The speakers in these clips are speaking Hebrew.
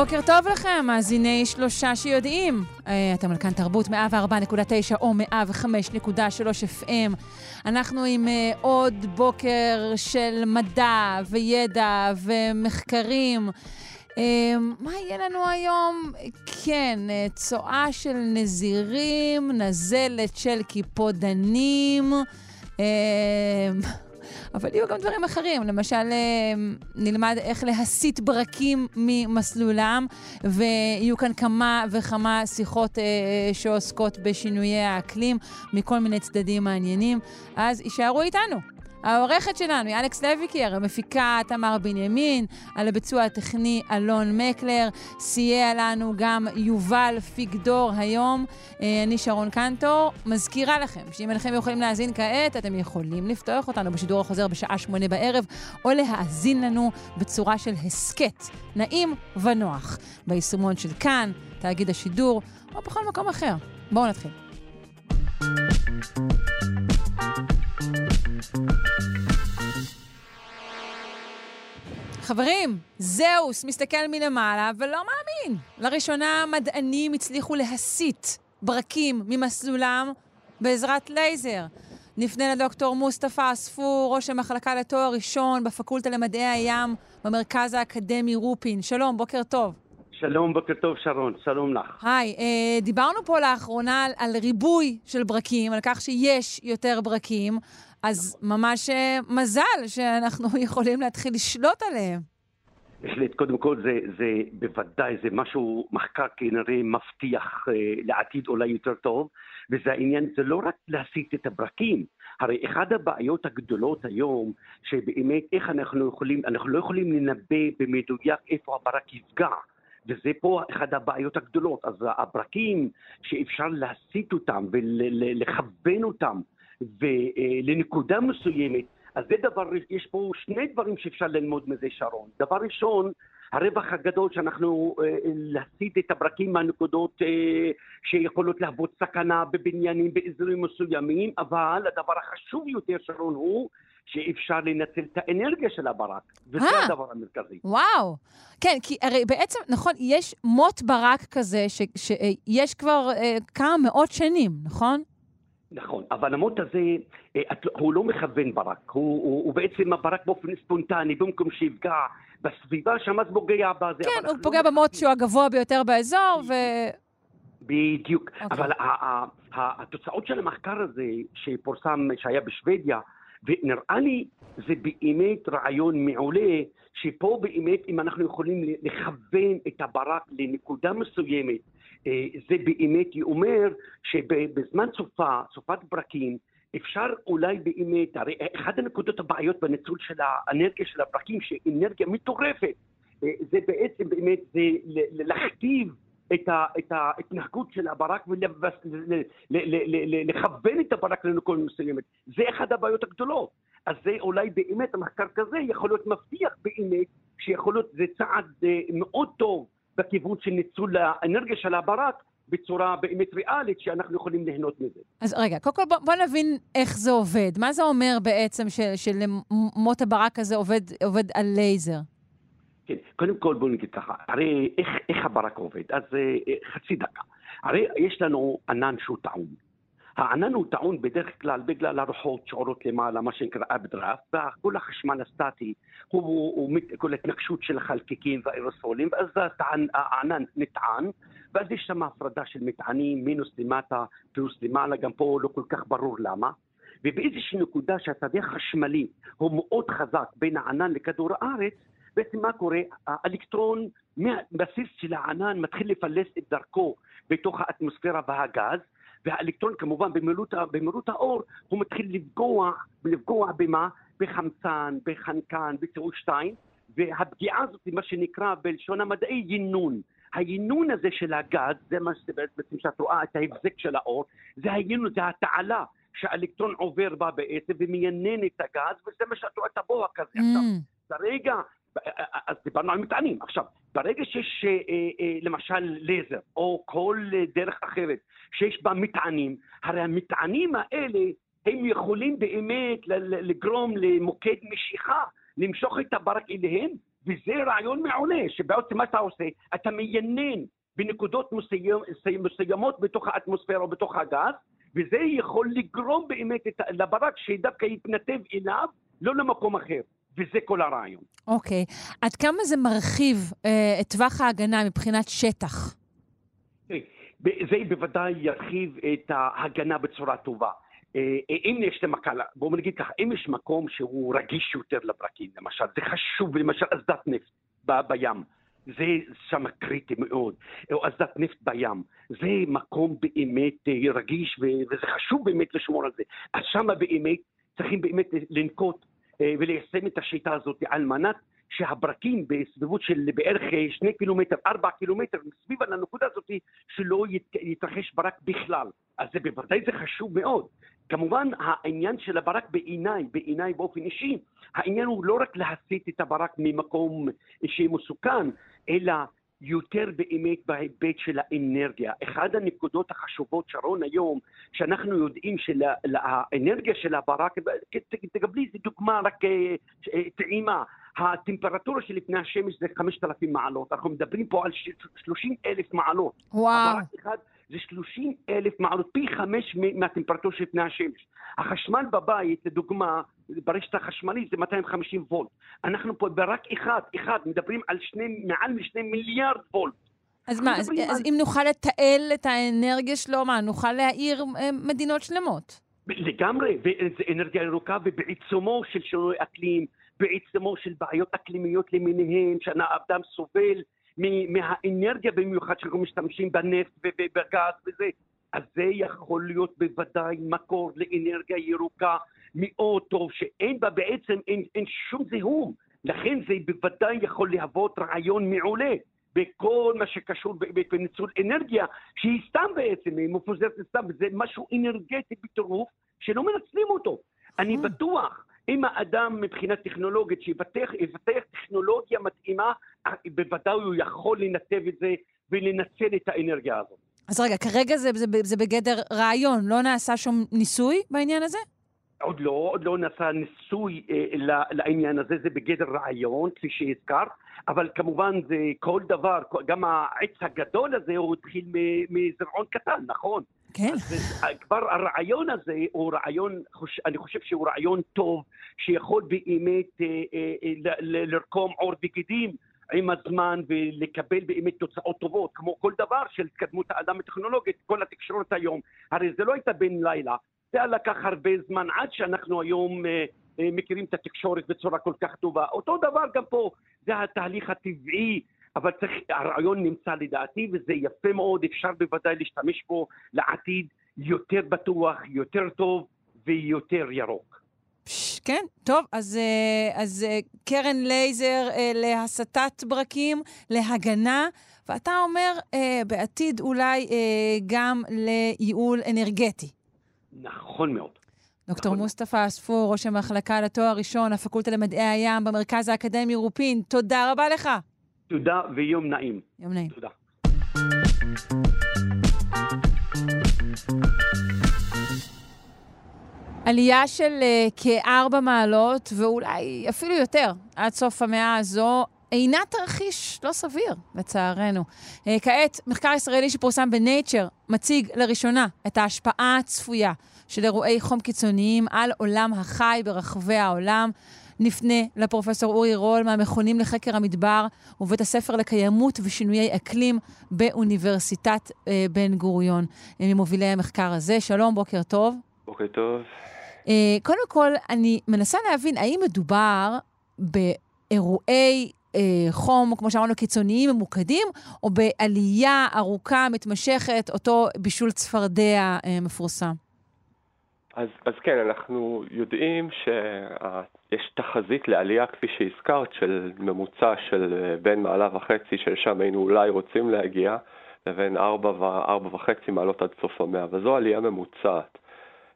בוקר טוב לכם, מאזיני שלושה שיודעים. אה, אתם על כאן תרבות 104.9 או 105.3 FM. אנחנו עם אה, עוד בוקר של מדע וידע ומחקרים. אה, מה יהיה לנו היום? כן, צואה של נזירים, נזלת של קיפודנים. אבל יהיו גם דברים אחרים. למשל, אה, נלמד איך להסיט ברקים ממסלולם, ויהיו כאן כמה וכמה שיחות אה, שעוסקות בשינויי האקלים מכל מיני צדדים מעניינים. אז יישארו איתנו. העורכת שלנו היא אלכס לויקר, המפיקה תמר בנימין, על הביצוע הטכני אלון מקלר, סייע לנו גם יובל פיגדור היום. אה, אני שרון קנטור, מזכירה לכם שאם אינכם יכולים להאזין כעת, אתם יכולים לפתוח אותנו בשידור החוזר בשעה שמונה בערב, או להאזין לנו בצורה של הסכת, נעים ונוח, ביישומון של כאן, תאגיד השידור, או בכל מקום אחר. בואו נתחיל. חברים, זהוס מסתכל מלמעלה ולא מאמין. לראשונה מדענים הצליחו להסיט ברקים ממסלולם בעזרת לייזר. נפנה לדוקטור מוסטפא אספור, ראש המחלקה לתואר ראשון בפקולטה למדעי הים במרכז האקדמי רופין. שלום, בוקר טוב. שלום, בוקר טוב, שרון, שלום לך. היי, אה, דיברנו פה לאחרונה על, על ריבוי של ברקים, על כך שיש יותר ברקים, אז ממש אה, מזל שאנחנו יכולים להתחיל לשלוט עליהם. בהחלט, קודם כל זה, זה בוודאי, זה משהו, מחקר כנראה מבטיח אה, לעתיד אולי יותר טוב, וזה העניין, זה לא רק להסיט את הברקים, הרי אחת הבעיות הגדולות היום, שבאמת איך אנחנו יכולים, אנחנו לא יכולים לנבא במדויק איפה הברק יפגע. וזה פה אחת הבעיות הגדולות. אז הברקים שאפשר להסיט אותם ולכוון אותם ולנקודה מסוימת, אז זה דבר, יש פה שני דברים שאפשר ללמוד מזה, שרון. דבר ראשון, הרווח הגדול שאנחנו אה, להסיט את הברקים מהנקודות אה, שיכולות להוות סכנה בבניינים באזורים מסוימים, אבל הדבר החשוב יותר, שרון, הוא שאפשר לנצל את האנרגיה של הברק, וזה 아, אה! הדבר המרכזי. וואו. כן, כי הרי בעצם, נכון, יש מוט ברק כזה שיש כבר אה, כמה מאות שנים, נכון? נכון, אבל המוט הזה, אה, לא, הוא לא מכוון ברק, הוא, הוא, הוא בעצם הברק באופן ספונטני, במקום שיפגע בסביבה, אז פוגע בזה. כן, הוא לא פוגע לא במוט שהוא הגבוה ביותר באזור, ו... בדיוק, okay. אוקיי. אבל התוצאות של המחקר הזה שפורסם, שהיה בשוודיה, ונראה לי זה באמת רעיון מעולה, שפה באמת אם אנחנו יכולים לכוון את הברק לנקודה מסוימת, זה באמת אומר שבזמן סופה, סופת ברקים, אפשר אולי באמת, הרי אחת הנקודות הבעיות בניצול של האנרגיה של הברקים, שאנרגיה מטורפת, אה, זה בעצם באמת, זה להכתיב את, ה, את ההתנהגות של הברק ולכוון את הברק לנקודה מסוימת. זה אחת הבעיות הגדולות. אז זה אולי באמת, המחקר כזה יכול להיות מבטיח באמת, שיכול להיות, זה צעד אה, מאוד טוב בכיוון של ניצול האנרגיה של הברק בצורה באמת ריאלית, שאנחנו יכולים ליהנות מזה. אז רגע, קודם כל בוא, בוא נבין איך זה עובד. מה זה אומר בעצם שלמוט הברק הזה עובד, עובד על לייזר? כן, קודם כל בואו נגיד ככה, הרי איך, איך הברק עובד? אז אה, חצי דקה. הרי יש לנו ענן שהוא טעון. הענן הוא טעון בדרך כלל בגלל הרוחות שעורות למעלה, מה שנקרא אבדרפט, וכל החשמל הסטטי הוא, הוא, הוא כל התנגשות של החלקיקים והאירוסולים, ואז הענן נטען, ואז יש שם הפרדה של מטענים, מינוס למטה, פלוס למעלה, גם פה לא כל כך ברור למה. ובאיזושהי נקודה שהשדה החשמלי הוא מאוד חזק בין הענן לכדור הארץ, בעצם מה קורה? האלקטרון מהבסיס של הענן מתחיל לפלס את דרכו בתוך האטמוספירה והגז, והאלקטרון כמובן במהירות, במהירות האור הוא מתחיל לפגוע, לפגוע במה? בחמצן, בחנקן, בצ2, והפגיעה הזאת היא מה שנקרא בלשון המדעי יינון. היינון הזה של הגז, זה מה שבעצם שאת רואה את ההבזק של האור, זה היינון, זה התעלה שהאלקטרון עובר בה בעצם ומיינן את הגז, וזה מה שאת רואה את הבוהק הזה עכשיו. Mm, ברגע, אז דיברנו על מטענים. עכשיו, ברגע שיש אה, אה, למשל לייזר, או כל אה, דרך אחרת שיש בה מטענים, הרי המטענים האלה, הם יכולים באמת לגרום למוקד משיכה, למשוך את הברק אליהם, וזה רעיון מעולה, שבעצם מה אתה עושה? אתה מיינן בנקודות מסוימות בתוך האטמוספירה או בתוך הגז, וזה יכול לגרום באמת לברק שדווקא יתנתב אליו, לא למקום אחר. וזה כל הרעיון. אוקיי. עד כמה זה מרחיב אה, את טווח ההגנה מבחינת שטח? זה בוודאי ירחיב את ההגנה בצורה טובה. אה, אם יש למקלה, בואו נגיד ככה, אם יש מקום שהוא רגיש יותר לברקים, למשל, זה חשוב, למשל אסדת נפט בים, זה שם קריטי מאוד, או אסדת נפט בים, זה מקום באמת אה, רגיש וזה חשוב באמת לשמור על זה. אז שם באמת צריכים באמת לנקוט וליישם את השיטה הזאת על מנת שהברקים בסביבות של בערך אה, שני קילומטר, ארבע קילומטר, סביב על הנקודה הזאת, שלא ית- יתרחש ברק בכלל. אז זה בוודאי זה חשוב מאוד. כמובן, העניין של הברק בעיניי, בעיניי באופן אישי, העניין הוא לא רק להסיט את הברק ממקום שמסוכן, אלא יותר באמת בהיבט של האנרגיה. אחת הנקודות החשובות, שרון, היום, שאנחנו יודעים שהאנרגיה של הברק, תקבלי איזה דוגמה, רק אה, אה, טעימה, הטמפרטורה שלפני השמש זה 5,000 מעלות, אנחנו מדברים פה על 30 אלף מעלות. וואו. הברק אחד זה 30 אלף מעלות, פי חמש מהטמפרטורה של פני השמש. החשמל בבית, לדוגמה, ברשת החשמלית זה 250 וולט. אנחנו פה ברק אחד, אחד, מדברים על שני, מעל משני מיליארד וולט. אז מה, אז, מדברים אז על- אם נוכל לתעל את האנרגיה שלו, מה, נוכל להאיר אה, מדינות שלמות? לגמרי, וזה אנרגיה ירוקה ובעיצומו של שינוי אקלים, בעיצומו של בעיות אקלימיות למיניהן, שהאדם סובל מהאנרגיה במיוחד שאנחנו משתמשים בנפט ובגז וזה. אז זה יכול להיות בוודאי מקור לאנרגיה ירוקה מאוד טוב, שאין בה בעצם, אין, אין שום זיהום. לכן זה בוודאי יכול להוות רעיון מעולה בכל מה שקשור בניצול אנרגיה, שהיא סתם בעצם, היא מפוזרת סתם, וזה משהו אנרגטי בטירוף, שלא מנצלים אותו. אני אה. בטוח, אם האדם מבחינה טכנולוגית שיפתח יפתח טכנולוגיה מתאימה, בוודאי הוא יכול לנתב את זה ולנצל את האנרגיה הזאת. אז רגע, כרגע זה, זה, זה בגדר רעיון, לא נעשה שום ניסוי בעניין הזה? עוד לא, עוד לא נעשה ניסוי אה, לעניין הזה, זה בגדר רעיון, כפי שהזכרת, אבל כמובן זה כל דבר, גם העץ הגדול הזה הוא התחיל מזרעון קטן, נכון? כן. אז זה- כבר הרעיון הזה הוא רעיון, אני חושב שהוא רעיון טוב, שיכול באמת אה, אה, אה, לרקום עור וגידים עם הזמן ולקבל באמת תוצאות טובות, כמו כל דבר של התקדמות האדם הטכנולוגית, כל התקשורת היום. הרי זה לא הייתה בן לילה, זה לקח הרבה זמן עד שאנחנו היום אה, אה, מכירים את התקשורת בצורה כל כך טובה. אותו דבר גם פה, זה התהליך הטבעי, אבל צריך, הרעיון נמצא לדעתי, וזה יפה מאוד, אפשר בוודאי להשתמש בו לעתיד יותר בטוח, יותר טוב ויותר ירוק. כן, טוב, אז, אה, אז קרן לייזר להסטת ברקים, להגנה, ואתה אומר בעתיד אולי גם לייעול אנרגטי. נכון מאוד. דוקטור נכון. מוסטפא אספור, ראש המחלקה לתואר ראשון, הפקולטה למדעי הים במרכז האקדמי רופין, תודה רבה לך. תודה ויום נעים. יום נעים. תודה. עלייה של uh, כארבע מעלות, ואולי אפילו יותר, עד סוף המאה הזו, אינה תרחיש לא סביר, לצערנו. Uh, כעת, מחקר ישראלי שפורסם בנייצ'ר מציג לראשונה את ההשפעה הצפויה של אירועי חום קיצוניים על עולם החי ברחבי העולם. נפנה לפרופסור אורי רול מהמכונים לחקר המדבר ובית הספר לקיימות ושינויי אקלים באוניברסיטת אה, בן גוריון, אה, ממובילי המחקר הזה. שלום, בוקר טוב. בוקר טוב. אה, קודם כל, אני מנסה להבין, האם מדובר באירועי אה, חום, כמו שאמרנו, קיצוניים ממוקדים, או בעלייה ארוכה, מתמשכת, אותו בישול צפרדע אה, מפורסם? אז, אז כן, אנחנו יודעים שיש תחזית לעלייה, כפי שהזכרת, של ממוצע של אה, בין מעלה וחצי, ששם היינו אולי רוצים להגיע, לבין ארבע, ו- ארבע וחצי מעלות עד סוף המאה, וזו עלייה ממוצעת.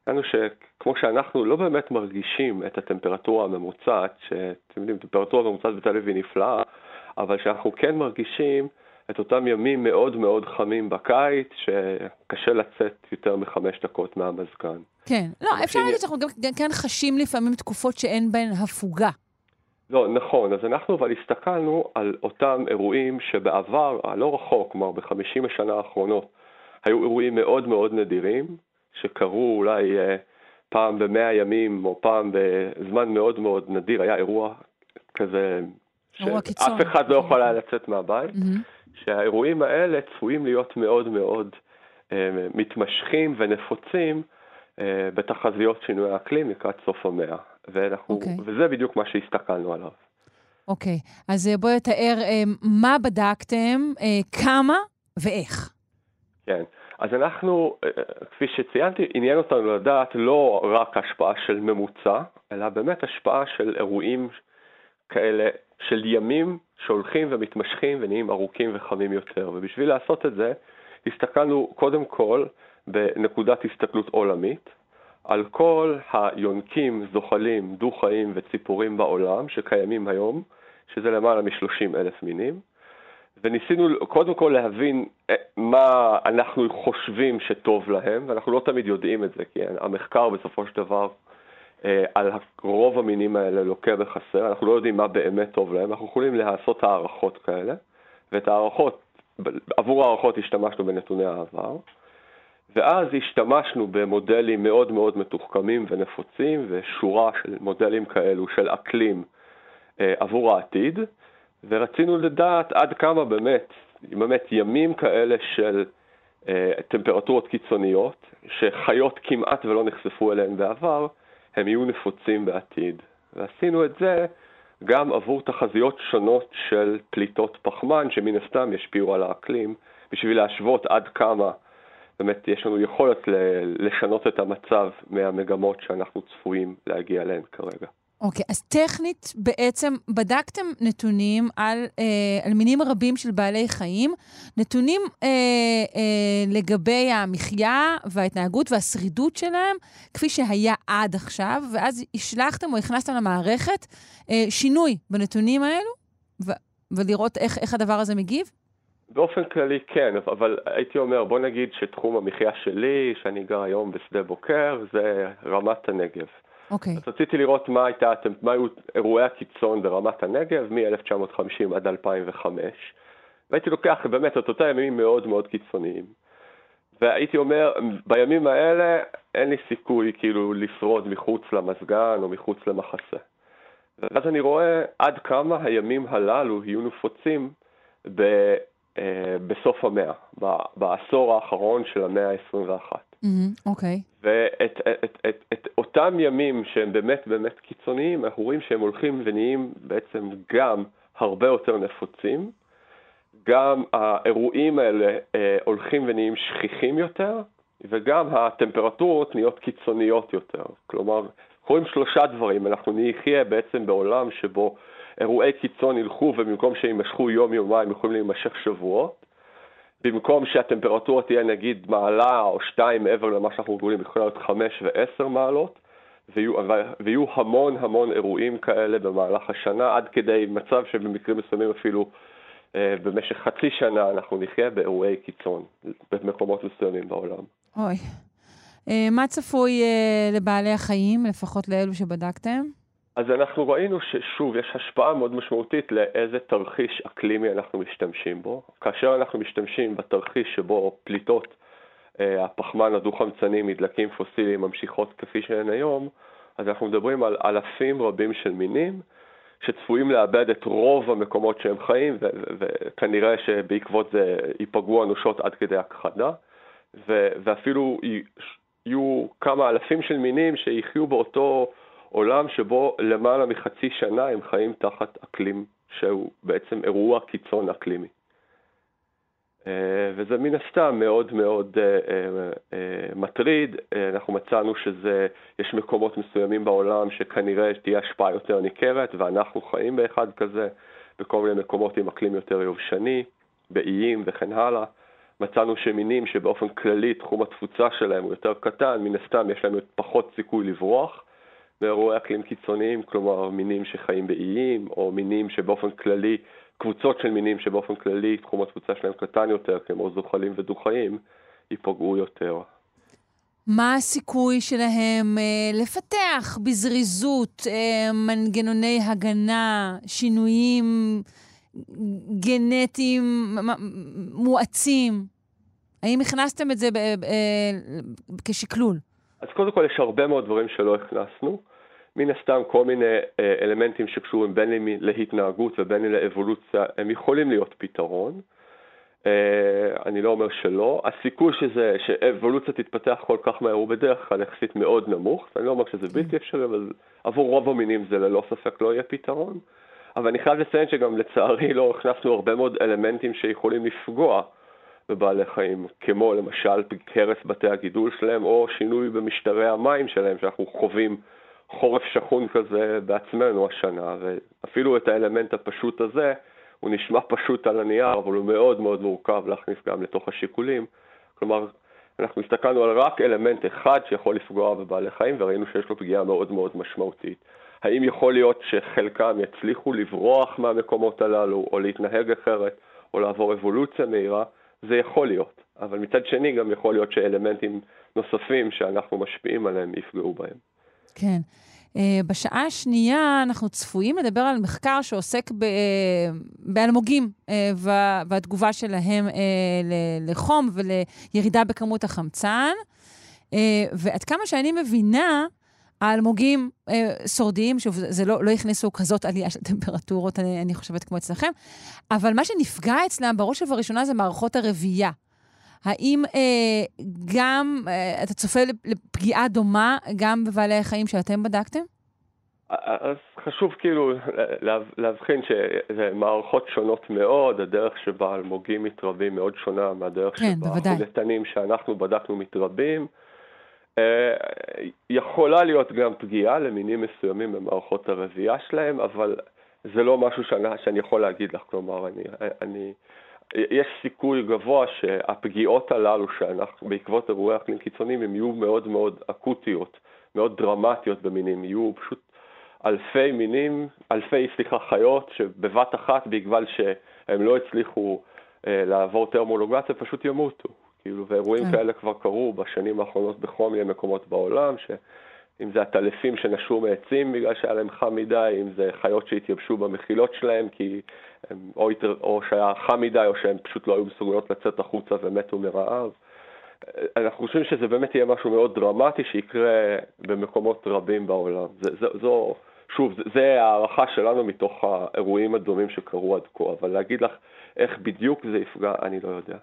העניין שכמו שאנחנו לא באמת מרגישים את הטמפרטורה הממוצעת, שאתם יודעים, טמפרטורה ממוצעת בתל אביב היא נפלאה, אבל שאנחנו כן מרגישים את אותם ימים מאוד מאוד חמים בקיץ, שקשה לצאת יותר מחמש דקות מהמזגן. כן, לא, אפשר להגיד שאנחנו גם, גם כן חשים לפעמים תקופות שאין בהן הפוגה. לא, נכון. אז אנחנו אבל הסתכלנו על אותם אירועים שבעבר, הלא רחוק, כלומר בחמישים השנה האחרונות, היו אירועים מאוד מאוד נדירים, שקרו אולי אה, פעם במאה ימים או פעם בזמן מאוד מאוד נדיר, היה אירוע כזה, שאף אחד לא יכול היה לצאת מהבית, mm-hmm. שהאירועים האלה צפויים להיות מאוד מאוד אה, מתמשכים ונפוצים אה, בתחזיות שינוי האקלים לקראת סוף המאה. ואנחנו, okay. אוקיי. וזה בדיוק מה שהסתכלנו עליו. אוקיי, okay. אז בואי תאר מה בדקתם, כמה ואיך. כן, אז אנחנו, כפי שציינתי, עניין אותנו לדעת לא רק השפעה של ממוצע, אלא באמת השפעה של אירועים כאלה, של ימים שהולכים ומתמשכים ונהיים ארוכים וחמים יותר. ובשביל לעשות את זה, הסתכלנו קודם כל בנקודת הסתכלות עולמית, על כל היונקים, זוחלים, דו-חיים וציפורים בעולם שקיימים היום, שזה למעלה מ-30 אלף מינים, וניסינו קודם כל להבין אה, מה אנחנו חושבים שטוב להם, ואנחנו לא תמיד יודעים את זה, כי המחקר בסופו של דבר אה, על רוב המינים האלה לוקה בחסר, אנחנו לא יודעים מה באמת טוב להם, אנחנו יכולים לעשות הערכות כאלה, ואת הערכות, עבור הערכות השתמשנו בנתוני העבר. ואז השתמשנו במודלים מאוד מאוד מתוחכמים ונפוצים ושורה של מודלים כאלו של אקלים אה, עבור העתיד, ורצינו לדעת עד כמה באמת, באמת ימים כאלה של אה, טמפרטורות קיצוניות, שחיות כמעט ולא נחשפו אליהן בעבר, הם יהיו נפוצים בעתיד. ועשינו את זה גם עבור תחזיות שונות של פליטות פחמן, שמן הסתם ישפיעו על האקלים, בשביל להשוות עד כמה באמת יש לנו יכולת לשנות את המצב מהמגמות שאנחנו צפויים להגיע אליהן כרגע. אוקיי, okay, אז טכנית בעצם בדקתם נתונים על, אה, על מינים רבים של בעלי חיים, נתונים אה, אה, לגבי המחיה וההתנהגות והשרידות שלהם, כפי שהיה עד עכשיו, ואז השלכתם או הכנסתם למערכת אה, שינוי בנתונים האלו, ו- ולראות איך, איך הדבר הזה מגיב? באופן כללי כן, אבל הייתי אומר, בוא נגיד שתחום המחיה שלי, שאני גר היום בשדה בוקר, זה רמת הנגב. אוקיי. Okay. אז רציתי לראות מה, הייתה, מה היו אירועי הקיצון ברמת הנגב מ-1950 עד 2005, והייתי לוקח באמת את אותם ימים מאוד מאוד קיצוניים. והייתי אומר, בימים האלה אין לי סיכוי כאילו לשרוד מחוץ למזגן או מחוץ למחסה. ואז אני רואה עד כמה הימים הללו יהיו נפוצים. אה, בסוף המאה, בעשור האחרון של המאה ה-21. אוקיי. Mm-hmm, okay. ואת את, את, את, את אותם ימים שהם באמת באמת קיצוניים, אנחנו רואים שהם הולכים ונהיים בעצם גם הרבה יותר נפוצים, גם האירועים האלה אה, הולכים ונהיים שכיחים יותר, וגם הטמפרטורות נהיות קיצוניות יותר. כלומר, אנחנו רואים שלושה דברים, אנחנו נחיה בעצם בעולם שבו אירועי קיצון ילכו ובמקום שיימשכו יום-יומיים יכולים להימשך שבועות. במקום שהטמפרטורה תהיה נגיד מעלה או שתיים מעבר למה שאנחנו רגילים, יכולה להיות חמש ועשר מעלות, ויהיו, ויהיו המון המון אירועים כאלה במהלך השנה, עד כדי מצב שבמקרים מסוימים אפילו אה, במשך חצי שנה אנחנו נחיה באירועי קיצון במקומות מסוימים בעולם. אוי. אה, מה צפוי אה, לבעלי החיים, לפחות לאלו שבדקתם? אז אנחנו ראינו ששוב, יש השפעה מאוד משמעותית לאיזה תרחיש אקלימי אנחנו משתמשים בו. כאשר אנחנו משתמשים בתרחיש שבו פליטות אה, הפחמן הדו-חמצני מדלקים פוסיליים ממשיכות כפי שהן היום, אז אנחנו מדברים על אלפים רבים של מינים שצפויים לאבד את רוב המקומות שהם חיים, וכנראה שבעקבות זה ייפגעו אנושות עד כדי הכחדה, ואפילו יהיו כמה אלפים של מינים שיחיו באותו... עולם שבו למעלה מחצי שנה הם חיים תחת אקלים שהוא בעצם אירוע קיצון אקלימי. אה, וזה מן הסתם מאוד מאוד אה, אה, מטריד, אנחנו מצאנו שיש מקומות מסוימים בעולם שכנראה תהיה השפעה יותר ניכרת ואנחנו חיים באחד כזה, בכל מיני מקומות עם אקלים יותר יובשני, באיים וכן הלאה. מצאנו שמינים שבאופן כללי תחום התפוצה שלהם הוא יותר קטן, מן הסתם יש להם פחות סיכוי לברוח מאירועי אקלים קיצוניים, כלומר מינים שחיים באיים, או מינים שבאופן כללי, קבוצות של מינים שבאופן כללי תחום התפוצה שלהם קטן יותר, כמו זוחלים ודו-חיים, ייפגעו יותר. מה הסיכוי שלהם אה, לפתח בזריזות אה, מנגנוני הגנה, שינויים גנטיים מואצים? האם הכנסתם את זה ב, אה, כשקלול? אז קודם כל יש הרבה מאוד דברים שלא הכנסנו. מן הסתם כל מיני אה, אלמנטים שקשורים בין אם להתנהגות ובין אם לאבולוציה, הם יכולים להיות פתרון. אה, אני לא אומר שלא. הסיכוי שזה, שאבולוציה תתפתח כל כך מהר הוא בדרך כלל יחסית מאוד נמוך. אני לא אומר שזה כן. בלתי אפשרי, אבל עבור רוב המינים זה ללא ספק לא יהיה פתרון. אבל אני חייב לציין שגם לצערי לא הכנסנו הרבה מאוד אלמנטים שיכולים לפגוע בבעלי חיים, כמו למשל הרס בתי הגידול שלהם, או שינוי במשטרי המים שלהם, שאנחנו חווים חורף שכון כזה בעצמנו השנה, ואפילו את האלמנט הפשוט הזה, הוא נשמע פשוט על הנייר, אבל הוא מאוד מאוד מורכב להכניס גם לתוך השיקולים. כלומר, אנחנו הסתכלנו על רק אלמנט אחד שיכול לפגוע בבעלי חיים, וראינו שיש לו פגיעה מאוד מאוד משמעותית. האם יכול להיות שחלקם יצליחו לברוח מהמקומות הללו, או להתנהג אחרת, או לעבור אבולוציה מהירה? זה יכול להיות. אבל מצד שני גם יכול להיות שאלמנטים נוספים שאנחנו משפיעים עליהם יפגעו בהם. כן. Uh, בשעה השנייה אנחנו צפויים לדבר על מחקר שעוסק ב, uh, באלמוגים uh, והתגובה שלהם לחום ולירידה בכמות החמצן. ועד כמה שאני מבינה, האלמוגים אה, שורדים, שוב, זה לא, לא הכניסו כזאת עלייה של טמפרטורות, אני, אני חושבת, כמו אצלכם, אבל מה שנפגע אצלם בראש ובראשונה זה מערכות הרבייה. האם אה, גם, אה, אתה צופה לפגיעה דומה גם בבעלי החיים שאתם בדקתם? אז חשוב כאילו להבחין שזה מערכות שונות מאוד, הדרך שבה אלמוגים מתרבים מאוד שונה מהדרך כן, שבה החולטנים שאנחנו בדקנו מתרבים. אה, יכולה להיות גם פגיעה למינים מסוימים במערכות הרבייה שלהם, אבל זה לא משהו שאני, שאני יכול להגיד לך, כלומר, אני, אני, יש סיכוי גבוה שהפגיעות הללו שאנחנו, בעקבות אירועי אקלים קיצוניים, הם יהיו מאוד מאוד אקוטיות, מאוד דרמטיות במינים, יהיו פשוט אלפי מינים, אלפי, סליחה, חיות, שבבת אחת, בגלל שהם לא הצליחו אה, לעבור טרמולוגציה, פשוט ימותו. כאילו, ואירועים כן. כאלה כבר קרו בשנים האחרונות בכל מיני מקומות בעולם, שאם זה הטלפים שנשרו מעצים בגלל שהיה להם חם מדי, אם זה חיות שהתייבשו במחילות שלהם, כי הם או, יותר, או שהיה חם מדי, או שהם פשוט לא היו מסוגלות לצאת החוצה ומתו מרעב. אנחנו חושבים שזה באמת יהיה משהו מאוד דרמטי שיקרה במקומות רבים בעולם. זה, זה, זו, שוב, זה הערכה שלנו מתוך האירועים הדומים שקרו עד כה, אבל להגיד לך איך בדיוק זה יפגע, אני לא יודע.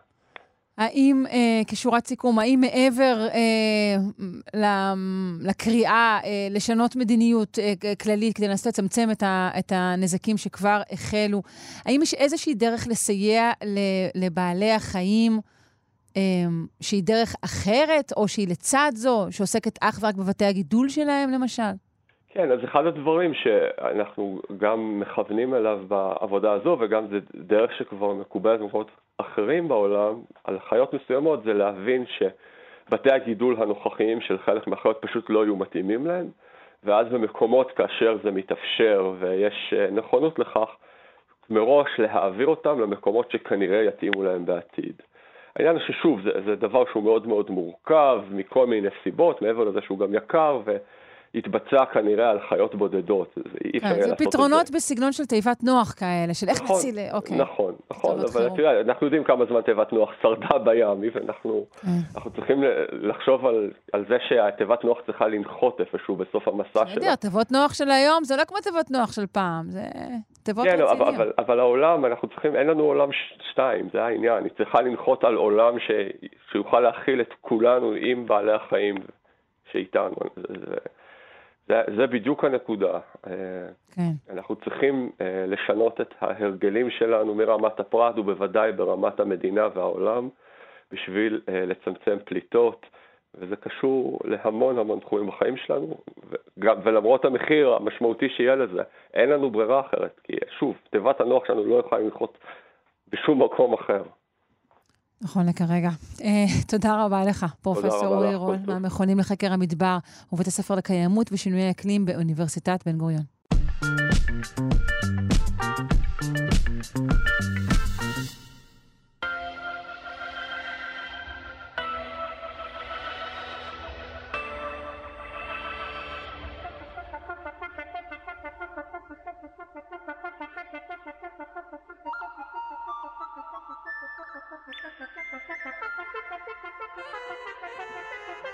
האם, אה, כשורת סיכום, האם מעבר אה, לקריאה אה, לשנות מדיניות אה, כללית כדי לנסות לצמצם את, ה, את הנזקים שכבר החלו, האם יש איזושהי דרך לסייע לבעלי החיים אה, שהיא דרך אחרת, או שהיא לצד זו, שעוסקת אך ורק בבתי הגידול שלהם, למשל? כן, אז אחד הדברים שאנחנו גם מכוונים אליו בעבודה הזו, וגם זה דרך שכבר מקובלת במקומות אחרים בעולם, על חיות מסוימות, זה להבין שבתי הגידול הנוכחיים של חלק מהחיות פשוט לא יהיו מתאימים להם, ואז במקומות כאשר זה מתאפשר ויש אה, נכונות לכך, מראש להעביר אותם למקומות שכנראה יתאימו להם בעתיד. העניין הוא ששוב, זה, זה דבר שהוא מאוד מאוד מורכב מכל מיני סיבות, מעבר לזה שהוא גם יקר, ו... התבצע כנראה על חיות בודדות. זה אי אפשר כן, זה פתרונות בסגנון של תיבת נוח כאלה, של איך נכון, נציל... אוקיי. נכון, נכון, אבל תראה, אנחנו יודעים כמה זמן תיבת נוח שרדה בים, ואנחנו כן. צריכים לחשוב על, על זה שהתיבת נוח צריכה לנחות איפשהו בסוף המסע שלה. בסדר, תיבות נוח של היום זה לא כמו תיבות נוח של פעם, זה תיבות כן, רציניות. אבל, אבל, אבל העולם, אנחנו צריכים, אין לנו עולם שתיים, זה העניין. היא צריכה לנחות על עולם ש, שיוכל להכיל את כולנו עם בעלי החיים שאיתנו. זה, זה, זה, זה בדיוק הנקודה. אה, כן. אנחנו צריכים אה, לשנות את ההרגלים שלנו מרמת הפרט ובוודאי ברמת המדינה והעולם בשביל אה, לצמצם פליטות, וזה קשור להמון המון תחומים בחיים שלנו, וגם, ולמרות המחיר המשמעותי שיהיה לזה, אין לנו ברירה אחרת, כי שוב, תיבת הנוח שלנו לא יכולה לנחות בשום מקום אחר. נכון לכרגע. אה, תודה רבה לך, פרופ' אורי רון, מהמכונים לחקר המדבר ובית הספר לקיימות ושינויי אקלים באוניברסיטת בן גוריון.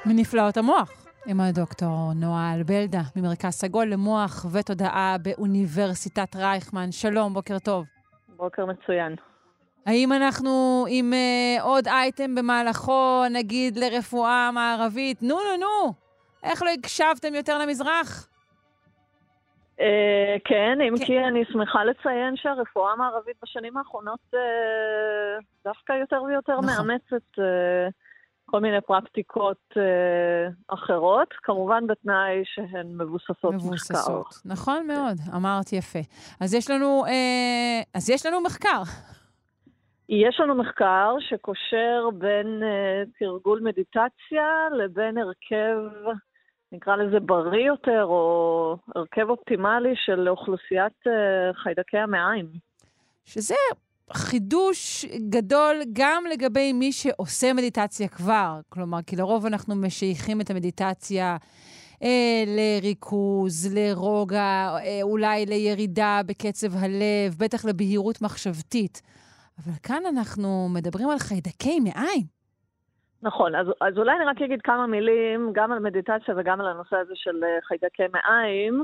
מנפלאות המוח, עם הדוקטור נועה אלבלדה, ממרכז סגול למוח ותודעה באוניברסיטת רייכמן. שלום, בוקר טוב. בוקר מצוין. האם אנחנו עם uh, עוד אייטם במהלכו, נגיד לרפואה מערבית? נו, נו, נו, איך לא הקשבתם יותר למזרח? Uh, כן, אם כן. כי אני שמחה לציין שהרפואה המערבית בשנים האחרונות uh, דווקא יותר ויותר נכון. מאמצת... Uh, כל מיני פרקטיקות אה, אחרות, כמובן בתנאי שהן מבוססות, מבוססות. מחקר. מבוססות, נכון מאוד, אמרת יפה. אז יש לנו, אה, אז יש לנו מחקר. יש לנו מחקר שקושר בין אה, תרגול מדיטציה לבין הרכב, נקרא לזה בריא יותר, או הרכב אופטימלי של אוכלוסיית אה, חיידקי המעיים. שזה חידוש גדול גם לגבי מי שעושה מדיטציה כבר. כלומר, כי לרוב אנחנו משייכים את המדיטציה אה, לריכוז, לרוגע, אה, אולי לירידה בקצב הלב, בטח לבהירות מחשבתית. אבל כאן אנחנו מדברים על חיידקי מעיים. נכון, אז, אז אולי אני רק אגיד כמה מילים גם על מדיטציה וגם על הנושא הזה של אה, חיידקי מעיים,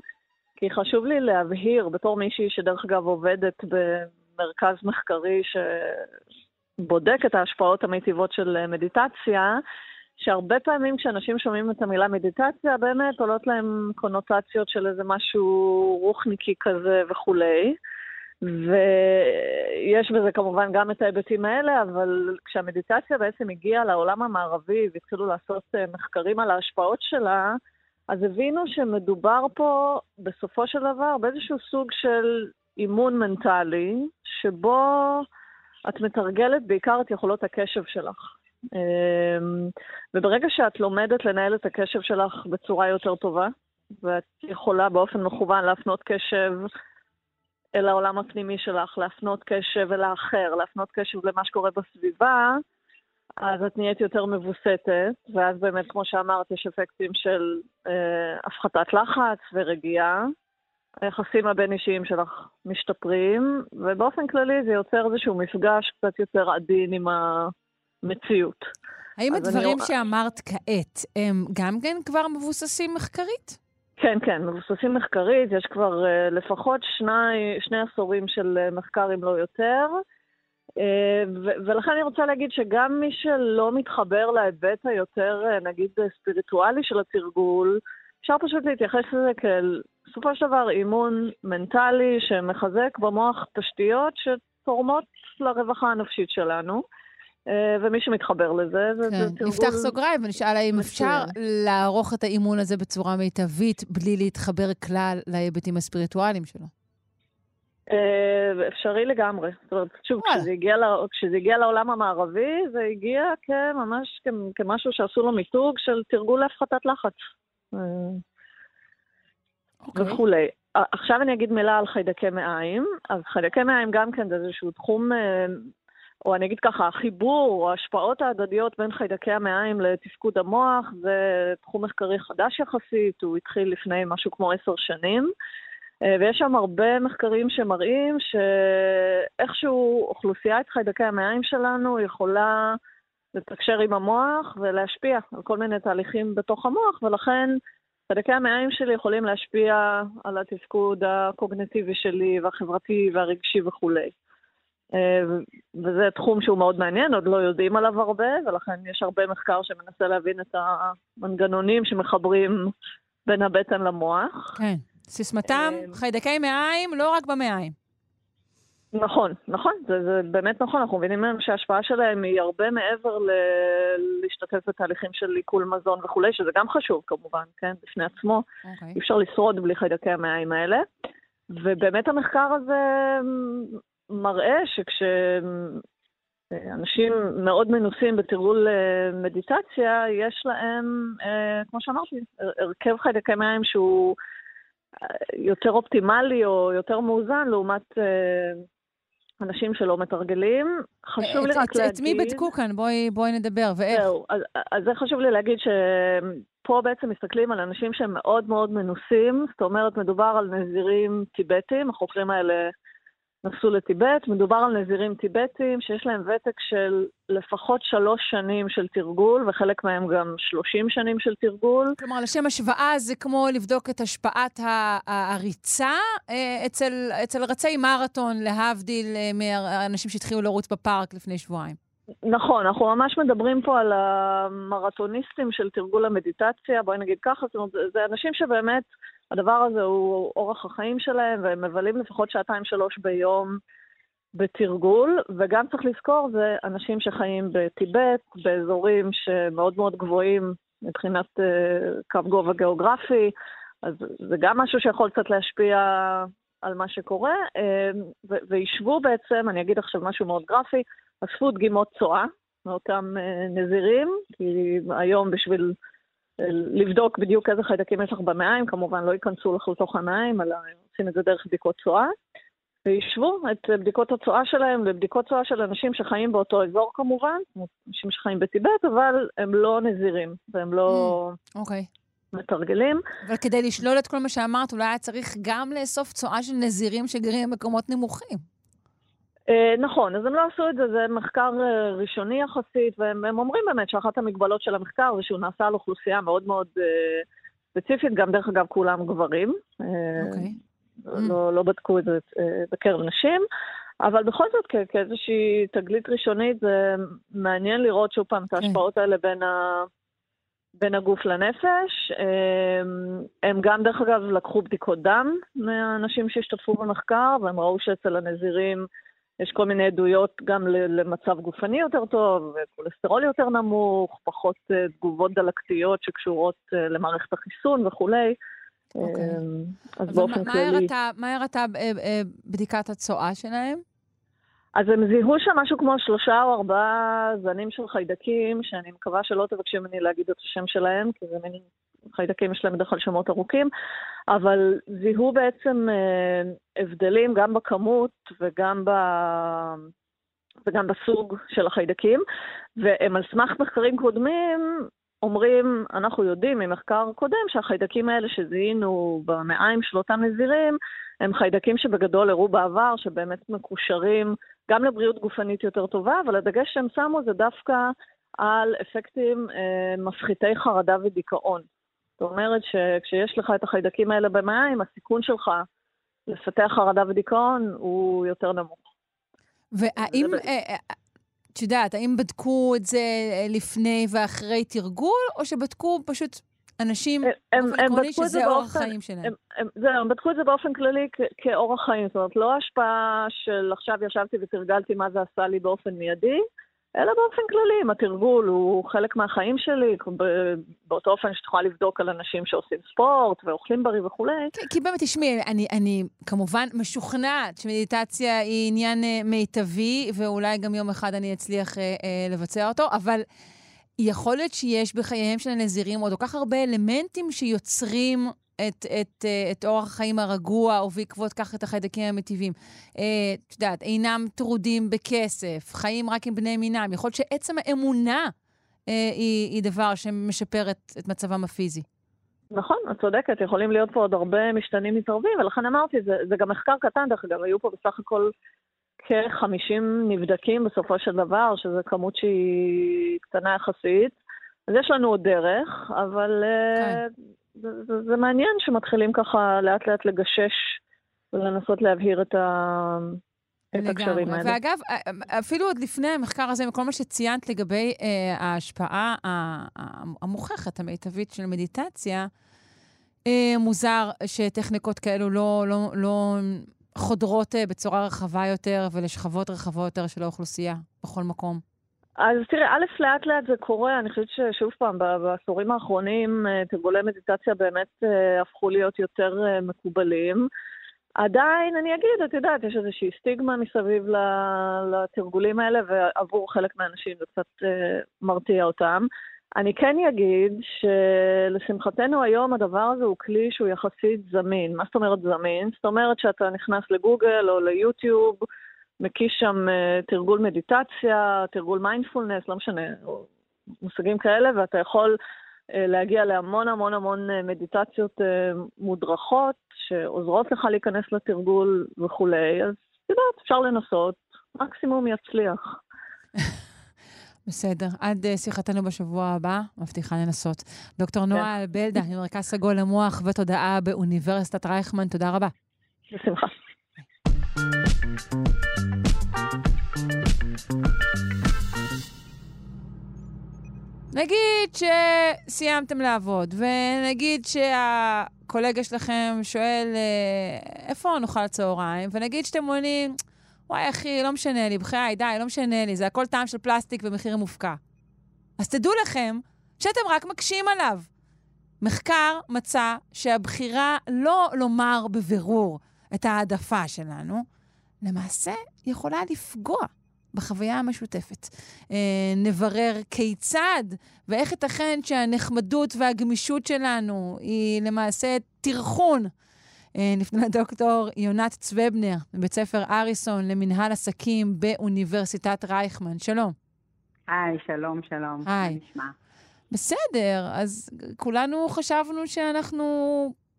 כי חשוב לי להבהיר, בתור מישהי שדרך אגב עובדת מרכז מחקרי שבודק את ההשפעות המיטיבות של מדיטציה, שהרבה פעמים כשאנשים שומעים את המילה מדיטציה, באמת עולות להם קונוטציות של איזה משהו רוחניקי כזה וכולי. ויש בזה כמובן גם את ההיבטים האלה, אבל כשהמדיטציה בעצם הגיעה לעולם המערבי והתחילו לעשות אה, מחקרים על ההשפעות שלה, אז הבינו שמדובר פה בסופו של דבר באיזשהו סוג של אימון מנטלי, שבו את מתרגלת בעיקר את יכולות הקשב שלך. אמ, וברגע שאת לומדת לנהל את הקשב שלך בצורה יותר טובה, ואת יכולה באופן מכוון להפנות קשב אל העולם הפנימי שלך, להפנות קשב אל האחר, להפנות קשב למה שקורה בסביבה, אז את נהיית יותר מבוסתת, ואז באמת, כמו שאמרת, יש אפקטים של אה, הפחתת לחץ ורגיעה. היחסים הבין-אישיים שלך משתפרים, ובאופן כללי זה יוצר איזשהו מפגש קצת יותר עדין עם המציאות. האם הדברים אני... שאמרת כעת הם גם כן כבר מבוססים מחקרית? כן, כן, מבוססים מחקרית, יש כבר uh, לפחות שני, שני עשורים של uh, מחקר, אם לא יותר. Uh, ולכן אני רוצה להגיד שגם מי שלא מתחבר להיבט היותר, uh, נגיד, ספיריטואלי של התרגול, אפשר פשוט להתייחס לזה כאל, בסופו של דבר, אימון מנטלי שמחזק במוח תשתיות שתורמות לרווחה הנפשית שלנו. אה, ומי שמתחבר לזה, זה, כן. זה תרגול... נפתח סוגריים ונשאל האם אפשר לערוך את האימון הזה בצורה מיטבית בלי להתחבר כלל להיבטים הספיריטואליים שלו. אה, אפשרי לגמרי. זאת אומרת, שוב, כשזה הגיע, כשזה הגיע לעולם המערבי, זה הגיע כממש כמשהו שעשו לו מיתוג של תרגול להפחתת לחץ. Okay. אוקיי. וכולי. עכשיו אני אגיד מילה על חיידקי מעיים. אז חיידקי מעיים גם כן זה איזשהו תחום, אה, או אני אגיד ככה, החיבור או ההשפעות ההדדיות בין חיידקי המעיים לתפקוד המוח זה תחום מחקרי חדש יחסית, הוא התחיל לפני משהו כמו עשר שנים. אה, ויש שם הרבה מחקרים שמראים שאיכשהו אוכלוסיית חיידקי המעיים שלנו יכולה לתקשר עם המוח ולהשפיע על כל מיני תהליכים בתוך המוח, ולכן חלקי המעיים שלי יכולים להשפיע על התפקוד הקוגנטיבי שלי והחברתי והרגשי וכולי. אה, וזה תחום שהוא מאוד מעניין, עוד לא יודעים עליו הרבה, ולכן יש הרבה מחקר שמנסה להבין את המנגנונים שמחברים בין הבטן למוח. כן. סיסמתם, אה, חיידקי מעיים, לא רק במעיים. נכון, נכון, זה, זה באמת נכון, אנחנו מבינים מהם שההשפעה שלהם היא הרבה מעבר ל... להשתתף בתהליכים של עיכול מזון וכולי, שזה גם חשוב כמובן, כן, בפני עצמו. Okay. אוקיי. אי אפשר לשרוד בלי חיידקי המעיים האלה. ובאמת המחקר הזה מראה שכש... אנשים מאוד מנוסים בתרגול מדיטציה, יש להם, כמו שאמרתי, הרכב חיידקי מים שהוא יותר אופטימלי או יותר מאוזן לעומת אנשים שלא מתרגלים. חשוב לי רק להגיד... את מי בדקו כאן? בואי, בואי נדבר, ואיך? זהו, אז, אז זה חשוב לי להגיד שפה בעצם מסתכלים על אנשים שהם מאוד מאוד מנוסים, זאת אומרת, מדובר על נזירים טיבטים, החוקרים האלה נסעו לטיבט, מדובר על נזירים טיבטים שיש להם ותק של לפחות שלוש שנים של תרגול, וחלק מהם גם שלושים שנים של תרגול. כלומר, לשם השוואה זה כמו לבדוק את השפעת הריצה אה, אצל, אצל רצי מרתון, להבדיל אה, מאנשים שהתחילו לרוץ בפארק לפני שבועיים. נכון, אנחנו ממש מדברים פה על המרתוניסטים של תרגול המדיטציה, בואי נגיד ככה, זאת אומרת, זה אנשים שבאמת... הדבר הזה הוא אורח החיים שלהם, והם מבלים לפחות שעתיים-שלוש ביום בתרגול, וגם צריך לזכור, זה אנשים שחיים בטיבט, באזורים שמאוד מאוד גבוהים מבחינת uh, קו גובה גיאוגרפי, אז זה גם משהו שיכול קצת להשפיע על מה שקורה, uh, וישבו בעצם, אני אגיד עכשיו משהו מאוד גרפי, אספו דגימות צואה מאותם uh, נזירים, כי היום בשביל לבדוק בדיוק איזה חיידקים יש לך במעיים, כמובן לא ייכנסו לך לתוך המעיים, אלא עושים את זה דרך בדיקות צואה, וישבו את בדיקות הצואה שלהם לבדיקות צואה של אנשים שחיים באותו אזור כמובן, אנשים שחיים בטיבט, אבל הם לא נזירים, והם לא... Mm, אוקיי. Okay. מתרגלים. אבל כדי לשלול את כל מה שאמרת, אולי היה צריך גם לאסוף צואה של נזירים שגרים במקומות נמוכים. אה, נכון, אז הם לא עשו את זה, זה מחקר אה, ראשוני יחסית, והם אומרים באמת שאחת המגבלות של המחקר זה שהוא נעשה על אוכלוסייה מאוד מאוד אה, ספציפית, גם דרך אגב כולם גברים. אוקיי. לא, mm. לא בדקו את זה בקרב נשים, אבל בכל זאת כאיזושהי תגלית ראשונית זה מעניין לראות שוב פעם את כן. ההשפעות האלה בין, ה... בין הגוף לנפש. הם גם דרך אגב לקחו בדיקות דם מהאנשים שהשתתפו במחקר, והם ראו שאצל הנזירים יש כל מיני עדויות גם למצב גופני יותר טוב, כולסטרול יותר נמוך, פחות אה, תגובות דלקתיות שקשורות אה, למערכת החיסון וכולי. אוקיי. אמ, אז באופן מה כללי... מה הראתה אה, בדיקת הצואה שלהם? אז הם זיהו שם משהו כמו שלושה או ארבעה זנים של חיידקים, שאני מקווה שלא תבקשי ממני להגיד את השם שלהם, כי זה מין חיידקים יש להם בדרך כלל שמות ארוכים, אבל זיהו בעצם אה, הבדלים גם בכמות וגם, ב... וגם בסוג של החיידקים, והם על סמך מחקרים קודמים אומרים, אנחנו יודעים ממחקר קודם שהחיידקים האלה שזיהינו במעיים של אותם נזירים, הם חיידקים שבגדול הראו בעבר, שבאמת מקושרים גם לבריאות גופנית יותר טובה, אבל הדגש שהם שמו זה דווקא על אפקטים אה, מפחיתי חרדה ודיכאון. זאת אומרת שכשיש לך את החיידקים האלה במים, הסיכון שלך לפתח חרדה ודיכאון הוא יותר נמוך. והאם, אה, אה, את יודעת, האם בדקו את זה אה, לפני ואחרי תרגול, או שבדקו פשוט אנשים באופן עקרוני שזה אורח חיים שלהם? זהו, הם בדקו את זה באופן כללי כאורח חיים, זאת אומרת, לא השפעה של עכשיו ישבתי ותרגלתי מה זה עשה לי באופן מיידי, אלא באופן כללי, אם התרגול הוא חלק מהחיים שלי, באותו אופן שאת יכולה לבדוק על אנשים שעושים ספורט ואוכלים בריא וכולי. כי, כי באמת, תשמעי, אני, אני כמובן משוכנעת שמדיטציה היא עניין אה, מיטבי, ואולי גם יום אחד אני אצליח אה, אה, לבצע אותו, אבל יכול להיות שיש בחייהם של הנזירים עוד כל כך הרבה אלמנטים שיוצרים את, את, אה, את אורח החיים הרגוע, ובעקבות כך את החיידקים המטיבים. אה, את יודעת, אינם טרודים בכסף, חיים רק עם בני מינם. יכול להיות שעצם האמונה אה, היא, היא דבר שמשפר את, את מצבם הפיזי. נכון, את צודקת, יכולים להיות פה עוד הרבה משתנים מתערבים, ולכן אמרתי, זה, זה גם מחקר קטן, דרך אגב, היו פה בסך הכל כ-50 נבדקים בסופו של דבר, שזו כמות שהיא קטנה יחסית. אז יש לנו עוד דרך, אבל כן. זה, זה, זה מעניין שמתחילים ככה לאט לאט לגשש ולנסות להבהיר את, ה... את הקשרים האלה. ואגב, אפילו עוד לפני המחקר הזה, מכל מה שציינת לגבי אה, ההשפעה המוכחת, המיטבית של מדיטציה, אה, מוזר שטכניקות כאלו לא, לא, לא חודרות אה, בצורה רחבה יותר ולשכבות רחבות יותר של האוכלוסייה בכל מקום. אז תראה, א', לאט לאט זה קורה, אני חושבת ששוב פעם, בעשורים האחרונים אה, תרגולי מדיטציה באמת אה, הפכו להיות יותר אה, מקובלים. עדיין, אני אגיד, את יודעת, יש איזושהי סטיגמה מסביב לתרגולים האלה, ועבור חלק מהאנשים זה קצת מרתיע אותם. אני כן אגיד שלשמחתנו היום הדבר הזה הוא כלי שהוא יחסית זמין. מה זאת אומרת זמין? זאת אומרת שאתה נכנס לגוגל או ליוטיוב, מקיש שם uh, תרגול מדיטציה, תרגול מיינדפולנס, לא משנה, מושגים כאלה, ואתה יכול uh, להגיע להמון המון המון uh, מדיטציות מודרכות שעוזרות לך להיכנס לתרגול וכולי. אז את יודעת, אפשר לנסות, מקסימום יצליח. בסדר. עד שיחתנו בשבוע הבא, מבטיחה לנסות. דוקטור נועה כן. בלדה, ממרכז סגול למוח ותודעה באוניברסיטת רייכמן, תודה רבה. בשמחה. נגיד שסיימתם לעבוד, ונגיד שהקולגה שלכם שואל אה, איפה נאכל צהריים, ונגיד שאתם עונים, וואי, אחי, לא משנה לי, בחיי, די, לא משנה לי, זה הכל טעם של פלסטיק ומחיר מופקע. אז תדעו לכם שאתם רק מקשים עליו. מחקר מצא שהבחירה לא לומר בבירור את ההעדפה שלנו, למעשה יכולה לפגוע בחוויה המשותפת. אה, נברר כיצד ואיך ייתכן שהנחמדות והגמישות שלנו היא למעשה תירחון אה, נפנה לדוקטור יונת צוובנר, מבית ספר אריסון למנהל עסקים באוניברסיטת רייכמן. שלום. היי, שלום, שלום. היי. בסדר, אז כולנו חשבנו שאנחנו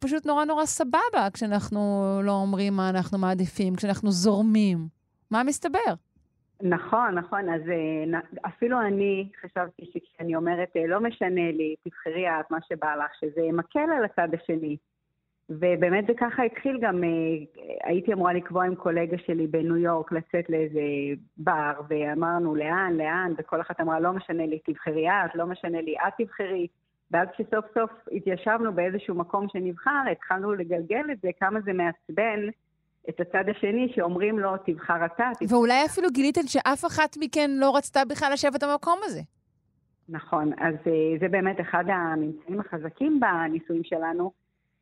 פשוט נורא נורא סבבה כשאנחנו לא אומרים מה אנחנו מעדיפים, כשאנחנו זורמים. מה מסתבר? נכון, נכון. אז אה, אפילו אני חשבתי שכשאני אומרת, אה, לא משנה לי, תבחרי את מה שבא לך, שזה מקל על הצד השני. ובאמת זה ככה התחיל גם, אה, הייתי אמורה לקבוע עם קולגה שלי בניו יורק לצאת לאיזה בר, ואמרנו לאן, לאן, וכל אחת אמרה, לא משנה לי, תבחרי את, לא משנה לי, את תבחרי. ואז כשסוף סוף התיישבנו באיזשהו מקום שנבחר, התחלנו לגלגל את זה, כמה זה מעצבן את הצד השני שאומרים לו, תבחר אתה. תבחר. ואולי אפילו גיליתם שאף אחת מכן לא רצתה בכלל לשבת במקום הזה. נכון, אז אה, זה באמת אחד הממצאים החזקים בניסויים שלנו,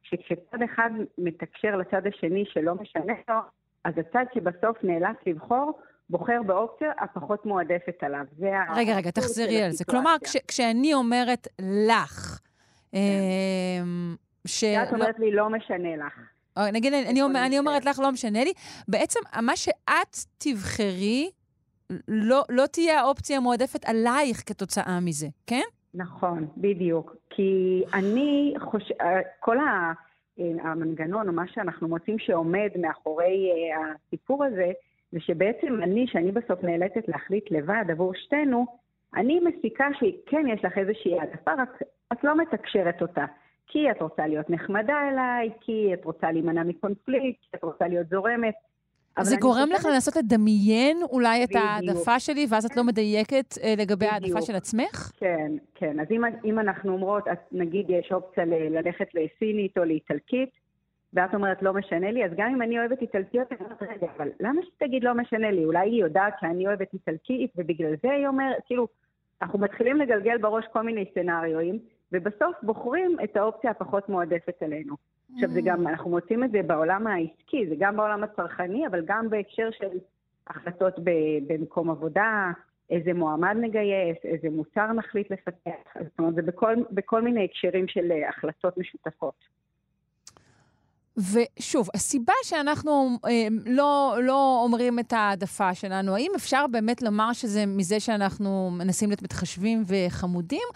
שכשצד אחד מתקשר לצד השני שלא משנה לו, אז הצד שבסוף נאלץ לבחור, בוחר באופציה הפחות מועדפת עליו. רגע, רגע, תחזרי על זה. כלומר, כש, כשאני אומרת לך, כן. אמ, ש... את אומרת לי, לא משנה לך. אה, נגיד, אני, אומר, אני אומרת לך, לא משנה לי. בעצם, מה שאת תבחרי, לא, לא תהיה האופציה המועדפת עלייך כתוצאה מזה, כן? נכון, בדיוק. כי אני חושבת, כל ה... המנגנון, או מה שאנחנו מוצאים שעומד מאחורי הסיפור הזה, זה שבעצם אני, שאני בסוף נאלצת להחליט לבד עבור שתינו, אני מסיקה שכן יש לך איזושהי העדפה, רק את לא מתקשרת אותה. כי את רוצה להיות נחמדה אליי, כי את רוצה להימנע מקונפליקט, כי את רוצה להיות זורמת. זה גורם לך לנסות לדמיין אולי את העדפה שלי, ואז את לא מדייקת אה, לגבי העדפה של עצמך? כן, כן. אז אם, אם אנחנו אומרות, נגיד יש אופציה ללכת לסינית או לאיטלקית, ואת אומרת, לא משנה לי, אז גם אם אני אוהבת איטלקיות, אני אומרת, רגע, אבל למה שתגיד לא משנה לי? אולי היא יודעת שאני אוהבת איטלקית, ובגלל זה היא אומרת, כאילו, אנחנו מתחילים לגלגל בראש כל מיני סצנריואים, ובסוף בוחרים את האופציה הפחות מועדפת עלינו. עכשיו, זה גם, אנחנו מוצאים את זה בעולם העסקי, זה גם בעולם הצרכני, אבל גם בהקשר של החלטות במקום עבודה, איזה מועמד נגייס, איזה מוצר נחליט לפתח. זאת אומרת, זה בכל, בכל מיני הקשרים של החלטות משותפות. ושוב, הסיבה שאנחנו אה, לא, לא אומרים את העדפה שלנו, האם אפשר באמת לומר שזה מזה שאנחנו מנסים להיות מתחשבים וחמודים,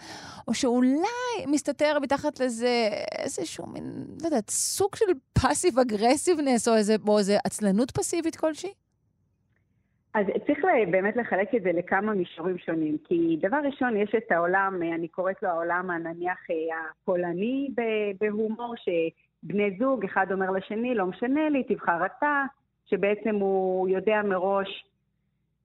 או שאולי מסתתר מתחת לזה איזשהו מין, לא יודעת, סוג של פאסיב אגרסיבנס, או איזה, או איזה עצלנות פסיבית כלשהי? אז צריך באמת לחלק את זה לכמה מישורים שונים, כי דבר ראשון, יש את העולם, אני קוראת לו העולם הנניח אה, הפולני בהומור, ש... בני זוג, אחד אומר לשני, לא משנה לי, תבחר אתה, שבעצם הוא יודע מראש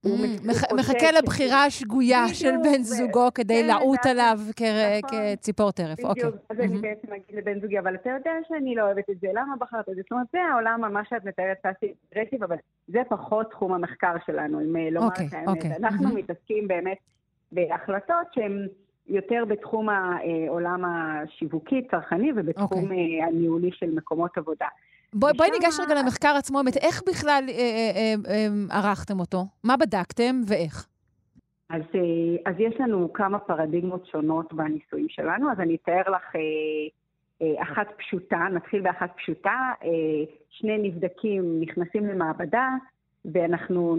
Mm, מחכה לבחירה השגויה של בן זוגו כדי כן, לעוט עליו נכון. כציפור טרף. אוקיי. בדיוק, אז אני בעצם אגיד לבן זוגי, אבל אתה יודע שאני לא אוהבת את זה, למה בחרת את זה? זאת אומרת, זה העולם, מה שאת מתארת פאסיב אגרסיב, אבל זה פחות תחום המחקר שלנו, אם אה, לומר את אוקיי, האמת. אוקיי. אנחנו מתעסקים באמת בהחלטות שהן יותר בתחום העולם השיווקי, צרכני, ובתחום הניהולי של מקומות עבודה. בואי בוא ניגש רגע למחקר עצמו, באמת, איך בכלל אה, אה, אה, אה, ערכתם אותו? מה בדקתם ואיך? אז, אה, אז יש לנו כמה פרדיגמות שונות בניסויים שלנו, אז אני אתאר לך אה, אה, אחת פשוטה, נתחיל באחת פשוטה. אה, שני נבדקים נכנסים למעבדה, ואנחנו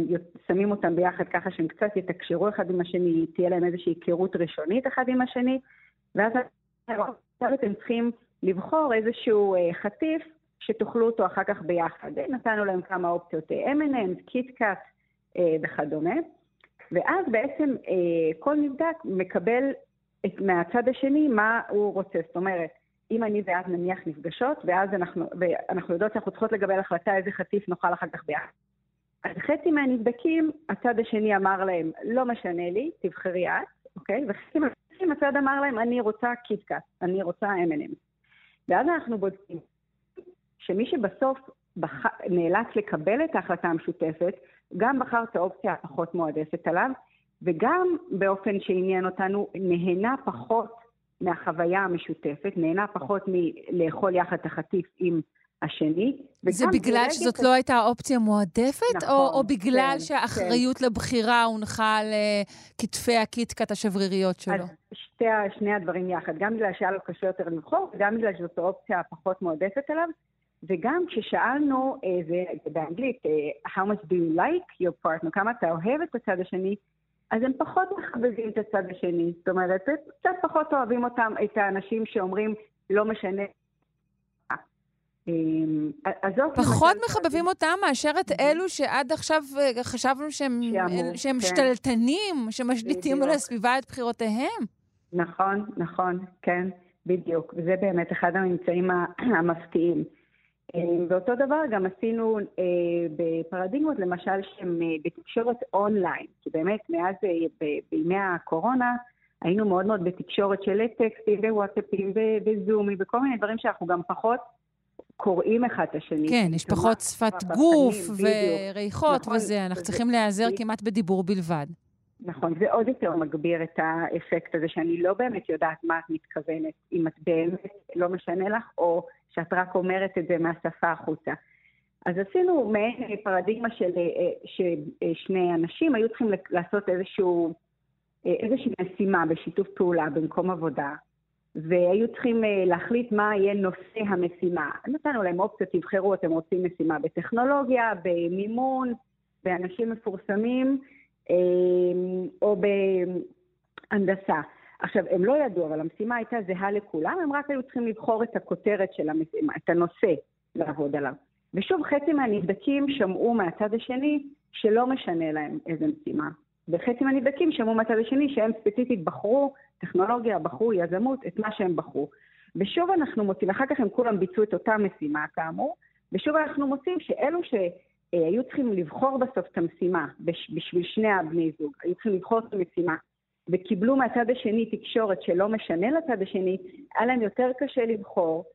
שמים אותם ביחד ככה שהם קצת יתקשרו אחד עם השני, תהיה להם איזושהי היכרות ראשונית אחד עם השני, ואז עכשיו אתם צריכים לבחור איזשהו אה, חטיף שתאכלו אותו אחר כך ביחד. נתנו להם כמה אופציות, אה, M&M's, קיטקאט אה, וכדומה. ואז בעצם אה, כל נבדק מקבל מהצד השני מה הוא רוצה. זאת אומרת, אם אני ואת נניח נפגשות, ואז אנחנו, ואנחנו יודעות שאנחנו צריכות לקבל החלטה איזה חטיף נאכל אחר כך ביחד. אז חצי מהנבדקים, הצד השני אמר להם, לא משנה לי, תבחרי את, אוקיי? וחצי מהנבדקים, הצד אמר להם, אני רוצה קיטקאט, אני רוצה M&M. ואז אנחנו בודקים שמי שבסוף בח... נאלץ לקבל את ההחלטה המשותפת, גם בחר את האופציה הפחות מועדפת עליו, וגם באופן שעניין אותנו, נהנה פחות מהחוויה המשותפת, נהנה פחות מלאכול יחד את החטיף עם השני. זה בגלל דירג שזאת את- לא הייתה האופציה המועדפת, נכון, או, או בגלל כן, שהאחריות לבחירה הונחה על אה, כתפי הקיטקאט השבריריות שלו? אז שתי, שני הדברים יחד, גם בגלל שהיה לו קשה יותר לבחור, וגם בגלל שזאת האופציה הפחות מועדפת עליו, וגם כששאלנו, אה, זה, זה באנגלית, אה, How much do you like your partner, כמה אתה אוהב את הצד השני, אז הם פחות מחבבים את הצד השני. זאת אומרת, קצת פחות אוהבים אותם, את האנשים שאומרים, לא משנה. אה, זאת פחות למשל- מחבבים אותם מאשר את אלו שעד עכשיו אה, חשבנו שהם, שהם כן. שתלטנים, שמשליטים על. הסביבה את בחירותיהם. נכון, נכון, כן, בדיוק. וזה באמת אחד הממצאים המפתיעים. אה, ואותו דבר גם עשינו אה, בפרדיגמות, למשל, שהן אה, בתקשורת אונליין, כי באמת מאז, אה, בימי הקורונה, היינו מאוד מאוד בתקשורת של טקסטים ווואטסאפים וזומים וכל מיני דברים שאנחנו גם פחות קוראים אחד את השני. כן, יש פחות שפת גוף. וריחות נכון, וזה, אנחנו צריכים להיעזר. כמעט בדיבור בלבד. נכון, זה עוד יותר מגביר את האפקט הזה שאני לא באמת יודעת מה את מתכוונת, אם את באמת לא משנה לך, או שאת רק אומרת את זה מהשפה החוצה. אז עשינו מעין פרדיגמה של אה, ששני אנשים היו צריכים לעשות איזשהו, אה, איזושהי משימה בשיתוף פעולה במקום עבודה, והיו צריכים אה, להחליט מה יהיה נושא המשימה. נתנו להם אופציות, תבחרו, אתם רוצים משימה בטכנולוגיה, במימון, באנשים מפורסמים, אה, או בהנדסה. עכשיו, הם לא ידעו, אבל המשימה הייתה זהה לכולם, הם רק היו צריכים לבחור את הכותרת של המשימה, את הנושא לעבוד עליו. ושוב, חצי מהנבדקים שמעו מהצד השני שלא משנה להם איזה משימה. וחצי מהנבדקים שמעו מהצד השני שהם ספציפית בחרו טכנולוגיה, בחרו יזמות, את מה שהם בחרו. ושוב אנחנו מוצאים, אחר כך הם כולם ביצעו את אותה משימה כאמור, ושוב אנחנו מוצאים שאלו שהיו צריכים לבחור בסוף את המשימה בשביל שני הבני זוג, היו צריכים לבחור את המשימה, וקיבלו מהצד השני תקשורת שלא משנה לצד השני, היה להם יותר קשה לבחור.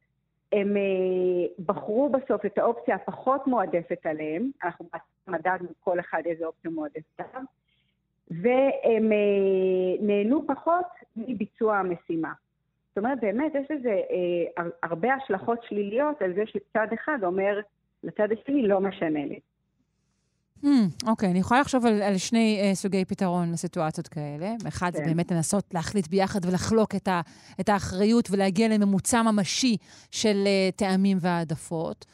הם uh, בחרו בסוף את האופציה הפחות מועדפת עליהם, אנחנו מדדנו כל אחד איזה אופציה מועדפת עליו, והם uh, נהנו פחות מביצוע המשימה. זאת אומרת, באמת יש לזה uh, הרבה השלכות שליליות על זה שצד אחד אומר לצד השני לא משנה לי. אוקיי, hmm, okay, אני יכולה לחשוב על, על שני uh, סוגי פתרון לסיטואציות כאלה. אחד כן. זה באמת לנסות להחליט ביחד ולחלוק את, ה, את האחריות ולהגיע לממוצע ממשי של uh, טעמים והעדפות.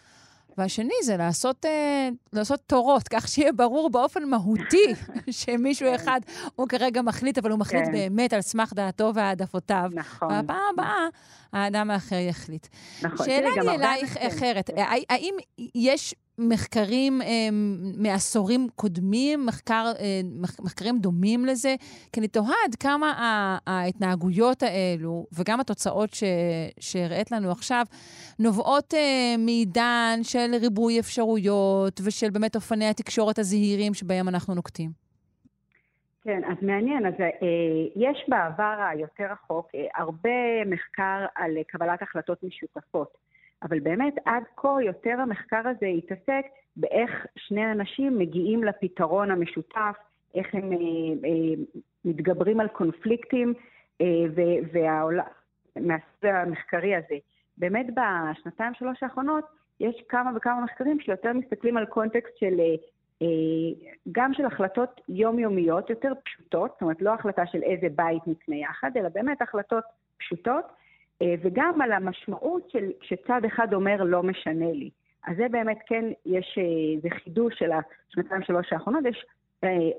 והשני זה לעשות, uh, לעשות תורות, כך שיהיה ברור באופן מהותי שמישהו כן. אחד הוא כרגע מחליט, אבל הוא מחליט כן. באמת על סמך דעתו והעדפותיו. נכון. והפעם הבאה האדם האחר יחליט. נכון. שאלה לי אלייך אחרת. כן. האם יש מחקרים אה, מעשורים קודמים, מחקר, אה, מח- מחקרים דומים לזה? כי אני תוהה עד כמה ההתנהגויות האלו, וגם התוצאות ש- שהראית לנו עכשיו, נובעות אה, מעידן של ריבוי אפשרויות ושל באמת אופני התקשורת הזהירים שבהם אנחנו נוקטים. כן, אז מעניין. אז אה, יש בעבר היותר רחוק אה, הרבה מחקר על אה, קבלת החלטות משותפות. אבל באמת עד כה יותר המחקר הזה התעסק באיך שני אנשים מגיעים לפתרון המשותף, איך הם אה, אה, מתגברים על קונפליקטים, אה, והסוג המחקרי הזה. באמת בשנתיים שלוש האחרונות יש כמה וכמה מחקרים שיותר מסתכלים על קונטקסט של אה, גם של החלטות יומיומיות יותר פשוטות, זאת אומרת לא החלטה של איזה בית נקנה יחד, אלא באמת החלטות פשוטות, אה, וגם על המשמעות של כשצד אחד אומר לא משנה לי. אז זה באמת כן, יש, אה, זה חידוש של השנתיים שלוש האחרונות, יש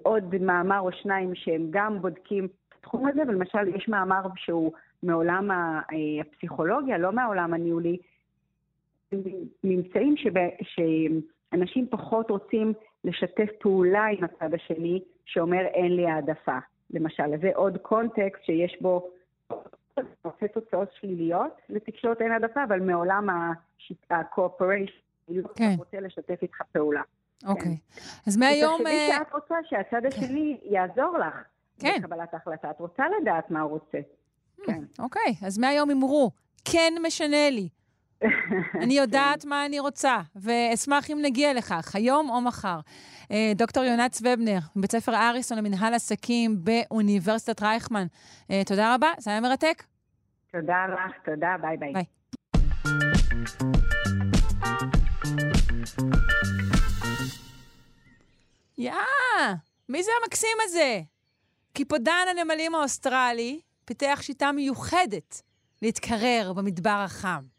עוד מאמר או שניים שהם גם בודקים את התחום הזה, ולמשל יש מאמר שהוא מעולם הפסיכולוגיה, לא מהעולם הניהולי, ממצאים שב, שאנשים פחות רוצים לשתף פעולה עם הצד השני שאומר אין לי העדפה. למשל, זה עוד קונטקסט שיש בו עושה תוצאות שליליות לתקשורת אין העדפה, אבל מעולם ה-cooperation, כן. רוצה לשתף איתך פעולה. אוקיי. כן. אז מהיום... תחשבי אה, שאת רוצה שהצד כן. השני כן. יעזור לך כן. בקבלת ההחלטה. את רוצה לדעת מה הוא רוצה. Hmm, כן. אוקיי, אז מהיום אמרו, כן משנה לי. אני יודעת כן. מה אני רוצה, ואשמח אם נגיע לכך, היום או מחר. אה, דוקטור יונת צוובנר, מבית ספר אריסון למנהל עסקים באוניברסיטת רייכמן. אה, תודה רבה, זה היה מרתק. תודה לך, תודה, ביי ביי. ביי. יא, מי זה המקסים הזה? קיפודן הנמלים האוסטרלי פיתח שיטה מיוחדת להתקרר במדבר החם.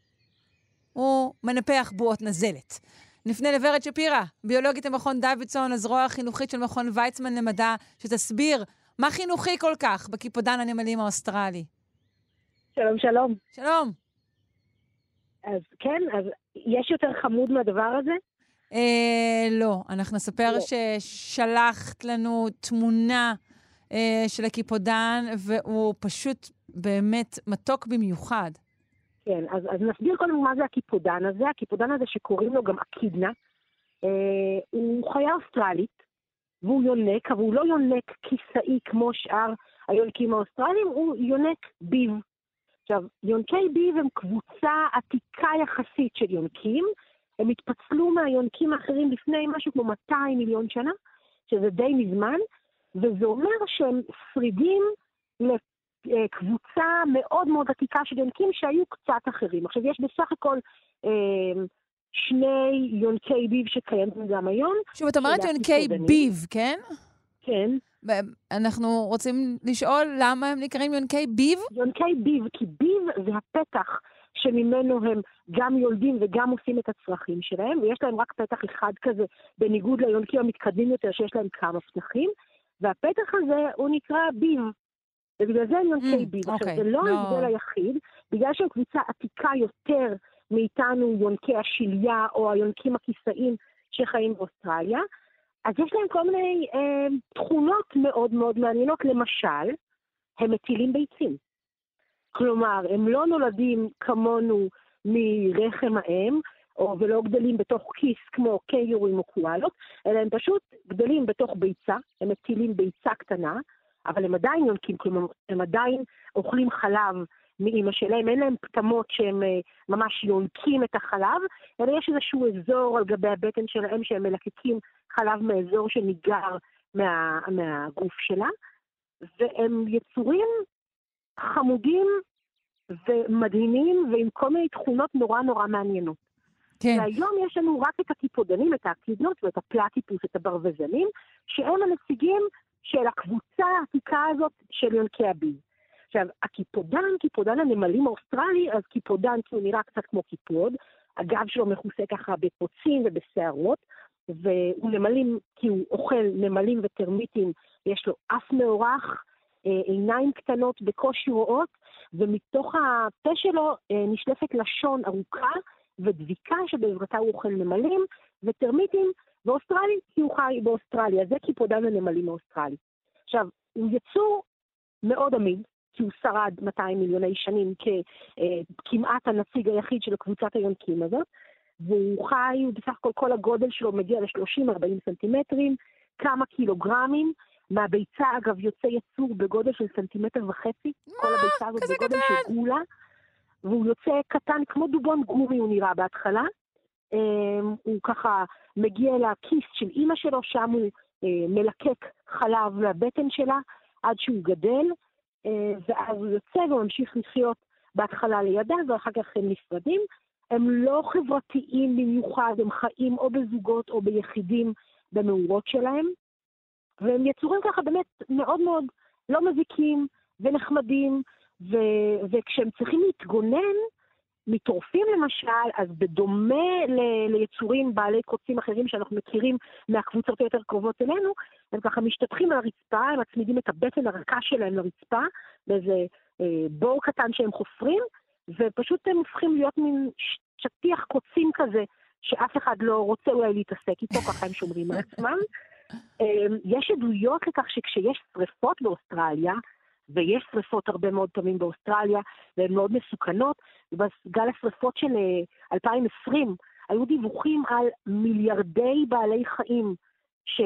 הוא מנפח בועות נזלת. נפנה לוורד שפירא, ביולוגית במכון דוידסון, הזרוע החינוכית של מכון ויצמן למדע, שתסביר מה חינוכי כל כך בקיפודן הנמלים האוסטרלי. שלום, שלום. שלום. אז כן, אז יש יותר חמוד מהדבר הזה? אה, לא. אנחנו נספר לא. ששלחת לנו תמונה אה, של הקיפודן, והוא פשוט באמת מתוק במיוחד. כן, אז, אז נסביר קודם מה זה הקיפודן הזה. הקיפודן הזה שקוראים לו גם אקידנה, אה, הוא חיה אוסטרלית, והוא יונק, אבל הוא לא יונק כיסי כמו שאר היונקים האוסטרליים, הוא יונק ביב. עכשיו, יונקי ביב הם קבוצה עתיקה יחסית של יונקים, הם התפצלו מהיונקים האחרים לפני משהו כמו 200 מיליון שנה, שזה די מזמן, וזה אומר שהם שרידים קבוצה מאוד מאוד עתיקה של יונקים שהיו קצת אחרים. עכשיו, יש בסך הכל אה, שני יונקי ביב שקיימים גם היום. שוב, את אומרת יונקי ביב, כן? כן. אנחנו רוצים לשאול למה הם נקראים יונקי ביב? יונקי ביב, כי ביב זה הפתח שממנו הם גם יולדים וגם עושים את הצרכים שלהם, ויש להם רק פתח אחד כזה, בניגוד ליונקים המתקדמים יותר שיש להם כמה פתחים, והפתח הזה הוא נקרא ביב. ובגלל זה הם יונקי ביב. עכשיו, אוקיי, זה לא ההבדל לא. היחיד, בגלל שהם קבוצה עתיקה יותר מאיתנו, יונקי השליה או היונקים הכיסאים שחיים באוסטרליה, אז יש להם כל מיני אה, תכונות מאוד מאוד מעניינות. למשל, הם מטילים ביצים. כלומר, הם לא נולדים כמונו מרחם האם, או ולא גדלים בתוך כיס כמו קיורים או קואלות, אלא הם פשוט גדלים בתוך ביצה, הם מטילים ביצה קטנה, אבל הם עדיין יונקים, כלומר, הם עדיין אוכלים חלב מאימא שלהם, אין להם פטמות שהם אה, ממש יונקים את החלב, אלא יש איזשהו אזור על גבי הבטן שלהם שהם מלקקים חלב מאזור שניגר מה, מהגוף שלה, והם יצורים חמודים ומדהימים ועם כל מיני תכונות נורא נורא מעניינות. כן. והיום יש לנו רק את הקיפודנים, את האקידנות ואת ה platypus, את הברווזנים, שהם הנציגים של הקבוצה העתיקה הזאת של יונקי הביב. עכשיו, הקיפודן, קיפודן הנמלים האוסטרלי, אז קיפודן כי הוא נראה קצת כמו קיפוד, הגב שלו מכוסה ככה בקוצים ובשערות, והוא נמלים כי הוא אוכל נמלים וטרמיטים, יש לו אף מאורך, אה, עיניים קטנות בקושי רואות, ומתוך הפה שלו אה, נשלפת לשון ארוכה ודביקה שבעזרתה הוא אוכל נמלים וטרמיטים, ואוסטרלי כי הוא חי באוסטרליה, זה קיפודן הנמלים האוסטרלי. עכשיו, הוא יצור מאוד עמיד, כי הוא שרד 200 מיליוני שנים ככמעט הנציג היחיד של קבוצת היונקים הזאת, והוא חי, בסך הכל כל הגודל שלו מגיע ל-30-40 סנטימטרים, כמה קילוגרמים. מהביצה, אגב, יוצא יצור בגודל של סנטימטר וחצי. מה? כל הביצה הזאת בגודל קטן. של גולה. והוא יוצא קטן, כמו דובון גורי הוא נראה בהתחלה. אמ, הוא ככה מגיע לכיס של אימא שלו, שם הוא אה, מלקק חלב מהבטן שלה עד שהוא גדל, אה, ואז הוא יוצא וממשיך לחיות בהתחלה לידה ואחר כך הם נפרדים. הם לא חברתיים במיוחד, הם חיים או בזוגות או ביחידים במאורות שלהם, והם יצורים ככה באמת מאוד מאוד לא מזיקים ונחמדים, ו- וכשהם צריכים להתגונן, מטורפים למשל, אז בדומה ל- ליצורים בעלי קוצים אחרים שאנחנו מכירים מהקבוצות היותר קרובות אלינו, הם ככה משתטחים על הרצפה, הם מצמידים את הבטן הרכה שלהם לרצפה, באיזה אה, בור קטן שהם חופרים, ופשוט הם הופכים להיות מין שטיח קוצים כזה, שאף אחד לא רוצה אולי להתעסק איתו, ככה הם שומרים על עצמם. אה, יש עדויות לכך שכשיש שריפות באוסטרליה, ויש שריפות הרבה מאוד פעמים באוסטרליה, והן מאוד מסוכנות. בגל השריפות של 2020 אה, היו דיווחים על מיליארדי בעלי חיים ש,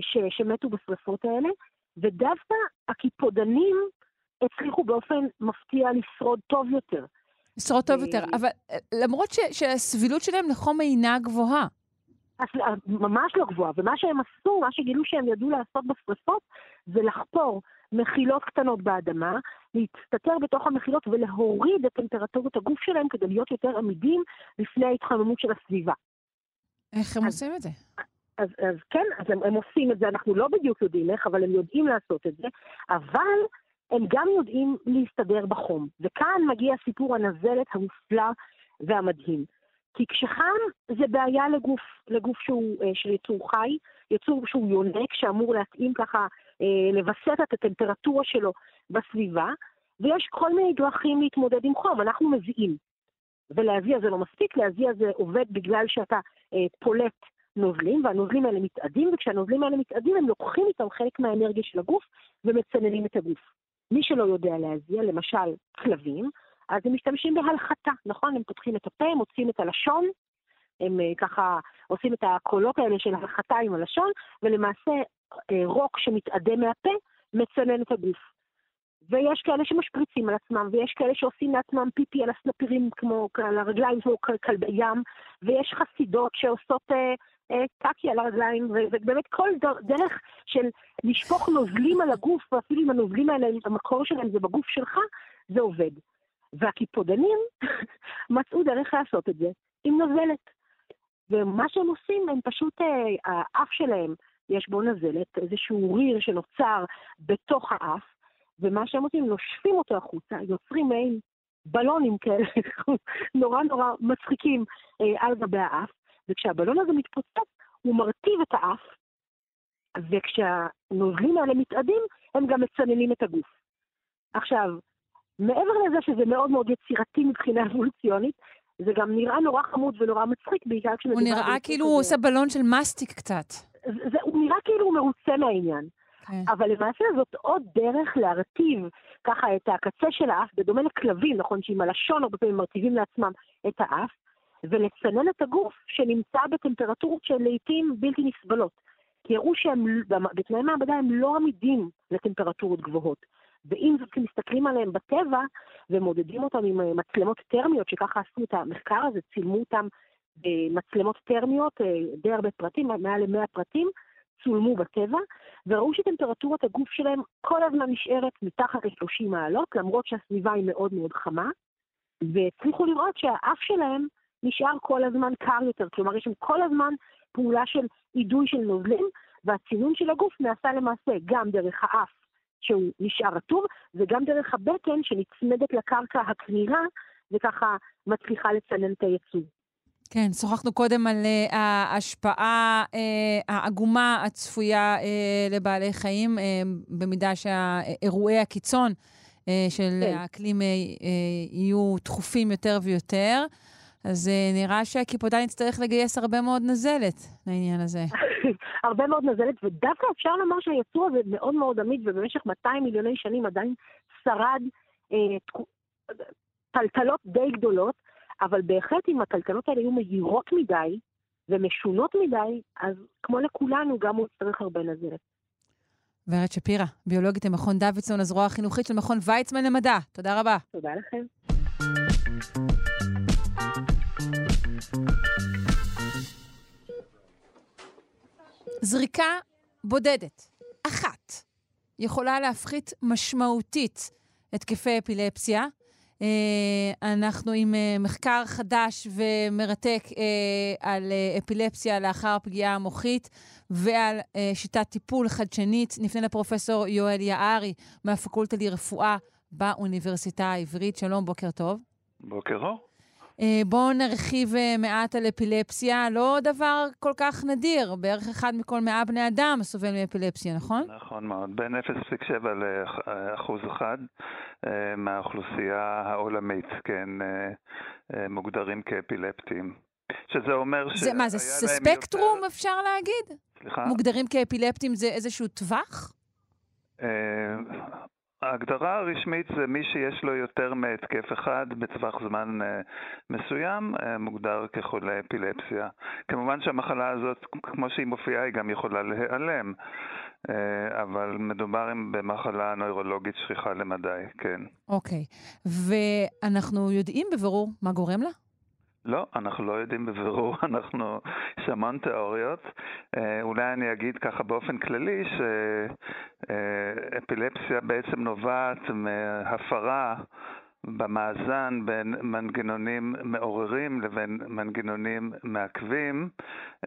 ש, שמתו בשריפות האלה, ודווקא הקיפודנים הצליחו באופן מפתיע לשרוד טוב יותר. לשרוד טוב יותר, אה, אבל אה, למרות ש, שהסבילות שלהם לחום אינה גבוהה. ממש לא גבוהה, ומה שהם עשו, מה שגילו שהם ידעו לעשות בשרפות, זה לחפור מחילות קטנות באדמה, להסתתר בתוך המחילות ולהוריד את טמפרטורת הגוף שלהם כדי להיות יותר עמידים לפני ההתחממות של הסביבה. איך הם אז, עושים את זה? אז, אז כן, אז הם, הם עושים את זה, אנחנו לא בדיוק יודעים איך, אבל הם יודעים לעשות את זה, אבל הם גם יודעים להסתדר בחום. וכאן מגיע סיפור הנזלת המופלא והמדהים. כי כשחם זה בעיה לגוף, לגוף שהוא, אה, של יצור חי, יצור שהוא יונק, שאמור להתאים ככה, אה, לווסת את הטמפרטורה שלו בסביבה, ויש כל מיני דרכים להתמודד עם חום, אנחנו מזיעים. ולהזיע זה לא מספיק, להזיע זה עובד בגלל שאתה אה, פולט נוזלים, והנוזלים האלה מתאדים, וכשהנוזלים האלה מתאדים הם לוקחים איתם חלק מהאנרגיה של הגוף ומצננים את הגוף. מי שלא יודע להזיע, למשל כלבים, אז הם משתמשים בהלחתה, נכון? הם פותחים את הפה, מוצאים את הלשון, הם uh, ככה עושים את הקולות האלה של הלחתה עם הלשון, ולמעשה uh, רוק שמתאדה מהפה מצנן את הגוף. ויש כאלה שמשפריצים על עצמם, ויש כאלה שעושים לעצמם פיפי על הסנפירים כמו על הרגליים כמו כלבי ים, ויש חסידות שעושות אה, אה, טאקי על הרגליים, ובאמת כל דרך של לשפוך נוזלים על הגוף, ואפילו אם הנוזלים האלה, המקור שלהם זה בגוף שלך, זה עובד. והקיפודנים מצאו דרך לעשות את זה עם נזלת. ומה שהם עושים, הם פשוט, אה, האף שלהם, יש בו נזלת, איזשהו ריר שנוצר בתוך האף, ומה שהם עושים, נושפים אותו החוצה, יוצרים מעין בלונים כאלה, נורא נורא מצחיקים אה, על גבי האף, וכשהבלון הזה מתפוצץ, הוא מרטיב את האף, וכשהנוזלים האלה מתאדים, הם גם מצננים את הגוף. עכשיו, מעבר לזה שזה מאוד מאוד יצירתי מבחינה אבולוציונית, זה גם נראה נורא חמוד ונורא מצחיק, בעיקר כשמדובר... הוא נראה כאילו הוא עושה בלון של מסטיק קצת. זה, הוא נראה כאילו הוא מרוצה מהעניין. כן. אבל למעשה זאת עוד דרך להרטיב ככה את הקצה של האף, בדומה לכלבים, נכון, שעם הלשון הרבה פעמים מרטיבים לעצמם את האף, ולצנן את הגוף שנמצא בטמפרטורות שלעיתים בלתי נסבלות. כי הראו שהם, בתנאי מעבדה הם לא עמידים לטמפרטורות גבוהות. ואם זאת מסתכלים עליהם בטבע ומודדים אותם עם אה, מצלמות טרמיות, שככה עשו את המחקר הזה, צילמו אותם במצלמות טרמיות, אה, די הרבה פרטים, מעל ל-100 פרטים, צולמו בטבע, וראו שטמפרטורת הגוף שלהם כל הזמן נשארת מתחת ל-30 מעלות, למרות שהסביבה היא מאוד מאוד חמה, והצליחו לראות שהאף שלהם נשאר כל הזמן קר יותר, כלומר יש שם כל הזמן פעולה של אידוי של נוזלים, והצינון של הגוף נעשה למעשה גם דרך האף שהוא נשאר רטוב, וגם דרך הבטן שנצמדת לקרקע הקרירה, וככה מצליחה לצנן את הייצור. כן, שוחחנו קודם על uh, ההשפעה uh, העגומה הצפויה uh, לבעלי חיים, uh, במידה שהאירועי הקיצון uh, של כן. האקלים uh, uh, יהיו תכופים יותר ויותר. אז uh, נראה שהקיפודן יצטרך לגייס הרבה מאוד נזלת לעניין הזה. הרבה מאוד נזלת, ודווקא אפשר לומר שהיצור הזה מאוד מאוד עמיד, ובמשך 200 מיליוני שנים עדיין שרד אה, טלטלות די גדולות, אבל בהחלט אם הטלטלות האלה היו מהירות מדי ומשונות מדי, אז כמו לכולנו, גם הוא יצטרך הרבה נזלת. ורד שפירא, ביולוגית למכון דוידסון, הזרוע החינוכית של מכון ויצמן למדע. תודה רבה. תודה לכם. זריקה בודדת, אחת, יכולה להפחית משמעותית התקפי אפילפסיה. אה, אנחנו עם אה, מחקר חדש ומרתק אה, על אפילפסיה לאחר הפגיעה המוחית ועל שיטת טיפול חדשנית. נפנה לפרופסור יואל יערי מהפקולטה לרפואה באוניברסיטה העברית. שלום, בוקר טוב. בוקר אור. אה, בואו נרחיב אה, מעט על אפילפסיה. לא דבר כל כך נדיר, בערך אחד מכל מאה בני אדם סובל מאפילפסיה, נכון? נכון מאוד, בין 0.7 לאחוז אחד אה, מהאוכלוסייה העולמית, כן, מוגדרים כאפילפטים. שזה אומר ש... זה מה, זה ספקטרום יותר... אפשר להגיד? סליחה? מוגדרים כאפילפטים זה איזשהו טווח? ההגדרה הרשמית זה מי שיש לו יותר מהתקף אחד בטווח זמן uh, מסוים, uh, מוגדר כחולה אפילפסיה. כמובן שהמחלה הזאת, כמו שהיא מופיעה, היא גם יכולה להיעלם, uh, אבל מדובר במחלה נוירולוגית שכיחה למדי, כן. אוקיי, okay. ואנחנו יודעים בבירור מה גורם לה? לא, אנחנו לא יודעים בבירור, אנחנו, יש המון תיאוריות. אה, אולי אני אגיד ככה באופן כללי שאפילפסיה בעצם נובעת מהפרה במאזן בין מנגנונים מעוררים לבין מנגנונים מעכבים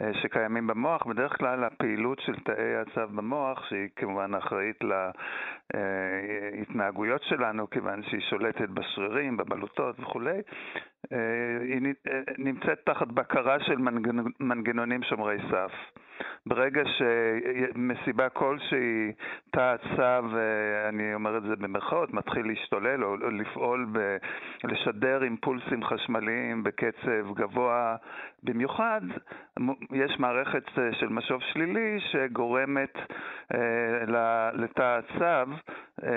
אה, שקיימים במוח. בדרך כלל הפעילות של תאי הצו במוח, שהיא כמובן אחראית להתנהגויות שלנו, כיוון שהיא שולטת בשרירים, בבלוטות וכולי, אה, היא נמצאת תחת בקרה של מנגנונים שומרי סף. ברגע שמסיבה כלשהי תא הצו, אני אומר את זה במרכאות, מתחיל להשתולל או לפעול, ב, לשדר אימפולסים חשמליים בקצב גבוה במיוחד, יש מערכת של משוב שלילי שגורמת אה, לתא הצו אה,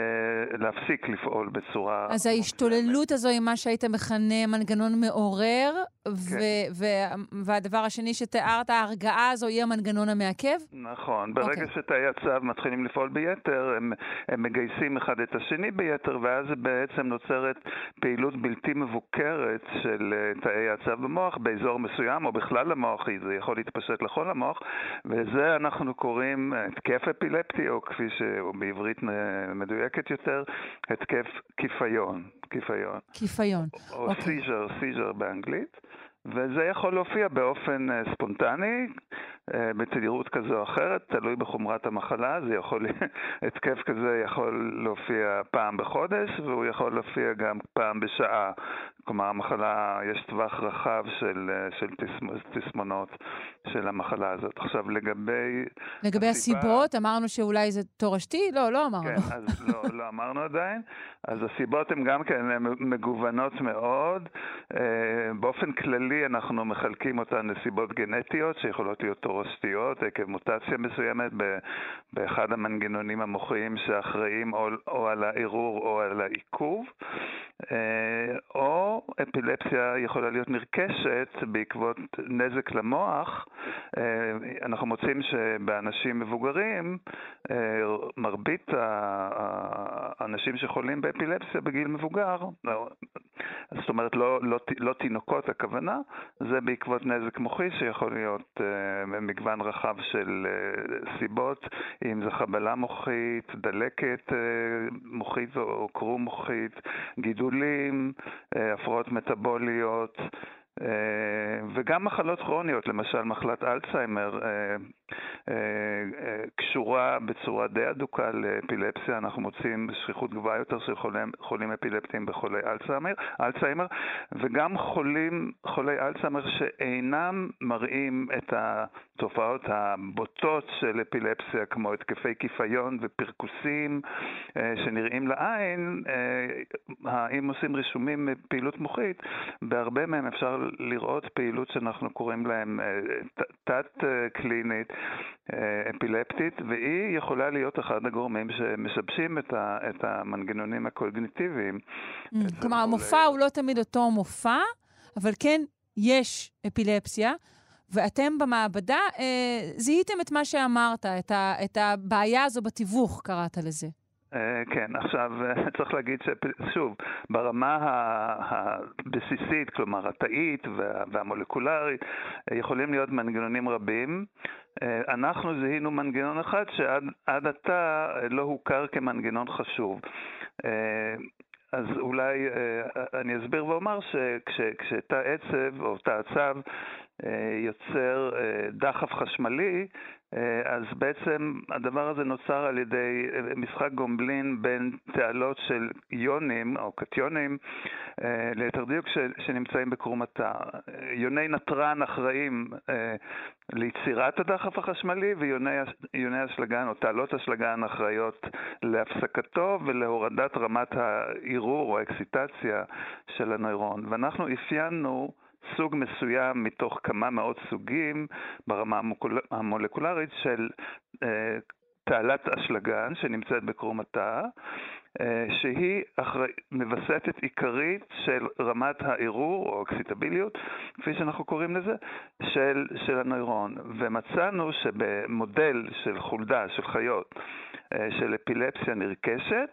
להפסיק לפעול בצורה... אז ההשתוללות הזו היא מה שהיית מכנה מנגנון מעורר, כן. והדבר השני שתיארת, ההרגעה הזו היא המנגנון המעכב? נכון. ברגע okay. שתאי הצו מתחילים לפעול ביתר, הם, הם מגייסים אחד את השני ביתר, ואז בעצם נוצרת פעילות בלתי מבוקרת של אה, תאי העצב במוח באזור מסוים, או בכלל המוח, זה יכול להתפשט לכל המוח, וזה אנחנו קוראים התקף אפילפטי, או כפי שהוא בעברית מדויקת יותר, התקף קיפיון. קיפיון. קיפיון. או. seizure, seizure באנגלית. וזה יכול להופיע באופן אה, ספונטני, בתדירות כזו או אחרת, תלוי בחומרת המחלה, זה יכול, התקף כזה יכול להופיע פעם בחודש, והוא יכול להופיע גם פעם בשעה. כלומר, המחלה, יש טווח רחב של, אה, של תסמונות של המחלה הזאת. עכשיו, לגבי... לגבי הסיבה, הסיבות, אמרנו שאולי זה תורשתי? לא, לא אמרנו. כן, אז לא, לא אמרנו עדיין. אז הסיבות הן גם כן מגוונות מאוד. באופן כללי אנחנו מחלקים אותן לסיבות גנטיות שיכולות להיות תורשתיות עקב מוטציה מסוימת באחד המנגנונים המוחיים שאחראים או, על הערעור או על העיכוב, אה, או אפילפסיה יכולה להיות נרכשת בעקבות נזק למוח. אה, אנחנו מוצאים שבאנשים מבוגרים, אה, מרבית האנשים שחולים באפילפסיה בגיל מבוגר, לא, זאת אומרת לא, לא, לא תינוקות הכוונה, זה בעקבות נזק מוחי שיכול להיות מגוון רחב של סיבות, אם זה חבלה מוחית, דלקת מוחית או קרום מוחית, גידול גידולים, אה, הפרעות מטבוליות אה, וגם מחלות כרוניות, למשל מחלת אלצהיימר אה, קשורה בצורה די אדוקה לאפילפסיה, אנחנו מוצאים שכיחות גבוהה יותר של חולים, חולים אפילפטיים בחולי אלצהיימר, אלצהיימר, וגם חולים, חולי אלצהיימר שאינם מראים את התופעות הבוטות של אפילפסיה, כמו התקפי קיפיון ופרכוסים שנראים לעין, אם עושים רישומים מפעילות מוחית, בהרבה מהם אפשר לראות פעילות שאנחנו קוראים להם אה, תת-קלינית אה, אפילפטית, והיא יכולה להיות אחד הגורמים שמשבשים את, ה, את המנגנונים הקוגניטיביים. Mm, כלומר, המופע הוא לא תמיד אותו מופע, אבל כן יש אפילפסיה. ואתם במעבדה אה, זיהיתם את מה שאמרת, את, ה, את הבעיה הזו בתיווך, קראת לזה. אה, כן, עכשיו צריך להגיד ששוב, ברמה הבסיסית, כלומר התאית והמולקולרית, יכולים להיות מנגנונים רבים. אה, אנחנו זיהינו מנגנון אחד שעד עתה לא הוכר כמנגנון חשוב. אה, אז אולי אני אסביר ואומר שכשתא עצב או תא עצב יוצר דחף חשמלי, אה, אז בעצם הדבר הזה נוצר על ידי אה, משחק גומלין בין תעלות של איונים או קטיונים, אה, ליתר דיוק, שנמצאים בקרום התא. יוני נתרן אחראים ליצירת הדחף החשמלי ויוני אשלגן או תעלות אשלגן אחראיות להפסקתו ולהורדת רמת הערעור או האקסיטציה של הנוירון. ואנחנו אפיינו סוג מסוים מתוך כמה מאות סוגים ברמה המולקולרית של אה, תעלת אשלגן שנמצאת בקרום התא, אה, שהיא אחרי, מווסתת עיקרית של רמת הערעור או אקסיטביליות, כפי שאנחנו קוראים לזה, של, של הנוירון. ומצאנו שבמודל של חולדה, של חיות, אה, של אפילפסיה נרכשת,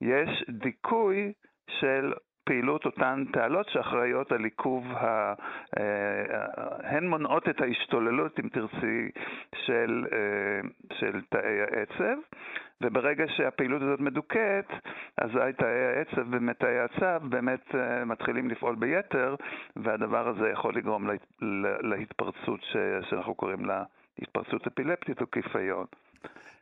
יש דיכוי של פעילות אותן תעלות שאחראיות על עיכוב, ה... אה, הן מונעות את ההשתוללות, אם תרצי, של, אה, של תאי העצב, וברגע שהפעילות הזאת מדוכאת, אזי תאי העצב ותאי הצב באמת אה, מתחילים לפעול ביתר, והדבר הזה יכול לגרום להתפרצות ש... שאנחנו קוראים לה התפרצות אפילפטית או קיפיון.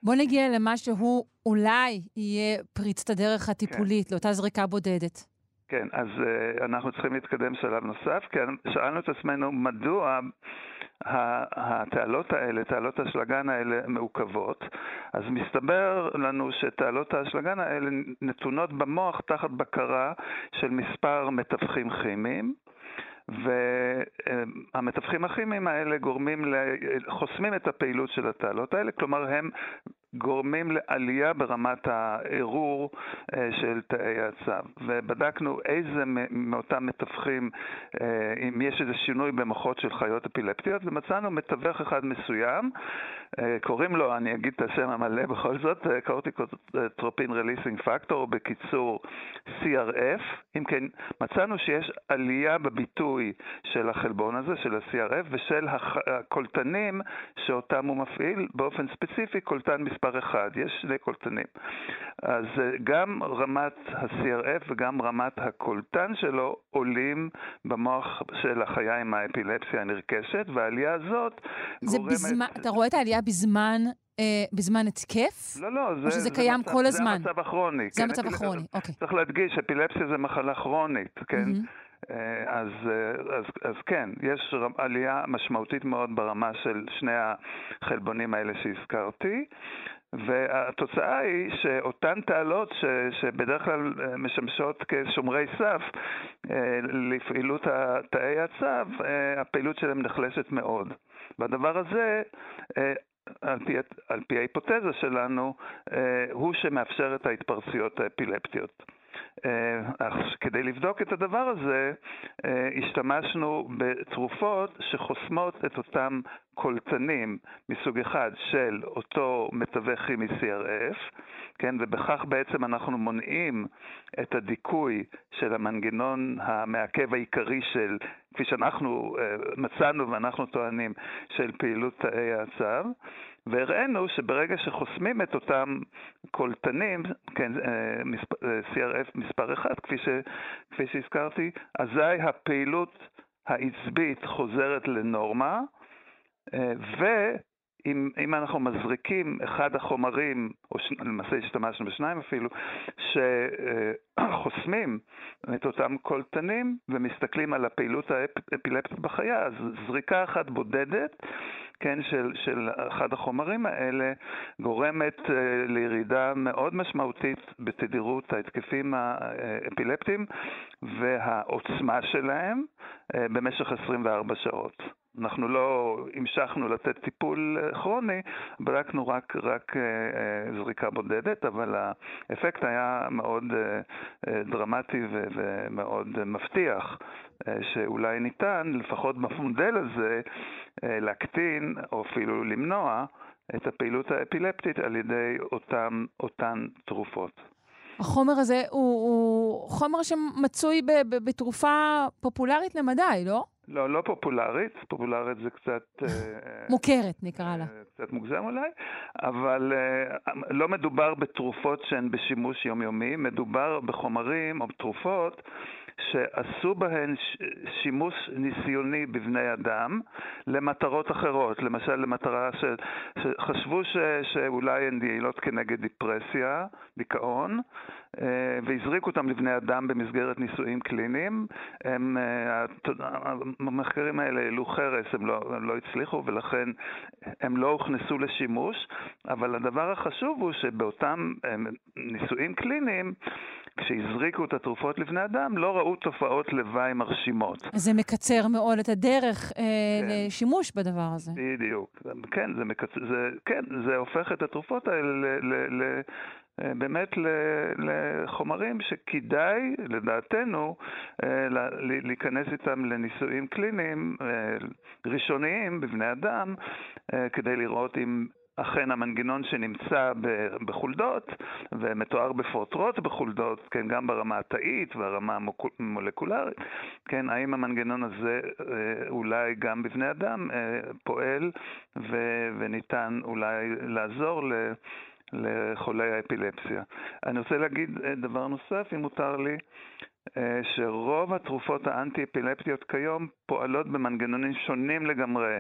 בוא נגיע למה שהוא אולי יהיה פריצת הדרך הטיפולית, כן. לאותה זריקה בודדת. כן, אז uh, אנחנו צריכים להתקדם שלב נוסף, כי שאלנו את עצמנו מדוע התעלות האלה, תעלות האשלגן האלה מעוכבות, אז מסתבר לנו שתעלות האשלגן האלה נתונות במוח תחת בקרה של מספר מתווכים כימיים. והמתווכים הכימיים האלה גורמים, חוסמים את הפעילות של התעלות האלה, כלומר הם גורמים לעלייה ברמת הערעור אה, של תאי הצו. ובדקנו איזה מאותם מתווכים, אה, אם יש איזה שינוי במוחות של חיות אפילפטיות, ומצאנו מתווך אחד מסוים, אה, קוראים לו, אני אגיד את השם המלא בכל זאת, קורטיקוטרופין רליסינג פקטור, בקיצור CRF. אם כן, מצאנו שיש עלייה בביטוי של החלבון הזה, של ה-CRF, ושל הקולטנים שאותם הוא מפעיל, באופן ספציפי קולטן מספר מספר אחד, יש שני קולטנים. אז אה, גם רמת ה-CRF וגם רמת הקולטן שלו עולים במוח של החיה עם האפילפסיה הנרכשת, והעלייה הזאת זה גורמת... בזמן, אתה רואה את העלייה בזמן אה, בזמן התקף? לא, לא, זה, או שזה קיים מצב, כל הזמן? זה המצב הכרוני. זה כן, המצב הכרוני, אוקיי. צריך להדגיש, אפילפסיה זה מחלה כרונית, כן? Mm-hmm. אז, אז, אז כן, יש עלייה משמעותית מאוד ברמה של שני החלבונים האלה שהזכרתי. והתוצאה היא שאותן תעלות ש, שבדרך כלל אה, משמשות כשומרי סף אה, לפעילות תאי הצו, אה, הפעילות שלהם נחלשת מאוד. והדבר הזה, על פי, על פי ההיפותזה שלנו, הוא שמאפשר את ההתפרצויות האפילפטיות. כדי לבדוק את הדבר הזה, השתמשנו בתרופות שחוסמות את אותם קולטנים מסוג אחד של אותו מתווך כימי CRF, כן, ובכך בעצם אנחנו מונעים את הדיכוי של המנגנון המעכב העיקרי של, כפי שאנחנו uh, מצאנו ואנחנו טוענים, של פעילות תאי הצו, והראינו שברגע שחוסמים את אותם קולטנים, כן, אה, אה, CRF מספר אחד, כפי, ש, כפי שהזכרתי, אזי הפעילות העצבית חוזרת לנורמה, אה, ואם אנחנו מזריקים אחד החומרים, או ש... למעשה השתמשנו בשניים אפילו, שחוסמים את אותם קולטנים ומסתכלים על הפעילות האפילפטית בחיה, אז זריקה אחת בודדת כן, של, של אחד החומרים האלה גורמת uh, לירידה מאוד משמעותית בתדירות ההתקפים האפילפטיים והעוצמה שלהם uh, במשך 24 שעות. אנחנו לא המשכנו לתת טיפול אה, כרוני, בדקנו רק, רק זריקה בודדת, אבל האפקט היה מאוד דרמטי ומאוד מבטיח, שאולי ניתן, לפחות במודל הזה, אה, להקטין או אפילו למנוע את הפעילות האפילפטית על ידי אותם, אותן תרופות. החומר הזה הוא, הוא חומר שמצוי ב, ב, בתרופה פופולרית למדי, לא? לא, לא פופולרית, פופולרית זה קצת... אה, מוכרת, נקרא לה. קצת מוגזם אולי, אבל לא מדובר בתרופות שהן בשימוש יומיומי, מדובר בחומרים או תרופות שעשו בהן שימוש ניסיוני בבני אדם למטרות אחרות, למשל למטרה של, שחשבו ש, שאולי הן יעילות כנגד דיפרסיה, דיכאון, אה, והזריקו אותם לבני אדם במסגרת ניסויים קליניים. הם, אה, המחקרים האלה העלו חרס, הם לא, הם לא הצליחו ולכן הם לא הוכנסו לשימוש, אבל הדבר החשוב הוא שבאותם אה, ניסויים קליניים כשהזריקו את התרופות לבני אדם, לא ראו תופעות לוואי מרשימות. זה מקצר מאוד את הדרך אה, כן. לשימוש בדבר הזה. בדיוק. כן זה, מקצר, זה, כן, זה הופך את התרופות האלה ל... ל, ל אה, באמת לחומרים שכדאי, לדעתנו, אה, להיכנס איתם לניסויים קליניים אה, ראשוניים בבני אדם, כדי לראות אם אכן המנגנון שנמצא בחולדות ומתואר בפרוטרוט בחולדות, כן, גם ברמה התאית והרמה המולקולרית, כן, האם המנגנון הזה אה, אולי גם בבני אדם אה, פועל ו- וניתן אולי לעזור ל... לחולי האפילפסיה. אני רוצה להגיד אה, דבר נוסף, אם מותר לי, שרוב התרופות האנטי-אפילפטיות כיום פועלות במנגנונים שונים לגמרי.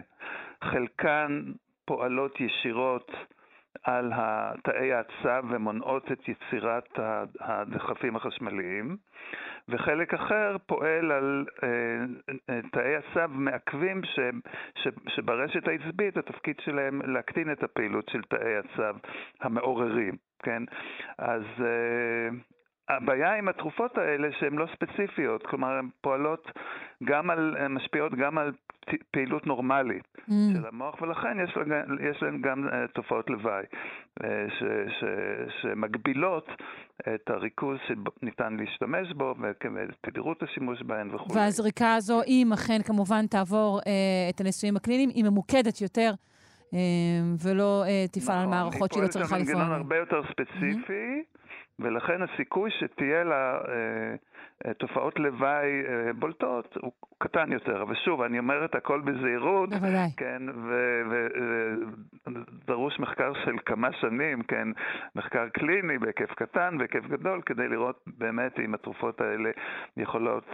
חלקן פועלות ישירות על תאי העצב ומונעות את יצירת הדחפים החשמליים, וחלק אחר פועל על אה, תאי עצב מעכבים ש, ש, שברשת העצבית התפקיד שלהם להקטין את הפעילות של תאי עצב המעוררים, כן? אז אה, הבעיה עם התרופות האלה שהן לא ספציפיות, כלומר הן פועלות גם על, הן משפיעות גם על פעילות נורמלית mm. של המוח, ולכן יש, יש להן גם uh, תופעות לוואי uh, ש, ש, שמגבילות את הריכוז שניתן להשתמש בו ותדירות השימוש בהן וכו'. והזריקה הזו, אם אכן כמובן תעבור uh, את הניסויים הקליניים, היא ממוקדת יותר. ולא תפעל על נכון, מערכות שהיא לא צריכה לפעול. היא פועלת במנגנון הרבה יותר ספציפי, mm-hmm. ולכן הסיכוי שתהיה לה אה, אה, תופעות לוואי אה, בולטות הוא קטן יותר. אבל שוב, אני אומר את הכל בזהירות. בוודאי. כן, ודרוש מחקר של כמה שנים, כן, מחקר קליני בהיקף קטן, בהיקף גדול, כדי לראות באמת אם התרופות האלה יכולות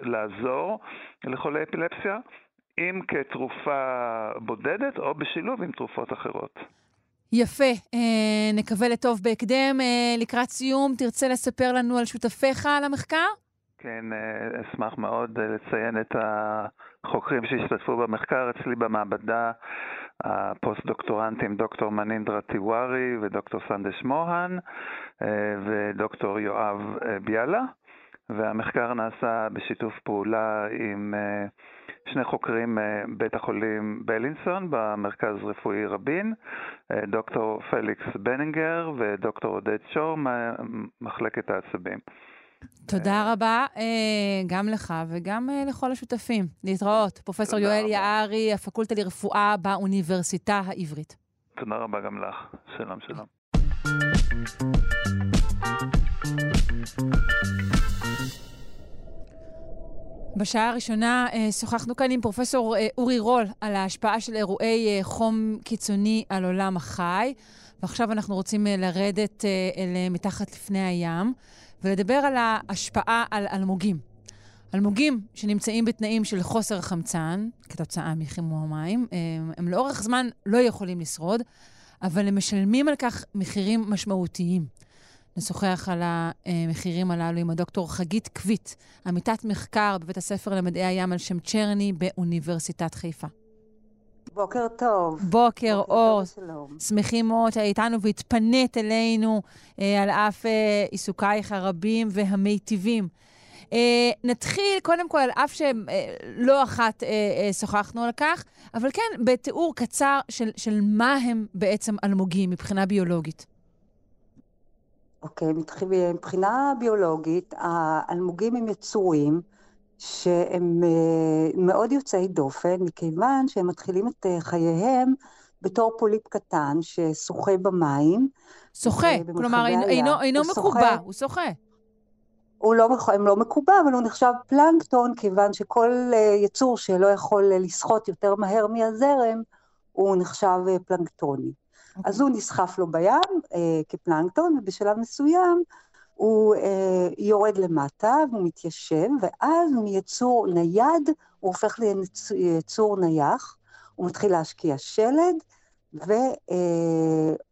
לעזור לחולי אפילפסיה. אם כתרופה בודדת או בשילוב עם תרופות אחרות. יפה, אה, נקווה לטוב בהקדם. אה, לקראת סיום, תרצה לספר לנו על שותפיך על המחקר? כן, אה, אשמח מאוד אה, לציין את החוקרים שהשתתפו במחקר אצלי במעבדה, הפוסט-דוקטורנטים דוקטור מנינדרה טיווארי ודוקטור סנדש מוהן אה, ודוקטור יואב ביאלה, והמחקר נעשה בשיתוף פעולה עם... אה, שני חוקרים מבית החולים בלינסון במרכז רפואי רבין, אה, דוקטור פליקס בנינגר ודוקטור עודד שור ממחלקת העצבים. תודה אה, רבה אה, גם לך וגם לכל השותפים. להתראות. פרופ' יואל יערי, הפקולטה לרפואה באוניברסיטה העברית. תודה רבה גם לך. שלום, שלום. בשעה הראשונה אה, שוחחנו כאן עם פרופסור אה, אורי רול על ההשפעה של אירועי אה, חום קיצוני על עולם החי, ועכשיו אנחנו רוצים לרדת אל מתחת לפני הים ולדבר על ההשפעה על אלמוגים. אלמוגים שנמצאים בתנאים של חוסר חמצן, כתוצאה מחימום המים, הם, הם לאורך זמן לא יכולים לשרוד, אבל הם משלמים על כך מחירים משמעותיים. נשוחח על המחירים הללו עם הדוקטור חגית קוויט, עמיתת מחקר בבית הספר למדעי הים על שם צ'רני באוניברסיטת חיפה. בוקר טוב. בוקר אור. שמחים מאוד שהיית איתנו והתפנית אלינו אה, על אף אה, עיסוקייך הרבים והמיטיבים. אה, נתחיל קודם כל, על אף שלא אה, אחת אה, אה, שוחחנו על כך, אבל כן, בתיאור קצר של, של מה הם בעצם אלמוגים מבחינה ביולוגית. אוקיי, okay, מבחינה ביולוגית, האלמוגים הם יצורים שהם אה, מאוד יוצאי דופן, מכיוון שהם מתחילים את אה, חייהם בתור פוליפ קטן ששוחה במים. שוחה, כלומר אינו, אינו מקובע, הוא שוחה. הוא לא, הם לא מקובע, אבל הוא נחשב פלנקטון, כיוון שכל יצור שלא יכול לשחות יותר מהר מהזרם, הוא נחשב פלנקטוני. אוקיי. אז הוא נסחף לו בים אה, כפלנקטון, ובשלב מסוים הוא אה, יורד למטה והוא מתיישב, ואז מיצור נייד הוא הופך ליצור נייח, הוא מתחיל להשקיע שלד, ועוד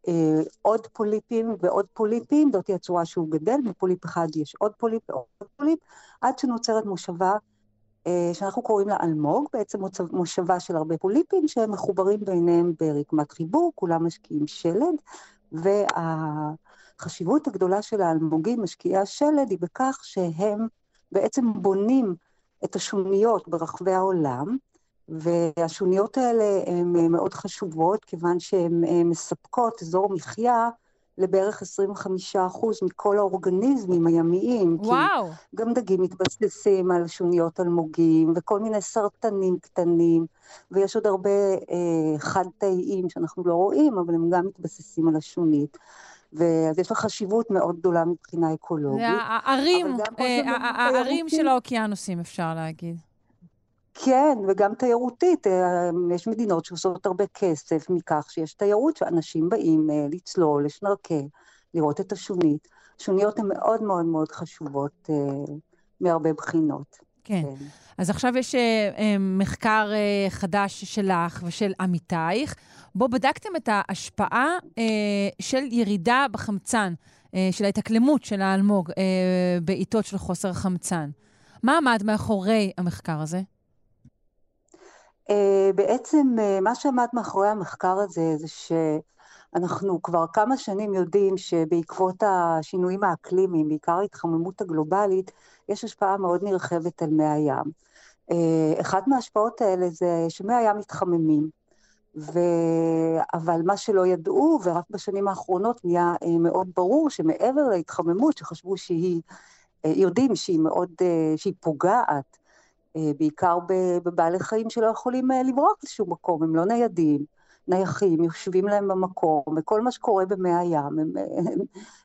אה, אה, פוליפים ועוד פוליפים, זאת היא הצורה שהוא גדל, מפוליפ אחד יש עוד פוליפ ועוד פוליפ, עד שנוצרת מושבה אה, שאנחנו קוראים לה אלמוג, בעצם מושבה של הרבה פוליפים שהם מחוברים ביניהם ברקמת חיבור, כולם משקיעים שלד, והחשיבות הגדולה של האלמוגים, משקיעי השלד, היא בכך שהם בעצם בונים את השוניות ברחבי העולם, והשוניות האלה הן מאוד חשובות, כיוון שהן מספקות אזור מחיה לבערך 25% מכל האורגניזמים הימיים. וואו. כי גם דגים מתבססים על שוניות אלמוגים, וכל מיני סרטנים קטנים, ויש עוד הרבה אה, חד-תאיים שאנחנו לא רואים, אבל הם גם מתבססים על השונית. ואז יש לה חשיבות מאוד גדולה מבחינה אקולוגית. זה הערים, אה, הערים של האוקיינוסים, אפשר להגיד. כן, וגם תיירותית. אה, יש מדינות שעושות הרבה כסף מכך שיש תיירות, שאנשים באים אה, לצלול, לשנרקל, לראות את השונית. שוניות הן מאוד מאוד מאוד חשובות אה, מהרבה בחינות. כן. כן. אז עכשיו יש מחקר חדש שלך ושל עמיתייך. בו בדקתם את ההשפעה של ירידה בחמצן, של ההתאקלמות של האלמוג בעיתות של חוסר חמצן. מה עמד מאחורי המחקר הזה? אה, בעצם אה, מה שעמד מאחורי המחקר הזה זה שאנחנו כבר כמה שנים יודעים שבעקבות השינויים האקלימיים, בעיקר ההתחממות הגלובלית, יש השפעה מאוד נרחבת על מי הים. אה, אחת מההשפעות האלה זה שמי הים מתחממים. ו... אבל מה שלא ידעו, ורק בשנים האחרונות נהיה מאוד ברור שמעבר להתחממות, שחשבו שהיא, יודעים שהיא מאוד, שהיא פוגעת בעיקר בבעלי חיים שלא יכולים אה, לברוח לשום מקום, הם לא ניידים, נייחים, יושבים להם במקום, וכל מה שקורה במי הים, הם, הם, הם,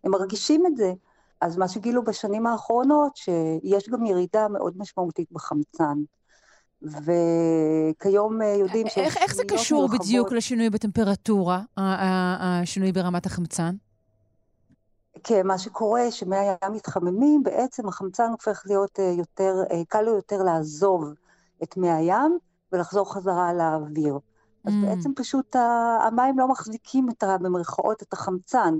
הם מרגישים את זה. אז מה שגילו בשנים האחרונות, שיש גם ירידה מאוד משמעותית בחמצן. וכיום אה, יודעים שיש... איך, איך זה קשור מרחבות... בדיוק לשינוי בטמפרטורה, השינוי ברמת החמצן? כן, מה שקורה, שמי הים מתחממים, בעצם החמצן הופך להיות אה, יותר, אה, קל לו יותר לעזוב את מי הים ולחזור חזרה לאוויר. אז mm. בעצם פשוט המים לא מחזיקים את, במרכאות, את החמצן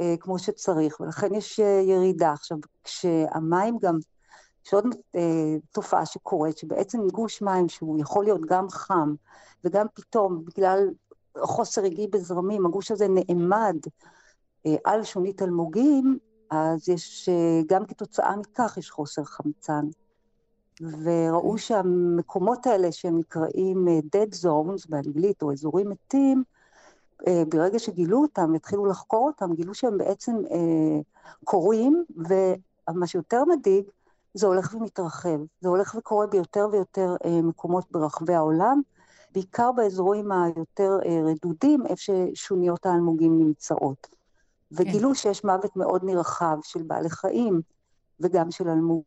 אה, כמו שצריך, ולכן יש ירידה. עכשיו, כשהמים גם, יש עוד אה, תופעה שקורית, שבעצם גוש מים שהוא יכול להיות גם חם, וגם פתאום, בגלל חוסר רגעי בזרמים, הגוש הזה נעמד, אה, על שונית אלמוגים, אז יש, אה, גם כתוצאה מכך יש חוסר חמצן. וראו אוקיי. שהמקומות האלה שהם נקראים אה, dead zones באנגלית, או אזורים מתים, ברגע שגילו אותם, התחילו לחקור אותם, גילו שהם בעצם קורים, ומה שיותר מדאיג, זה הולך ומתרחב. זה הולך וקורה ביותר ויותר מקומות ברחבי העולם, בעיקר באזורים היותר רדודים, איפה ששוניות האלמוגים נמצאות. וגילו כן. שיש מוות מאוד נרחב של בעלי חיים וגם של אלמוג.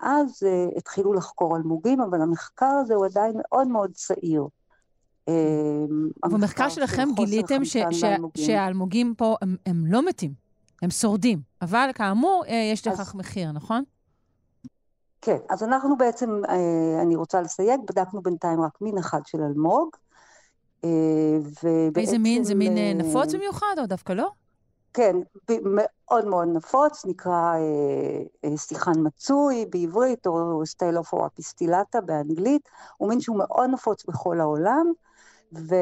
אז uh, התחילו לחקור אלמוגים, אבל המחקר הזה הוא עדיין מאוד מאוד צעיר. במחקר שלכם גיליתם ש- ש- שהאלמוגים פה הם, הם לא מתים, הם שורדים, אבל כאמור, uh, יש לכך מחיר, נכון? כן, אז אנחנו בעצם, uh, אני רוצה לסייג, בדקנו בינתיים רק מין אחד של אלמוג. ובעצם... איזה מין? זה מין נפוץ במיוחד או דווקא לא? כן, מאוד מאוד נפוץ, נקרא אה, אה, שיחן מצוי בעברית, או סטיילוף או אפיסטילטה באנגלית, הוא מין שהוא מאוד נפוץ בכל העולם, ונוח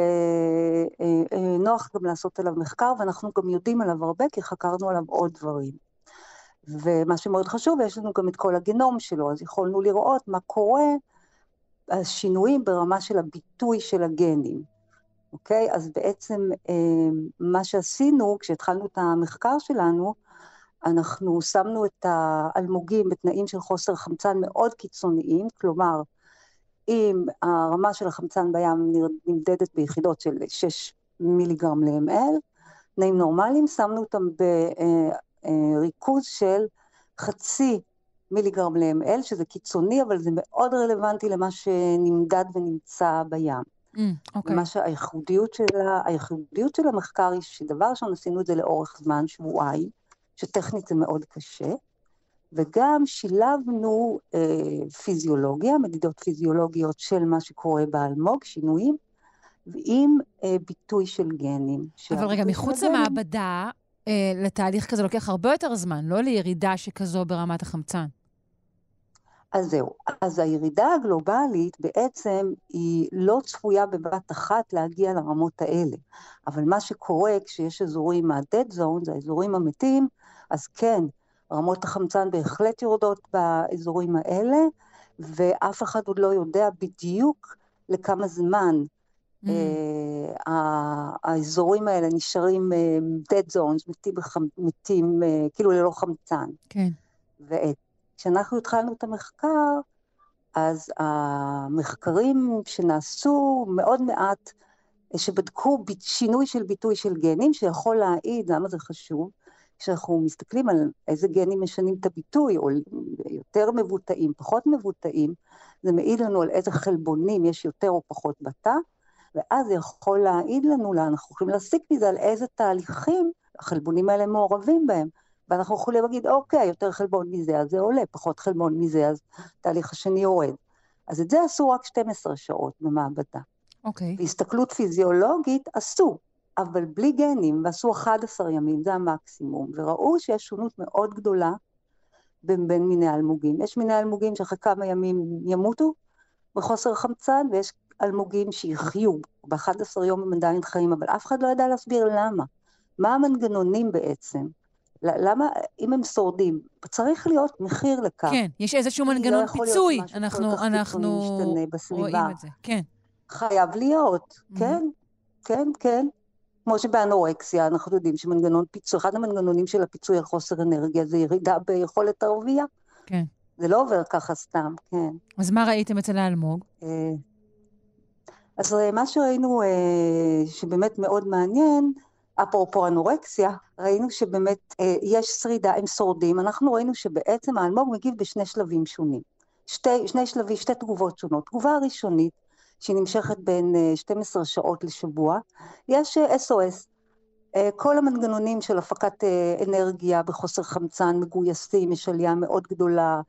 אה, גם לעשות עליו מחקר, ואנחנו גם יודעים עליו הרבה, כי חקרנו עליו עוד דברים. ומה שמאוד חשוב, יש לנו גם את כל הגנום שלו, אז יכולנו לראות מה קורה, השינויים ברמה של הביטוי של הגנים. אוקיי? אז בעצם אה, מה שעשינו, כשהתחלנו את המחקר שלנו, אנחנו שמנו את האלמוגים בתנאים של חוסר חמצן מאוד קיצוניים, כלומר, אם הרמה של החמצן בים נמדדת ביחידות של 6 מיליגרם ל-ML, תנאים נורמליים, שמנו אותם בריכוז של חצי מיליגרם ל-ML, שזה קיצוני, אבל זה מאוד רלוונטי למה שנמדד ונמצא בים. Mm, אוקיי. מה שהייחודיות שלה, הייחודיות של המחקר היא שדבר ראשון עשינו את זה לאורך זמן, שבועיים, שטכנית זה מאוד קשה, וגם שילבנו אה, פיזיולוגיה, מדידות פיזיולוגיות של מה שקורה באלמוג, שינויים, עם אה, ביטוי של גנים. אבל רגע, מחוץ הגנים... למעבדה, אה, לתהליך כזה לוקח הרבה יותר זמן, לא לירידה שכזו ברמת החמצן. אז זהו. אז הירידה הגלובלית בעצם היא לא צפויה בבת אחת להגיע לרמות האלה. אבל מה שקורה כשיש אזורים מה-dead zone, זה האזורים המתים, אז כן, רמות החמצן בהחלט יורדות באזורים האלה, ואף אחד עוד לא יודע בדיוק לכמה זמן mm. uh, האזורים האלה נשארים uh, dead zones, מתים. מתים uh, כאילו ללא חמצן. כן. וכשאנחנו התחלנו את המחקר, אז המחקרים שנעשו מאוד מעט, שבדקו שינוי של ביטוי של גנים, שיכול להעיד למה זה חשוב, כשאנחנו מסתכלים על איזה גנים משנים את הביטוי, או יותר מבוטאים, פחות מבוטאים, זה מעיד לנו על איזה חלבונים יש יותר או פחות בתא, ואז זה יכול להעיד לנו, אנחנו יכולים להסיק מזה על איזה תהליכים החלבונים האלה מעורבים בהם. ואנחנו יכולים להגיד, אוקיי, יותר חלבון מזה, אז זה עולה, פחות חלבון מזה, אז התהליך השני יורד. אז את זה עשו רק 12 שעות במעבדה. אוקיי. והסתכלות פיזיולוגית עשו, אבל בלי גנים, ועשו 11 ימים, זה המקסימום, וראו שיש שונות מאוד גדולה בין, בין מיני אלמוגים. יש מיני אלמוגים שאחרי כמה ימים ימותו בחוסר חמצן, ויש אלמוגים שיחיו, ב-11 יום הם עדיין חיים, אבל אף אחד לא ידע להסביר למה. מה המנגנונים בעצם? למה, אם הם שורדים, צריך להיות מחיר לכך. כן, יש איזשהו מנגנון לא פיצוי. אנחנו, אנחנו רואים את זה, כן. חייב להיות, mm-hmm. כן, כן, כן. כמו שבאנורקסיה אנחנו יודעים שמנגנון פיצוי, אחד המנגנונים של הפיצוי על חוסר אנרגיה זה ירידה ביכולת הרבייה. כן. זה לא עובר ככה סתם, כן. אז מה ראיתם אצל האלמוג? אה, אז מה שראינו אה, שבאמת מאוד מעניין, אפרופו אנורקסיה, ראינו שבאמת אה, יש שרידה, הם שורדים, אנחנו ראינו שבעצם האלמוג מגיב בשני שלבים שונים. שתי, שני שלבים, שתי תגובות שונות. תגובה הראשונית, שהיא נמשכת בין 12 אה, שעות לשבוע, יש SOS. אה, כל המנגנונים של הפקת אנרגיה בחוסר חמצן מגויסים, יש עלייה מאוד גדולה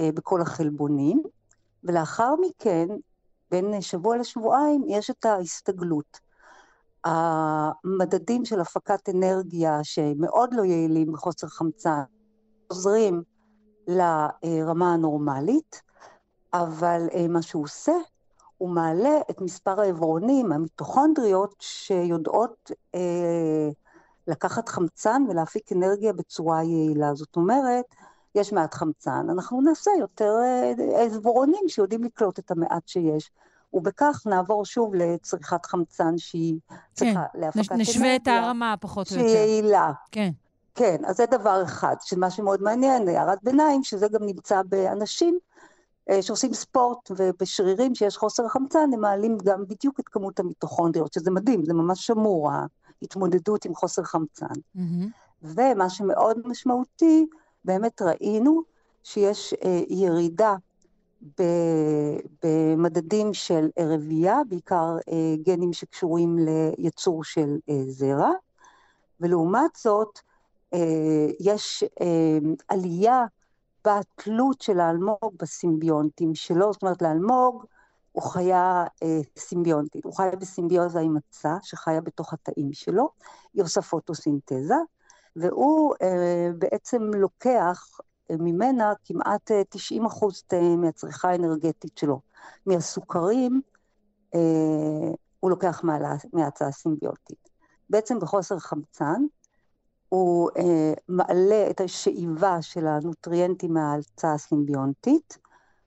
בכל החלבונים, ולאחר מכן, בין שבוע לשבועיים, יש את ההסתגלות. המדדים של הפקת אנרגיה שמאוד לא יעילים בחוסר חמצן חוזרים לרמה הנורמלית, אבל אה, מה שהוא עושה, הוא מעלה את מספר העברונים, המיטוכונדריות, שיודעות אה, לקחת חמצן ולהפיק אנרגיה בצורה יעילה. זאת אומרת, יש מעט חמצן, אנחנו נעשה יותר אה, עברונים שיודעים לקלוט את המעט שיש. ובכך נעבור שוב לצריכת חמצן שהיא צריכה כן, להפקת אנרגיה. נשווה את הרמה פחות או יותר. שהיא יעילה. כן. כן, אז זה דבר אחד, שמה שמאוד מעניין, הערת ביניים, שזה גם נמצא באנשים אה, שעושים ספורט ובשרירים שיש חוסר חמצן, הם מעלים גם בדיוק את כמות המיטוכונדריות, שזה מדהים, זה ממש שמור, ההתמודדות עם חוסר חמצן. Mm-hmm. ומה שמאוד משמעותי, באמת ראינו שיש אה, ירידה במדדים של רבייה, בעיקר אה, גנים שקשורים לייצור של אה, זרע, ולעומת זאת אה, יש עלייה בתלות של האלמוג בסימביונטים שלו, זאת אומרת לאלמוג הוא חיה סימביונטית, הוא חיה בסימביוזה עם מצה שחיה בתוך התאים שלו, היא עושה פוטוסינתזה, והוא בעצם לוקח ממנה כמעט 90 אה, אחוז מהצריכה האנרגטית שלו. מהסוכרים אה, הוא לוקח מההצעה הסימביוטית. בעצם בחוסר חמצן הוא אה, מעלה את השאיבה של הנוטריאנטים מההצעה הסימביונטית.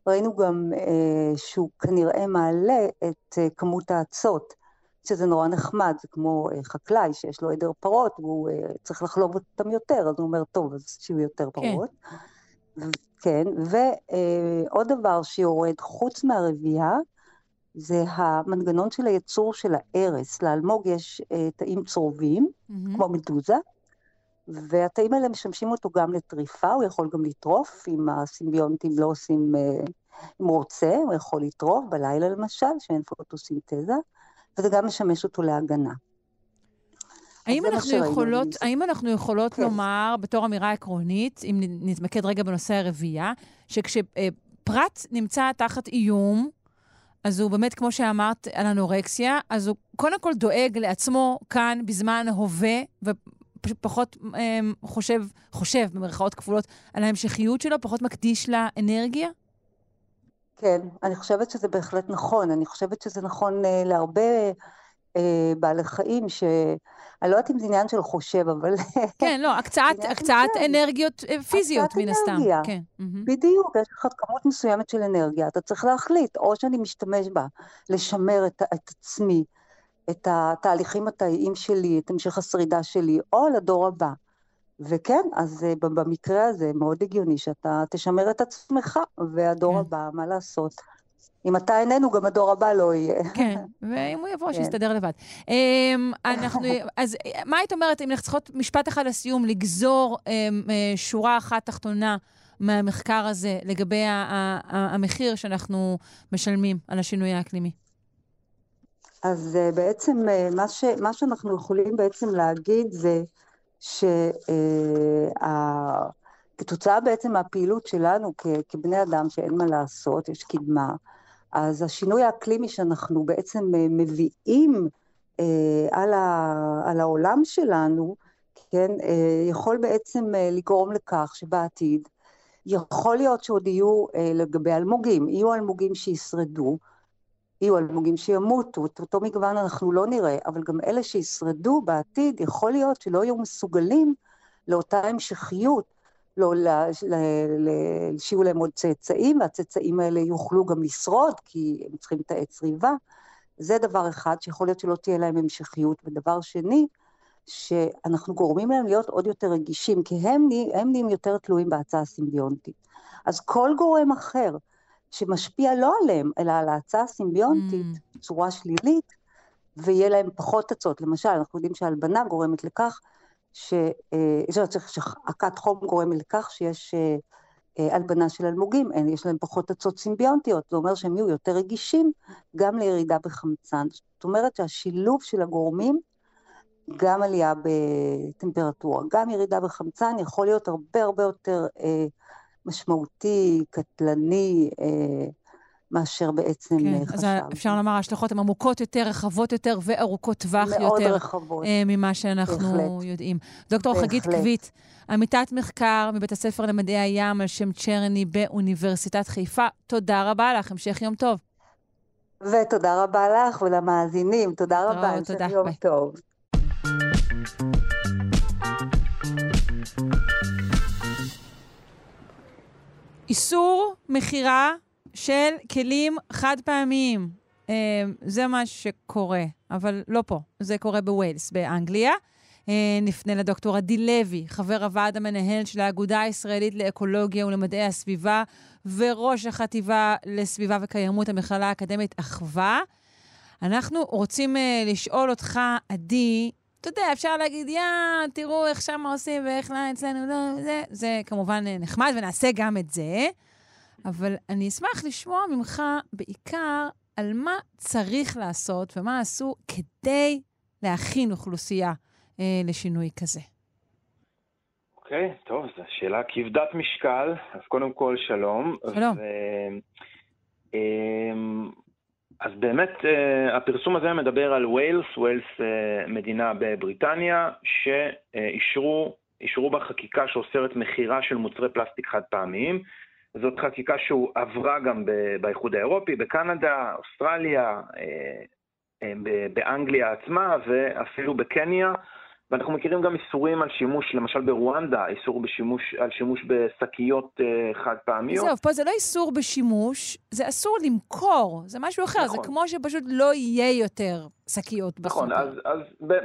ראינו גם אה, שהוא כנראה מעלה את אה, כמות האצות, שזה נורא נחמד, זה כמו אה, חקלאי שיש לו עדר פרות והוא אה, צריך לחלוב אותם יותר, אז הוא אומר, טוב, אז שיהיו יותר כן. פרות. כן. כן, ועוד דבר שיורד חוץ מהרבייה, זה המנגנון של הייצור של הארס. לאלמוג יש אה, תאים צרובים, mm-hmm. כמו מדוזה, והתאים האלה משמשים אותו גם לטריפה, הוא יכול גם לטרוף, אם הסימביונטים לא עושים, אה, אם הוא רוצה, הוא יכול לטרוף בלילה למשל, שאין פוטוסינתזה, וזה גם משמש אותו להגנה. האם אנחנו, יכולות, האם אנחנו יכולות כן. לומר, בתור אמירה עקרונית, אם נתמקד רגע בנושא הרבייה, שכשפרט נמצא תחת איום, אז הוא באמת, כמו שאמרת על אנורקסיה, אז הוא קודם כל דואג לעצמו כאן בזמן הווה, ופחות אה, חושב, חושב, במרכאות כפולות, על ההמשכיות שלו, פחות מקדיש לאנרגיה? כן, אני חושבת שזה בהחלט נכון. אני חושבת שזה נכון אה, להרבה בעלי חיים, ש... אני לא יודעת אם זה עניין של חושב, אבל... כן, לא, הקצאת, הקצאת אנרגיות אה, פיזיות, מן הסתם. הקצאת אנרגיה, כן. בדיוק, יש לך כמות מסוימת של אנרגיה, אתה צריך להחליט, או שאני משתמש בה לשמר את, את עצמי, את התהליכים התאיים שלי, את המשך השרידה שלי, או לדור הבא. וכן, אז אה, במקרה הזה מאוד הגיוני שאתה תשמר את עצמך, והדור כן. הבא, מה לעשות? אם אתה איננו, גם הדור הבא לא יהיה. כן, ואם הוא יבוא, כן. שיסתדר לבד. אמ, אנחנו, אז מה היית אומרת, אם אנחנו צריכות משפט אחד לסיום, לגזור אמ, אה, שורה אחת תחתונה מהמחקר הזה לגבי המחיר שאנחנו משלמים על השינוי האקלימי? אז אה, בעצם אה, מה, ש, מה שאנחנו יכולים בעצם להגיד זה שכתוצאה בעצם מהפעילות שלנו כבני אדם, שאין מה לעשות, יש קדמה, אז השינוי האקלימי שאנחנו בעצם אה, מביאים אה, על, ה, על העולם שלנו, כן, אה, יכול בעצם אה, לגרום לכך שבעתיד יכול להיות שעוד יהיו אה, לגבי אלמוגים, יהיו אלמוגים שישרדו, יהיו אלמוגים שימותו, את אותו מגוון אנחנו לא נראה, אבל גם אלה שישרדו בעתיד, יכול להיות שלא יהיו מסוגלים לאותה המשכיות לא, שיהיו להם עוד צאצאים, והצאצאים האלה יוכלו גם לשרוד, כי הם צריכים את העץ ריבה. זה דבר אחד, שיכול להיות שלא תהיה להם המשכיות. ודבר שני, שאנחנו גורמים להם להיות עוד יותר רגישים, כי הם, הם נהיים יותר תלויים בהצעה הסימביונטית. אז כל גורם אחר שמשפיע לא עליהם, אלא על ההצעה הסימביונטית, mm. בצורה שלילית, ויהיה להם פחות הצעות. למשל, אנחנו יודעים שהלבנה גורמת לכך שהכת חום גורמת לכך שיש אה, אה, הלבנה של אלמוגים, יש להם פחות הצות סימביונטיות, זה אומר שהם יהיו יותר רגישים גם לירידה בחמצן. זאת אומרת שהשילוב של הגורמים, גם עלייה בטמפרטורה, גם ירידה בחמצן, יכול להיות הרבה הרבה יותר אה, משמעותי, קטלני, אה, מאשר בעצם כן, חשב. אז אפשר לומר, ההשלכות הן עמוקות יותר, רחבות יותר וארוכות טווח מאוד יותר. מאוד רחבות. אה, ממה שאנחנו בהחלט. יודעים. דוקטור בהחלט. חגית קווית, עמיתת מחקר מבית הספר למדעי הים על שם צ'רני באוניברסיטת חיפה, תודה רבה לך, המשך יום טוב. ותודה רבה לך ולמאזינים, תודה רבה, המשך יום ביי. טוב. איסור מכירה של כלים חד פעמיים. אה, זה מה שקורה, אבל לא פה, זה קורה בווילס, באנגליה. אה, נפנה לדוקטור עדי לוי, חבר הוועד המנהל של האגודה הישראלית לאקולוגיה ולמדעי הסביבה, וראש החטיבה לסביבה וקיימות המכללה האקדמית אחווה. אנחנו רוצים uh, לשאול אותך, עדי, אתה יודע, אפשר להגיד, יא, תראו איך שם עושים ואיך לא אצלנו, לא, זה, זה כמובן נחמד, ונעשה גם את זה. אבל אני אשמח לשמוע ממך בעיקר על מה צריך לעשות ומה עשו כדי להכין אוכלוסייה אה, לשינוי כזה. אוקיי, okay, טוב, זו שאלה כבדת משקל. אז קודם כל, שלום. שלום. ו... אמ, אז באמת, אה, הפרסום הזה מדבר על ווילס, ווילס אה, מדינה בבריטניה, שאישרו אישרו בה חקיקה שאוסרת מכירה של מוצרי פלסטיק חד פעמיים. זאת חקיקה שעברה גם באיחוד האירופי, בקנדה, אוסטרליה, אה, אה, באנגליה עצמה ואפילו בקניה. ואנחנו מכירים גם איסורים על שימוש, למשל ברואנדה, איסור בשימוש, על שימוש בשקיות uh, חד פעמיות. זהו, פה זה לא איסור בשימוש, זה אסור למכור, זה משהו אחר, נכון. זה כמו שפשוט לא יהיה יותר שקיות בסופר. נכון, אז, אז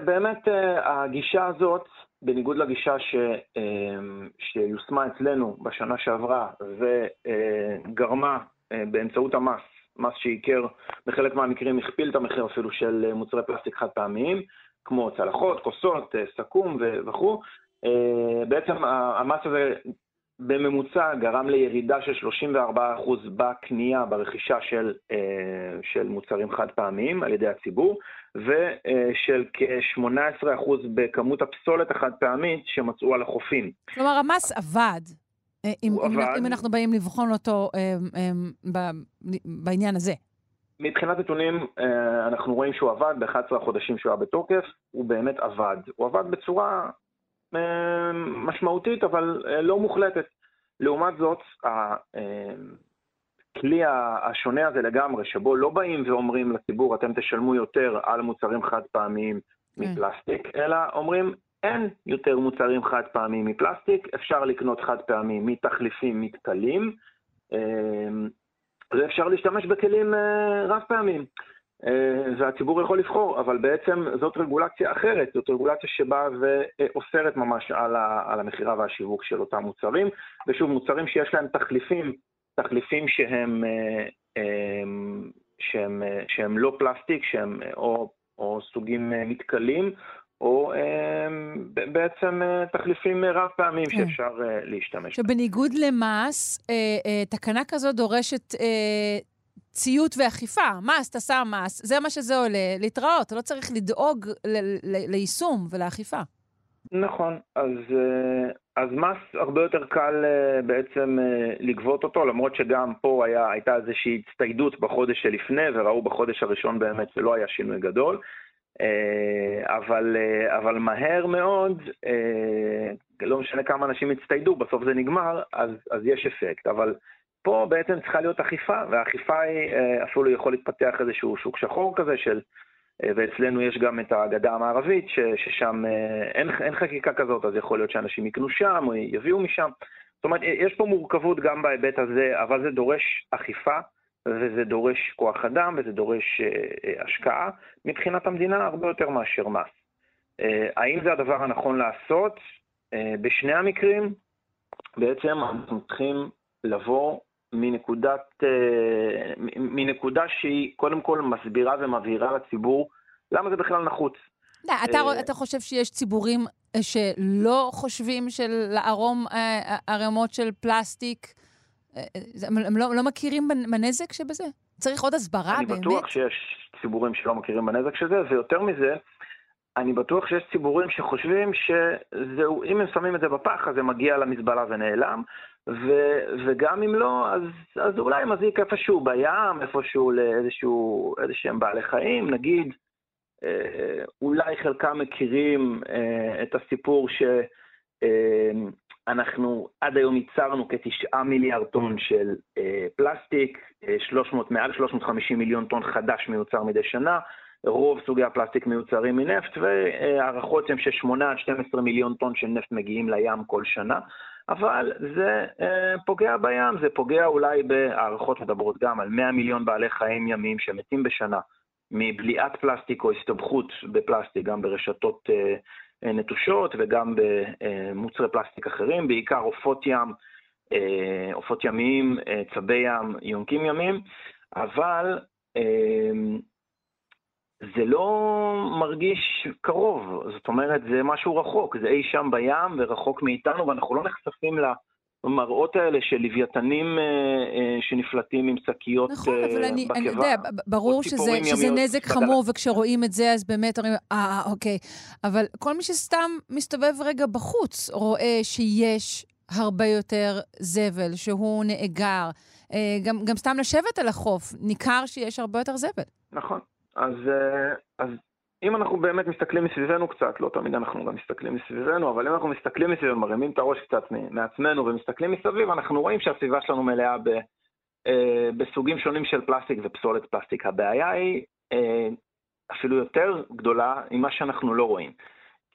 באמת uh, הגישה הזאת בניגוד לגישה ש, אמ, שיושמה אצלנו בשנה שעברה וגרמה אה, באמצעות המס, מס שעיקר בחלק מהמקרים הכפיל את המחיר אפילו של מוצרי פלסטיק חד פעמיים, כמו צלחות, כוסות, אה, סכו"ם וכו', בעצם המס הזה בממוצע גרם לירידה של 34% בקנייה, ברכישה של, של מוצרים חד פעמיים על ידי הציבור, ושל כ-18% בכמות הפסולת החד פעמית שמצאו על החופים. כלומר, המס עבד. אם, אם, עבד. אם אנחנו באים לבחון אותו בעניין הזה. מבחינת נתונים, אנחנו רואים שהוא עבד ב-11 החודשים שהוא היה בתוקף, הוא באמת עבד. הוא עבד בצורה משמעותית, אבל לא מוחלטת. לעומת זאת, הכלי השונה הזה לגמרי, שבו לא באים ואומרים לציבור, אתם תשלמו יותר על מוצרים חד פעמיים מפלסטיק, אלא אומרים, אין יותר מוצרים חד פעמיים מפלסטיק, אפשר לקנות חד פעמיים מתחליפים מתכלים, ואפשר להשתמש בכלים רב פעמיים. והציבור יכול לבחור, אבל בעצם זאת רגולציה אחרת, זאת רגולציה שבאה ואוסרת ממש על המכירה והשיווק של אותם מוצרים, ושוב, מוצרים שיש להם תחליפים, תחליפים שהם, שהם, שהם לא פלסטיק, שהם או, או סוגים מתכלים, או בעצם תחליפים רב פעמים שאפשר להשתמש. שבניגוד למס, תקנה כזאת דורשת ציות ואכיפה. מס, אתה שם מס, זה מה שזה עולה, להתראות. אתה לא צריך לדאוג ליישום ולאכיפה. נכון, אז, אז מס הרבה יותר קל בעצם לגבות אותו, למרות שגם פה היה, הייתה איזושהי הצטיידות בחודש שלפני, וראו בחודש הראשון באמת שלא היה שינוי גדול. אבל, אבל מהר מאוד, לא משנה כמה אנשים הצטיידו, בסוף זה נגמר, אז, אז יש אפקט. אבל פה בעצם צריכה להיות אכיפה, והאכיפה היא, אפילו יכול להתפתח איזשהו שוק שחור כזה של, ואצלנו יש גם את הגדה המערבית, ש, ששם אין, אין חקיקה כזאת, אז יכול להיות שאנשים יקנו שם או יביאו משם. זאת אומרת, יש פה מורכבות גם בהיבט הזה, אבל זה דורש אכיפה. וזה דורש כוח אדם וזה דורש אה, השקעה, מבחינת המדינה הרבה יותר מאשר מס. אה, האם זה הדבר הנכון לעשות? אה, בשני המקרים, בעצם אנחנו צריכים לבוא מנקודת, אה, מנקודה שהיא קודם כל מסבירה ומבהירה לציבור למה זה בכלל נחוץ. אתה, אתה חושב שיש ציבורים שלא חושבים של לערום ערימות של פלסטיק? הם לא, לא מכירים בנזק שבזה? צריך עוד הסברה, אני באמת? אני בטוח שיש ציבורים שלא מכירים בנזק של זה, ויותר מזה, אני בטוח שיש ציבורים שחושבים שזהו, אם הם שמים את זה בפח, אז זה מגיע למזבלה ונעלם, ו, וגם אם לא, אז, אז אולי מזיק איפשהו בים, איפשהו לאיזשהו, איזשהם בעלי חיים, נגיד, אה, אולי חלקם מכירים אה, את הסיפור ש... אה, עד היום ייצרנו כתשעה מיליארד טון של אה, פלסטיק, אה, 300, מעל 350 מיליון טון חדש מיוצר מדי שנה, רוב סוגי הפלסטיק מיוצרים מנפט, והערכות הן ש-8 עד 12 מיליון טון של נפט מגיעים לים כל שנה, אבל זה אה, פוגע בים, זה פוגע אולי בהערכות מדברות גם על 100 מיליון בעלי חיים ימיים שמתים בשנה מבליעת פלסטיק או הסתבכות בפלסטיק, גם ברשתות... אה, נטושות וגם במוצרי פלסטיק אחרים, בעיקר עופות ים, עופות ימיים, צבי ים, יונקים ימיים, אבל זה לא מרגיש קרוב, זאת אומרת, זה משהו רחוק, זה אי שם בים ורחוק מאיתנו, ואנחנו לא נחשפים למראות האלה של לוויתנים שנפלטים עם שקיות נכון, אבל אני, אני יודע, ברור שזה, שזה נזק בדל... חמור, וכשרואים את זה, אז באמת אומרים, אה, אוקיי. אבל כל מי שסתם מסתובב רגע בחוץ, רואה שיש הרבה יותר זבל, שהוא נאגר. גם, גם סתם לשבת על החוף, ניכר שיש הרבה יותר זבל. נכון. אז, אז אם אנחנו באמת מסתכלים מסביבנו קצת, לא תמיד אנחנו גם מסתכלים מסביבנו, אבל אם אנחנו מסתכלים מסביבנו, מרימים את הראש קצת מעצמנו ומסתכלים מסביב, אנחנו רואים שהסביבה שלנו מלאה ב, אה, בסוגים שונים של פלסטיק ופסולת פלסטיק. הבעיה היא אה, אפילו יותר גדולה ממה שאנחנו לא רואים.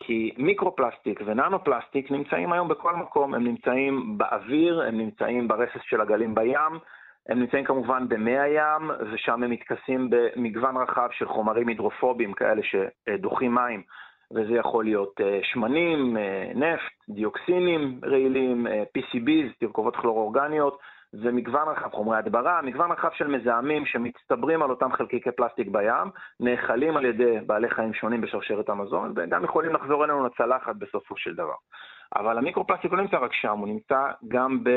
כי מיקרו-פלסטיק וננו-פלסטיק נמצאים היום בכל מקום, הם נמצאים באוויר, הם נמצאים ברסס של הגלים בים, הם נמצאים כמובן במי הים, ושם הם מתכסים במגוון רחב של חומרים הידרופובים כאלה שדוחים מים, וזה יכול להיות שמנים, נפט, דיוקסינים רעילים, PCBs, תרכובות כלור-אורגניות, זה מגוון רחב, חומרי הדברה, מגוון רחב של מזהמים שמצטברים על אותם חלקיקי פלסטיק בים, נאכלים על ידי בעלי חיים שונים בשרשרת המזון, וגם יכולים לחזור אלינו לצלחת בסופו של דבר. אבל המיקרופלסטיק לא נמצא רק שם, הוא נמצא גם ב...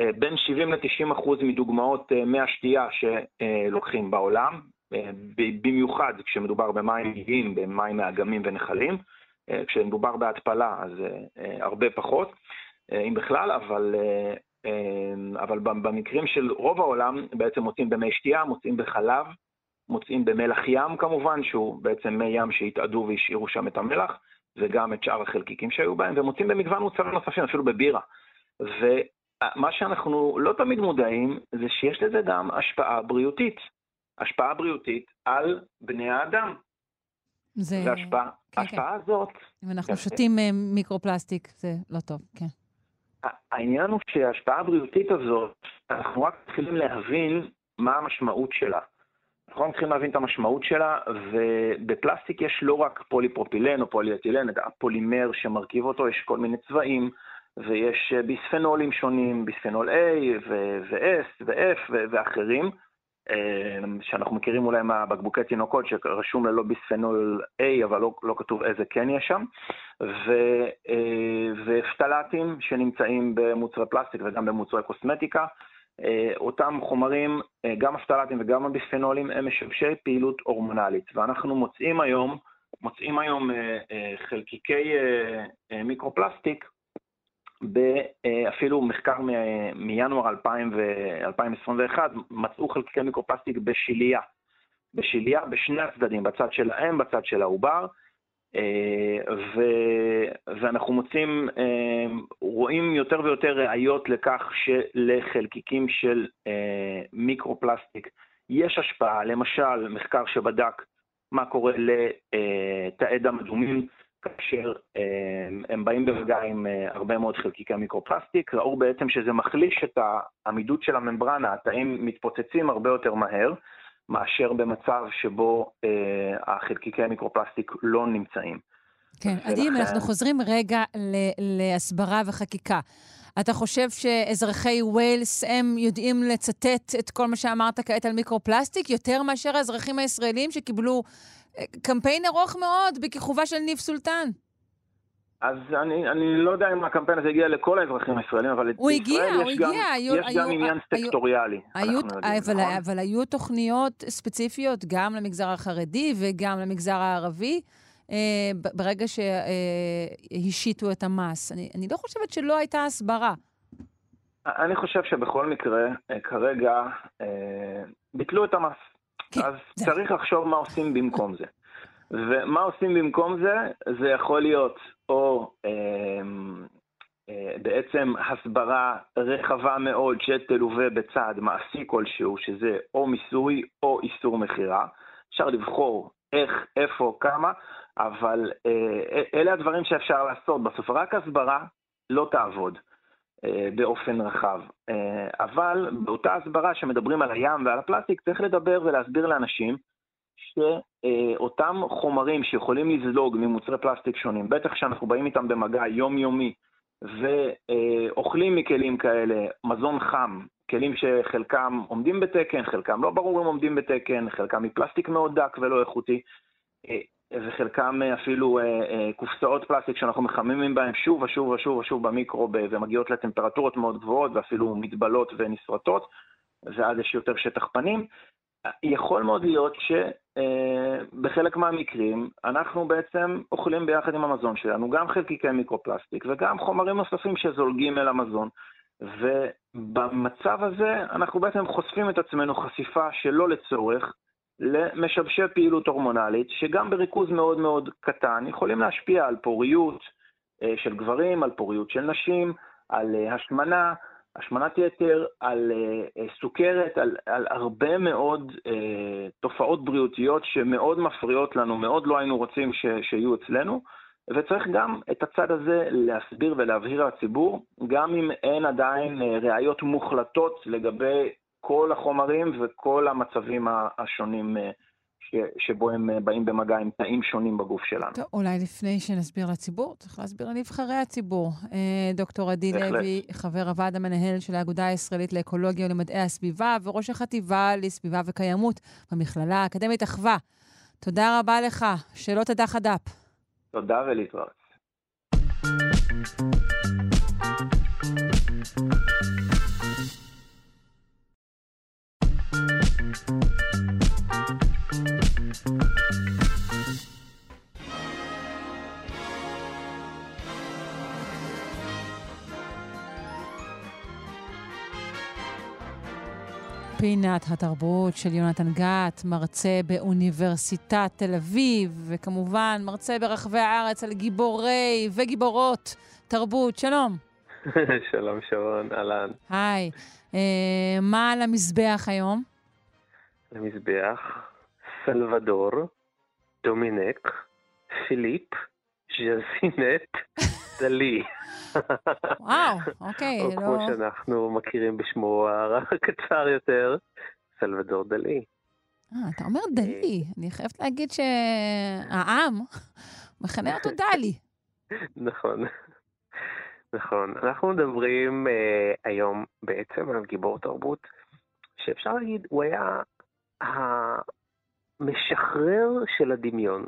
אה, בין 70 ל-90 אחוז מדוגמאות אה, מי השתייה שלוקחים בעולם, אה, במיוחד כשמדובר במים נהיים, במים מאגמים ונחלים. כשמדובר בהתפלה אז הרבה פחות, אם בכלל, אבל, אבל במקרים של רוב העולם בעצם מוצאים במי שתייה, מוצאים בחלב, מוצאים במלח ים כמובן, שהוא בעצם מי ים שהתאדו והשאירו שם את המלח, וגם את שאר החלקיקים שהיו בהם, ומוצאים במגוון מוצרים נוספים, אפילו בבירה. מה שאנחנו לא תמיד מודעים זה שיש לזה גם השפעה בריאותית. השפעה בריאותית על בני האדם. זה... והשפעה כן, ההשפעה כן. הזאת... אם אנחנו. שותים אה, מיקרופלסטיק, זה לא טוב, כן. העניין הוא שההשפעה הבריאותית הזאת, אנחנו רק מתחילים להבין מה המשמעות שלה. אנחנו מתחילים להבין את המשמעות שלה, ובפלסטיק יש לא רק פוליפרופילן או פוליאטילן, הפולימר שמרכיב אותו, יש כל מיני צבעים, ויש אה, ביספנולים שונים, ביספנול A ו-S ו-F ואחרים, אה, שאנחנו מכירים אולי מהבקבוקי תינוקות שרשום ללא ביספנול A, אבל לא, לא כתוב איזה כן יש שם, ו- אה, ופטלטים שנמצאים במוצרי פלסטיק וגם במוצרי קוסמטיקה. אותם חומרים, גם הפטלטים וגם הביספנולים, הם משבשי פעילות הורמונלית, ואנחנו מוצאים היום, מוצאים היום חלקיקי מיקרופלסטיק אפילו מחקר מינואר 2000 ו- 2021, מצאו חלקיקי מיקרופלסטיק בשיליה. בשיליה, בשני הצדדים, בצד של האם, בצד של העובר, אה, ו- ואנחנו מוצאים, אה, רואים יותר ויותר ראיות לכך שלחלקיקים של אה, מיקרופלסטיק יש השפעה, למשל מחקר שבדק מה קורה לתאי דם אדומים, כאשר אה, הם באים במגע עם אה, הרבה מאוד חלקיקי מיקרופלסטיק, ראו בעצם שזה מחליש את העמידות של הממברנה, התאים מתפוצצים הרבה יותר מהר, מאשר במצב שבו אה, החלקיקי המיקרופלסטיק לא נמצאים. כן, עדי, אם אנחנו חוזרים רגע להסברה וחקיקה. אתה חושב שאזרחי ווילס, הם יודעים לצטט את כל מה שאמרת כעת על מיקרופלסטיק, יותר מאשר האזרחים הישראלים שקיבלו קמפיין ארוך מאוד בכיכובה של ניב סולטן? אז אני, אני לא יודע אם הקמפיין הזה הגיע לכל האזרחים הישראלים, אבל הוא הגיע, הוא יש גם, הגיע, היו- יש גם היו- עניין היו- סקטוריאלי. היו, יודעים, אבל, נכון? אבל היו תוכניות ספציפיות גם למגזר החרדי וגם למגזר הערבי, אה, ברגע שהשיתו את המס. אני, אני לא חושבת שלא הייתה הסברה. אני חושב שבכל מקרה, אה, כרגע, אה, ביטלו את המס. כן, אז זה- צריך לחשוב מה עושים במקום זה. ומה עושים במקום זה? זה יכול להיות או אה, אה, בעצם הסברה רחבה מאוד שתלווה בצעד מעשי כלשהו, שזה או מיסוי או איסור מכירה. אפשר לבחור איך, איפה, כמה, אבל אה, אלה הדברים שאפשר לעשות. בסוף רק הסברה לא תעבוד. אה, באופן רחב. אה, אבל באותה הסברה שמדברים על הים ועל הפלסטיק, צריך לדבר ולהסביר לאנשים שאותם חומרים שיכולים לזלוג ממוצרי פלסטיק שונים, בטח כשאנחנו באים איתם במגע יומיומי ואוכלים מכלים כאלה, מזון חם, כלים שחלקם עומדים בתקן, חלקם לא ברור אם עומדים בתקן, חלקם מפלסטיק מאוד דק ולא איכותי, אה, וחלקם אפילו אה, אה, קופסאות פלסטיק שאנחנו מחממים בהם שוב ושוב ושוב ושוב במיקרו ומגיעות לטמפרטורות מאוד גבוהות ואפילו מתבלות ונשרטות, ואז יש יותר שטח פנים. יכול מאוד להיות שבחלק מהמקרים אנחנו בעצם אוכלים ביחד עם המזון שלנו גם חלקיקי מיקרופלסטיק וגם חומרים נוספים שזולגים אל המזון. ובמצב הזה אנחנו בעצם חושפים את עצמנו חשיפה שלא לצורך למשבשי פעילות הורמונלית, שגם בריכוז מאוד מאוד קטן יכולים להשפיע על פוריות אה, של גברים, על פוריות של נשים, על אה, השמנה, השמנת יתר, על אה, סוכרת, על, על הרבה מאוד תופעות בריאותיות שמאוד מפריעות לנו, מאוד לא היינו רוצים ש, שיהיו אצלנו. וצריך גם את הצד הזה להסביר ולהבהיר לציבור, גם אם אין עדיין ראיות מוחלטות לגבי כל החומרים וכל המצבים השונים אה, ש, שבו הם אה, באים במגע עם תאים שונים בגוף שלנו. טוב, אולי לפני שנסביר לציבור, צריך להסביר לנבחרי הציבור. אה, דוקטור עדי לוי, חבר הוועד המנהל של האגודה הישראלית לאקולוגיה ולמדעי הסביבה, וראש החטיבה לסביבה וקיימות במכללה האקדמית אחווה. תודה רבה לך, שלא תדע חד"פ. תודה ולהתראות. פינת התרבות של יונתן גת, מרצה באוניברסיטת תל אביב, וכמובן מרצה ברחבי הארץ על גיבורי וגיבורות תרבות. שלום. שלום שרון, אהלן. היי. אה, מה על המזבח היום? על המזבח, סלבדור, דומינק, פיליפ, ז'זינט, דלי. וואו, אוקיי. או לא... כמו שאנחנו מכירים בשמו הקצר יותר, סלבדור דלי. אה, אתה אומר דלי. אני חייבת להגיד שהעם מכנה אותו דלי. נכון. נכון. אנחנו מדברים uh, היום בעצם על גיבור תרבות, שאפשר להגיד, הוא היה המשחרר של הדמיון.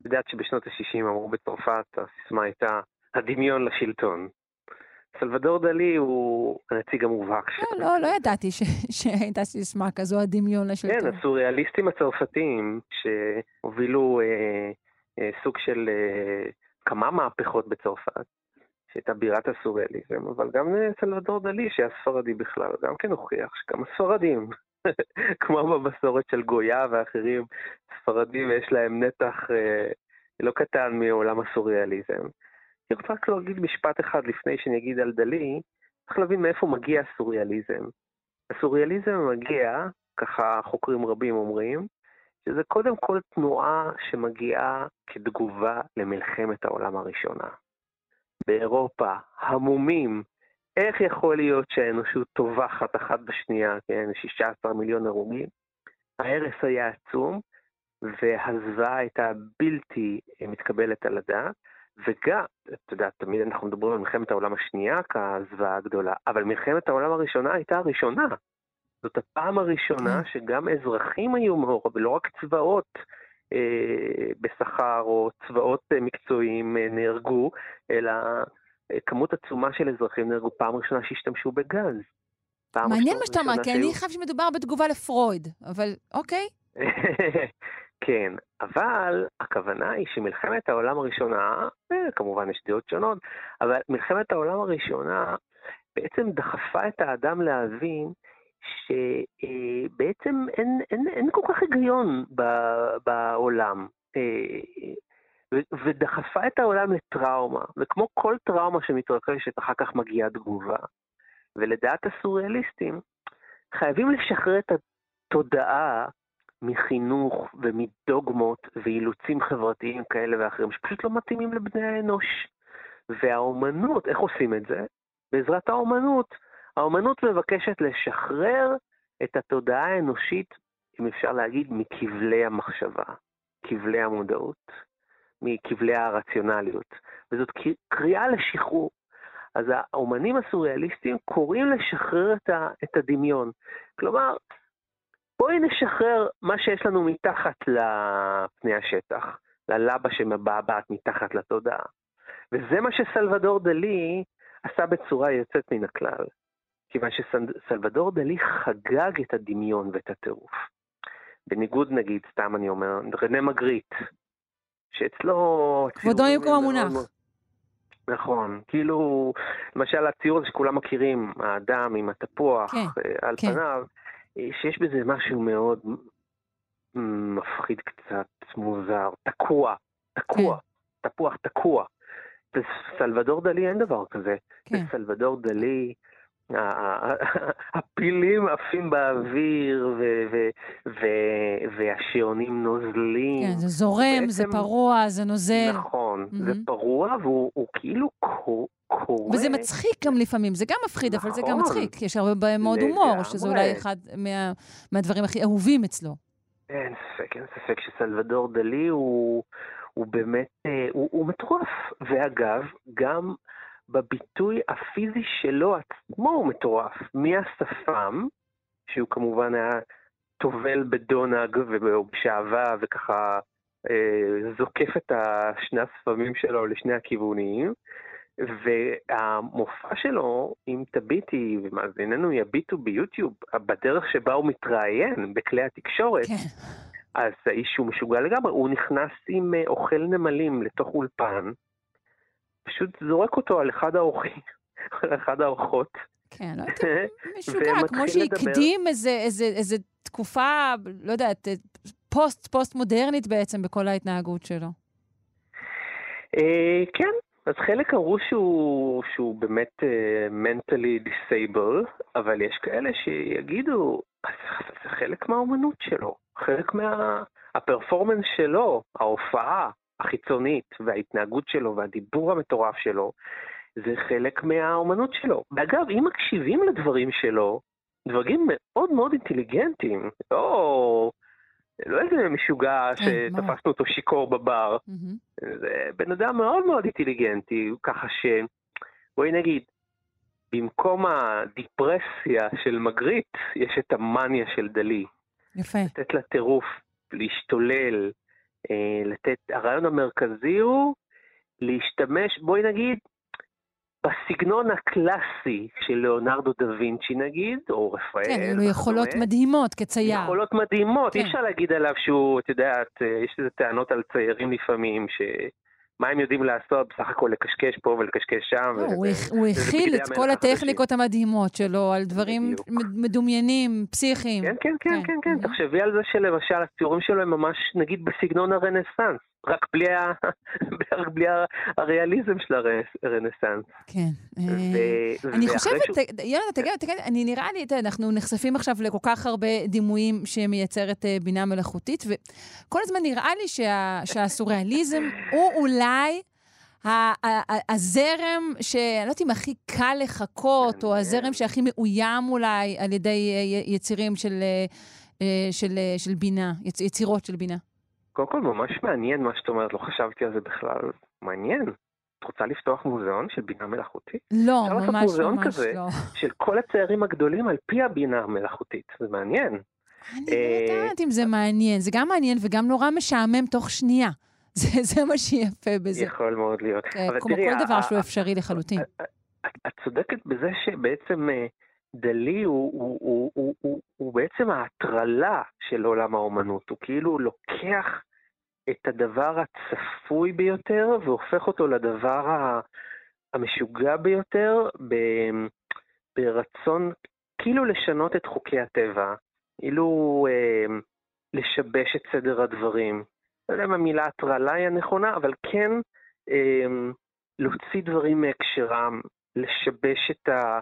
את יודעת שבשנות ה-60 אמרו בצרפת, הסיסמה הייתה הדמיון לשלטון. סלבדור דלי הוא הנציג המובהק של... לא, לא, לא ידעתי. שהייתה סיסמה כזו, הדמיון לשלטון. כן, הסוריאליסטים הצרפתיים שהובילו אה, אה, סוג של אה, כמה מהפכות בצרפת, שהייתה בירת הסוריאליזם, אבל גם סלבדור דלי, שהיה ספרדי בכלל, גם כן הוכיח שגם הספרדים, כמו במסורת של גויה ואחרים, ספרדים יש להם נתח אה, לא קטן מעולם הסוריאליזם. אני רוצה רק להגיד משפט אחד לפני שאני אגיד על דלי, צריך להבין מאיפה מגיע הסוריאליזם. הסוריאליזם מגיע, ככה חוקרים רבים אומרים, שזה קודם כל תנועה שמגיעה כתגובה למלחמת העולם הראשונה. באירופה, המומים, איך יכול להיות שהאנושות טובחת אחת בשנייה, כן, 16 מיליון הרוגים? ההרס היה עצום, והזוועה הייתה בלתי מתקבלת על הדעת, וגם, אתה יודע, תמיד אנחנו מדברים על מלחמת העולם השנייה כזוועה הגדולה, אבל מלחמת העולם הראשונה הייתה הראשונה. זאת הפעם הראשונה כן. שגם אזרחים היו מעורבים, ולא רק צבאות אה, בשכר או צבאות אה, מקצועיים אה, נהרגו, אלא כמות עצומה של אזרחים נהרגו פעם ראשונה שהשתמשו בגז. מעניין מה שאתה אומר, כי אני חושב שמדובר בתגובה לפרויד, אבל אוקיי. כן, אבל הכוונה היא שמלחמת העולם הראשונה, אה, כמובן יש דעות שונות, אבל מלחמת העולם הראשונה בעצם דחפה את האדם להבין שבעצם אין, אין, אין כל כך היגיון בעולם. ודחפה את העולם לטראומה, וכמו כל טראומה שמתרחשת, אחר כך מגיעה תגובה. ולדעת הסוריאליסטים, חייבים לשחרר את התודעה מחינוך ומדוגמות ואילוצים חברתיים כאלה ואחרים, שפשוט לא מתאימים לבני האנוש. והאומנות, איך עושים את זה? בעזרת האומנות. האומנות מבקשת לשחרר את התודעה האנושית, אם אפשר להגיד, מכבלי המחשבה, כבלי המודעות, מכבלי הרציונליות. וזאת קריאה לשחרור. אז האומנים הסוריאליסטים קוראים לשחרר את, את הדמיון. כלומר, בואי נשחרר מה שיש לנו מתחת לפני השטח, ללבה שמבעבעת מתחת לתודעה. וזה מה שסלבדור דלי עשה בצורה יוצאת מן הכלל. כיוון שסלבדור דלי חגג את הדמיון ואת הטירוף. בניגוד נגיד, סתם אני אומר, רנה מגריט, שאצלו... כבודו יום המונח. נכון, כאילו, למשל הציור הזה שכולם מכירים, האדם עם התפוח כן, אה, על כן. פניו, אה, שיש בזה משהו מאוד מפחיד קצת, מוזר, תקוע, תקוע, כן. תפוח תקוע. בסלבדור דלי אין דבר כזה. כן. בסלבדור דלי הפילים עפים באוויר והשעונים נוזלים. כן, זה זורם, זה פרוע, זה נוזל. נכון, זה פרוע והוא כאילו קורא. וזה מצחיק גם לפעמים, זה גם מפחיד, אבל זה גם נכון. מצחיק. יש הרבה מאוד הומור, שזה אולי אחד מהדברים הכי אהובים אצלו. אין ספק, אין ספק שסלבדור דלי הוא, הוא באמת, אה, הוא, הוא מטורף. ואגב, גם בביטוי הפיזי שלו עצמו הוא מטורף. מהשפם, שהוא כמובן היה טובל בדונג ובשעווה וככה אה, זוקף את שני השפמים שלו לשני הכיוונים, והמופע שלו, אם תביטי ומאזיננו יביטו ביוטיוב, בדרך שבה הוא מתראיין בכלי התקשורת, כן. אז האיש הוא משוגע לגמרי, הוא נכנס עם אה, אוכל נמלים לתוך אולפן, פשוט זורק אותו על אחד האורחים, על אחד האורחות. כן, לא יודעת, משוגע, כמו שהקדים איזה, איזה, איזה תקופה, לא יודעת, פוסט, פוסט מודרנית בעצם בכל ההתנהגות שלו. אה, כן, אז חלק אמרו שהוא, שהוא באמת uh, mentally disabled, אבל יש כאלה שיגידו, זה חלק מהאומנות שלו, חלק מהפרפורמנס מה, שלו, ההופעה החיצונית וההתנהגות שלו והדיבור המטורף שלו, זה חלק מהאומנות שלו. ואגב, אם מקשיבים לדברים שלו, דברים מאוד מאוד אינטליגנטיים, לא... לא איזה משוגע כן, שתפסנו אותו שיכור בבר. זה בן אדם מאוד מאוד אינטליגנטי, ככה ש... בואי נגיד, במקום הדיפרסיה של מגריט, יש את המאניה של דלי. יפה. לתת לה טירוף, להשתולל, לתת... הרעיון המרכזי הוא להשתמש, בואי נגיד, בסגנון הקלאסי של ליאונרדו דה וינצ'י נגיד, או רפאל. כן, היו לו יכולות מדהימות כצייר. יכולות מדהימות, כן. אי אפשר להגיד עליו שהוא, את יודעת, אה, יש איזה טענות על ציירים לפעמים, ש... מה הם יודעים לעשות, בסך הכל לקשקש פה ולקשקש שם. לא, הוא, הוא הכיל את כל הטכניקות המדהימות שלו על דברים מדומיינים, פסיכיים. כן, כן, כן, כן, כן. תחשבי על זה שלמשל הציורים שלו הם ממש, נגיד, בסגנון הרנסאנס. רק בלי, ה... רק בלי הריאליזם של הרנסאנס. כן. אה, אני חושבת, יונתן, תגיד, תגיד, אני נראה לי, אנחנו נחשפים עכשיו לכל כך הרבה דימויים שמייצרת אה, בינה מלאכותית, וכל הזמן נראה לי שהסוריאליזם הוא אולי... הזרם שאני לא יודעת אם הכי קל לחכות, או הזרם שהכי מאוים אולי על ידי אה, יצירים של, של, של בינה, יצירות של בינה. קודם כל, ממש מעניין מה שאת אומרת, לא חשבתי על זה בכלל. מעניין. את רוצה לפתוח מוזיאון של בינה מלאכותית? לא, ממש ממש לא. אפשר לעשות מוזיאון כזה לא. של כל הציירים הגדולים על פי הבינה המלאכותית. זה מעניין. אני לא אה, יודעת אם זה מעניין. זה גם מעניין וגם נורא משעמם תוך שנייה. זה, זה מה שיפה בזה. יכול מאוד להיות. כן, כמו תראי, כל דבר שהוא אפשרי לחלוטין. את צודקת בזה שבעצם אה, דלי הוא, הוא, הוא, הוא, הוא, הוא בעצם ההטרלה של עולם האומנות. הוא כאילו לוקח את הדבר הצפוי ביותר והופך אותו לדבר המשוגע ביותר ברצון כאילו לשנות את חוקי הטבע, כאילו אה, לשבש את סדר הדברים. לא יודע אם המילה הטרלה היא הנכונה, אבל כן אה, להוציא דברים מהקשרם, לשבש את, ה,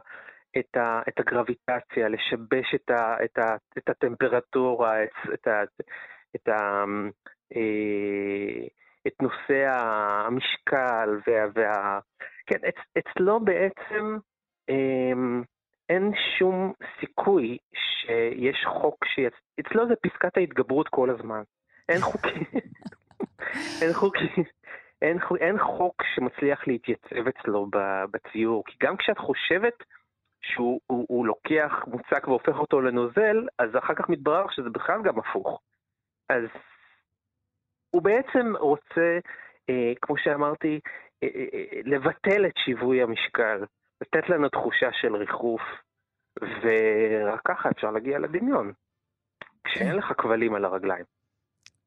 את, ה, את הגרביטציה, לשבש את, ה, את, ה, את הטמפרטורה, את, את, ה, את, ה, אה, את נושא המשקל וה... וה כן, אצ, אצלו בעצם אה, אין שום סיכוי שיש חוק שיצ... אצלו זה פסקת ההתגברות כל הזמן. אין חוקים. אין חוקים. אין, אין חוק שמצליח להתייצב אצלו בציור, כי גם כשאת חושבת שהוא הוא, הוא לוקח מוצק והופך אותו לנוזל, אז אחר כך מתברר שזה בכלל גם הפוך. אז הוא בעצם רוצה, אה, כמו שאמרתי, אה, אה, אה, לבטל את שיווי המשקל, לתת לנו תחושה של ריחוף, ורק ככה אפשר להגיע לדמיון, כשאין כן. לך כבלים על הרגליים.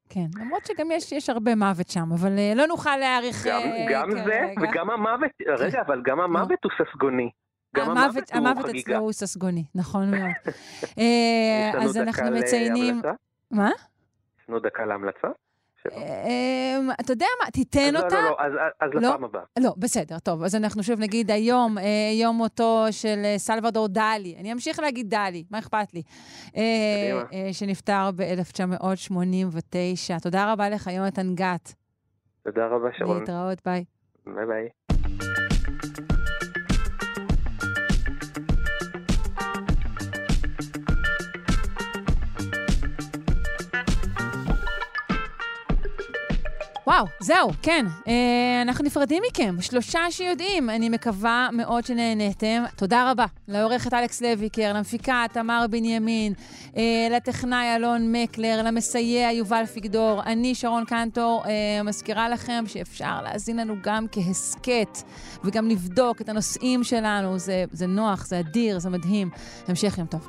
כן, למרות שגם יש, יש הרבה מוות שם, אבל uh, לא נוכל להעריך... גם, uh, גם כרגע. זה, וגם המוות, כן. רגע, אבל גם המוות הוא ססגוני. גם המוות, המוות, המוות אצלו הוא ססגוני, נכון מאוד. אז אנחנו מציינים... מה? יש לנו דקה להמלצה? אמ, אתה יודע מה, תיתן אותה. לא, לא, לא, אז לא? לפעם הבאה. לא, בסדר, טוב. אז אנחנו שוב נגיד היום, אה, יום מותו של אה, סלוודור דלי. אני אמשיך להגיד דלי, מה אכפת לי? אה, שנפטר ב-1989. תודה רבה לך, יונתן גת. תודה רבה, שרון. להתראות, ביי. ביי ביי. וואו, זהו, כן. אה, אנחנו נפרדים מכם. שלושה שיודעים. אני מקווה מאוד שנהניתם. תודה רבה לעורכת אלכס לויקר, למפיקה תמר בנימין, אה, לטכנאי אלון מקלר, למסייע יובל פיגדור. אני, שרון קנטור, אה, מזכירה לכם שאפשר להאזין לנו גם כהסכת, וגם לבדוק את הנושאים שלנו. זה, זה נוח, זה אדיר, זה מדהים. המשך יום טוב.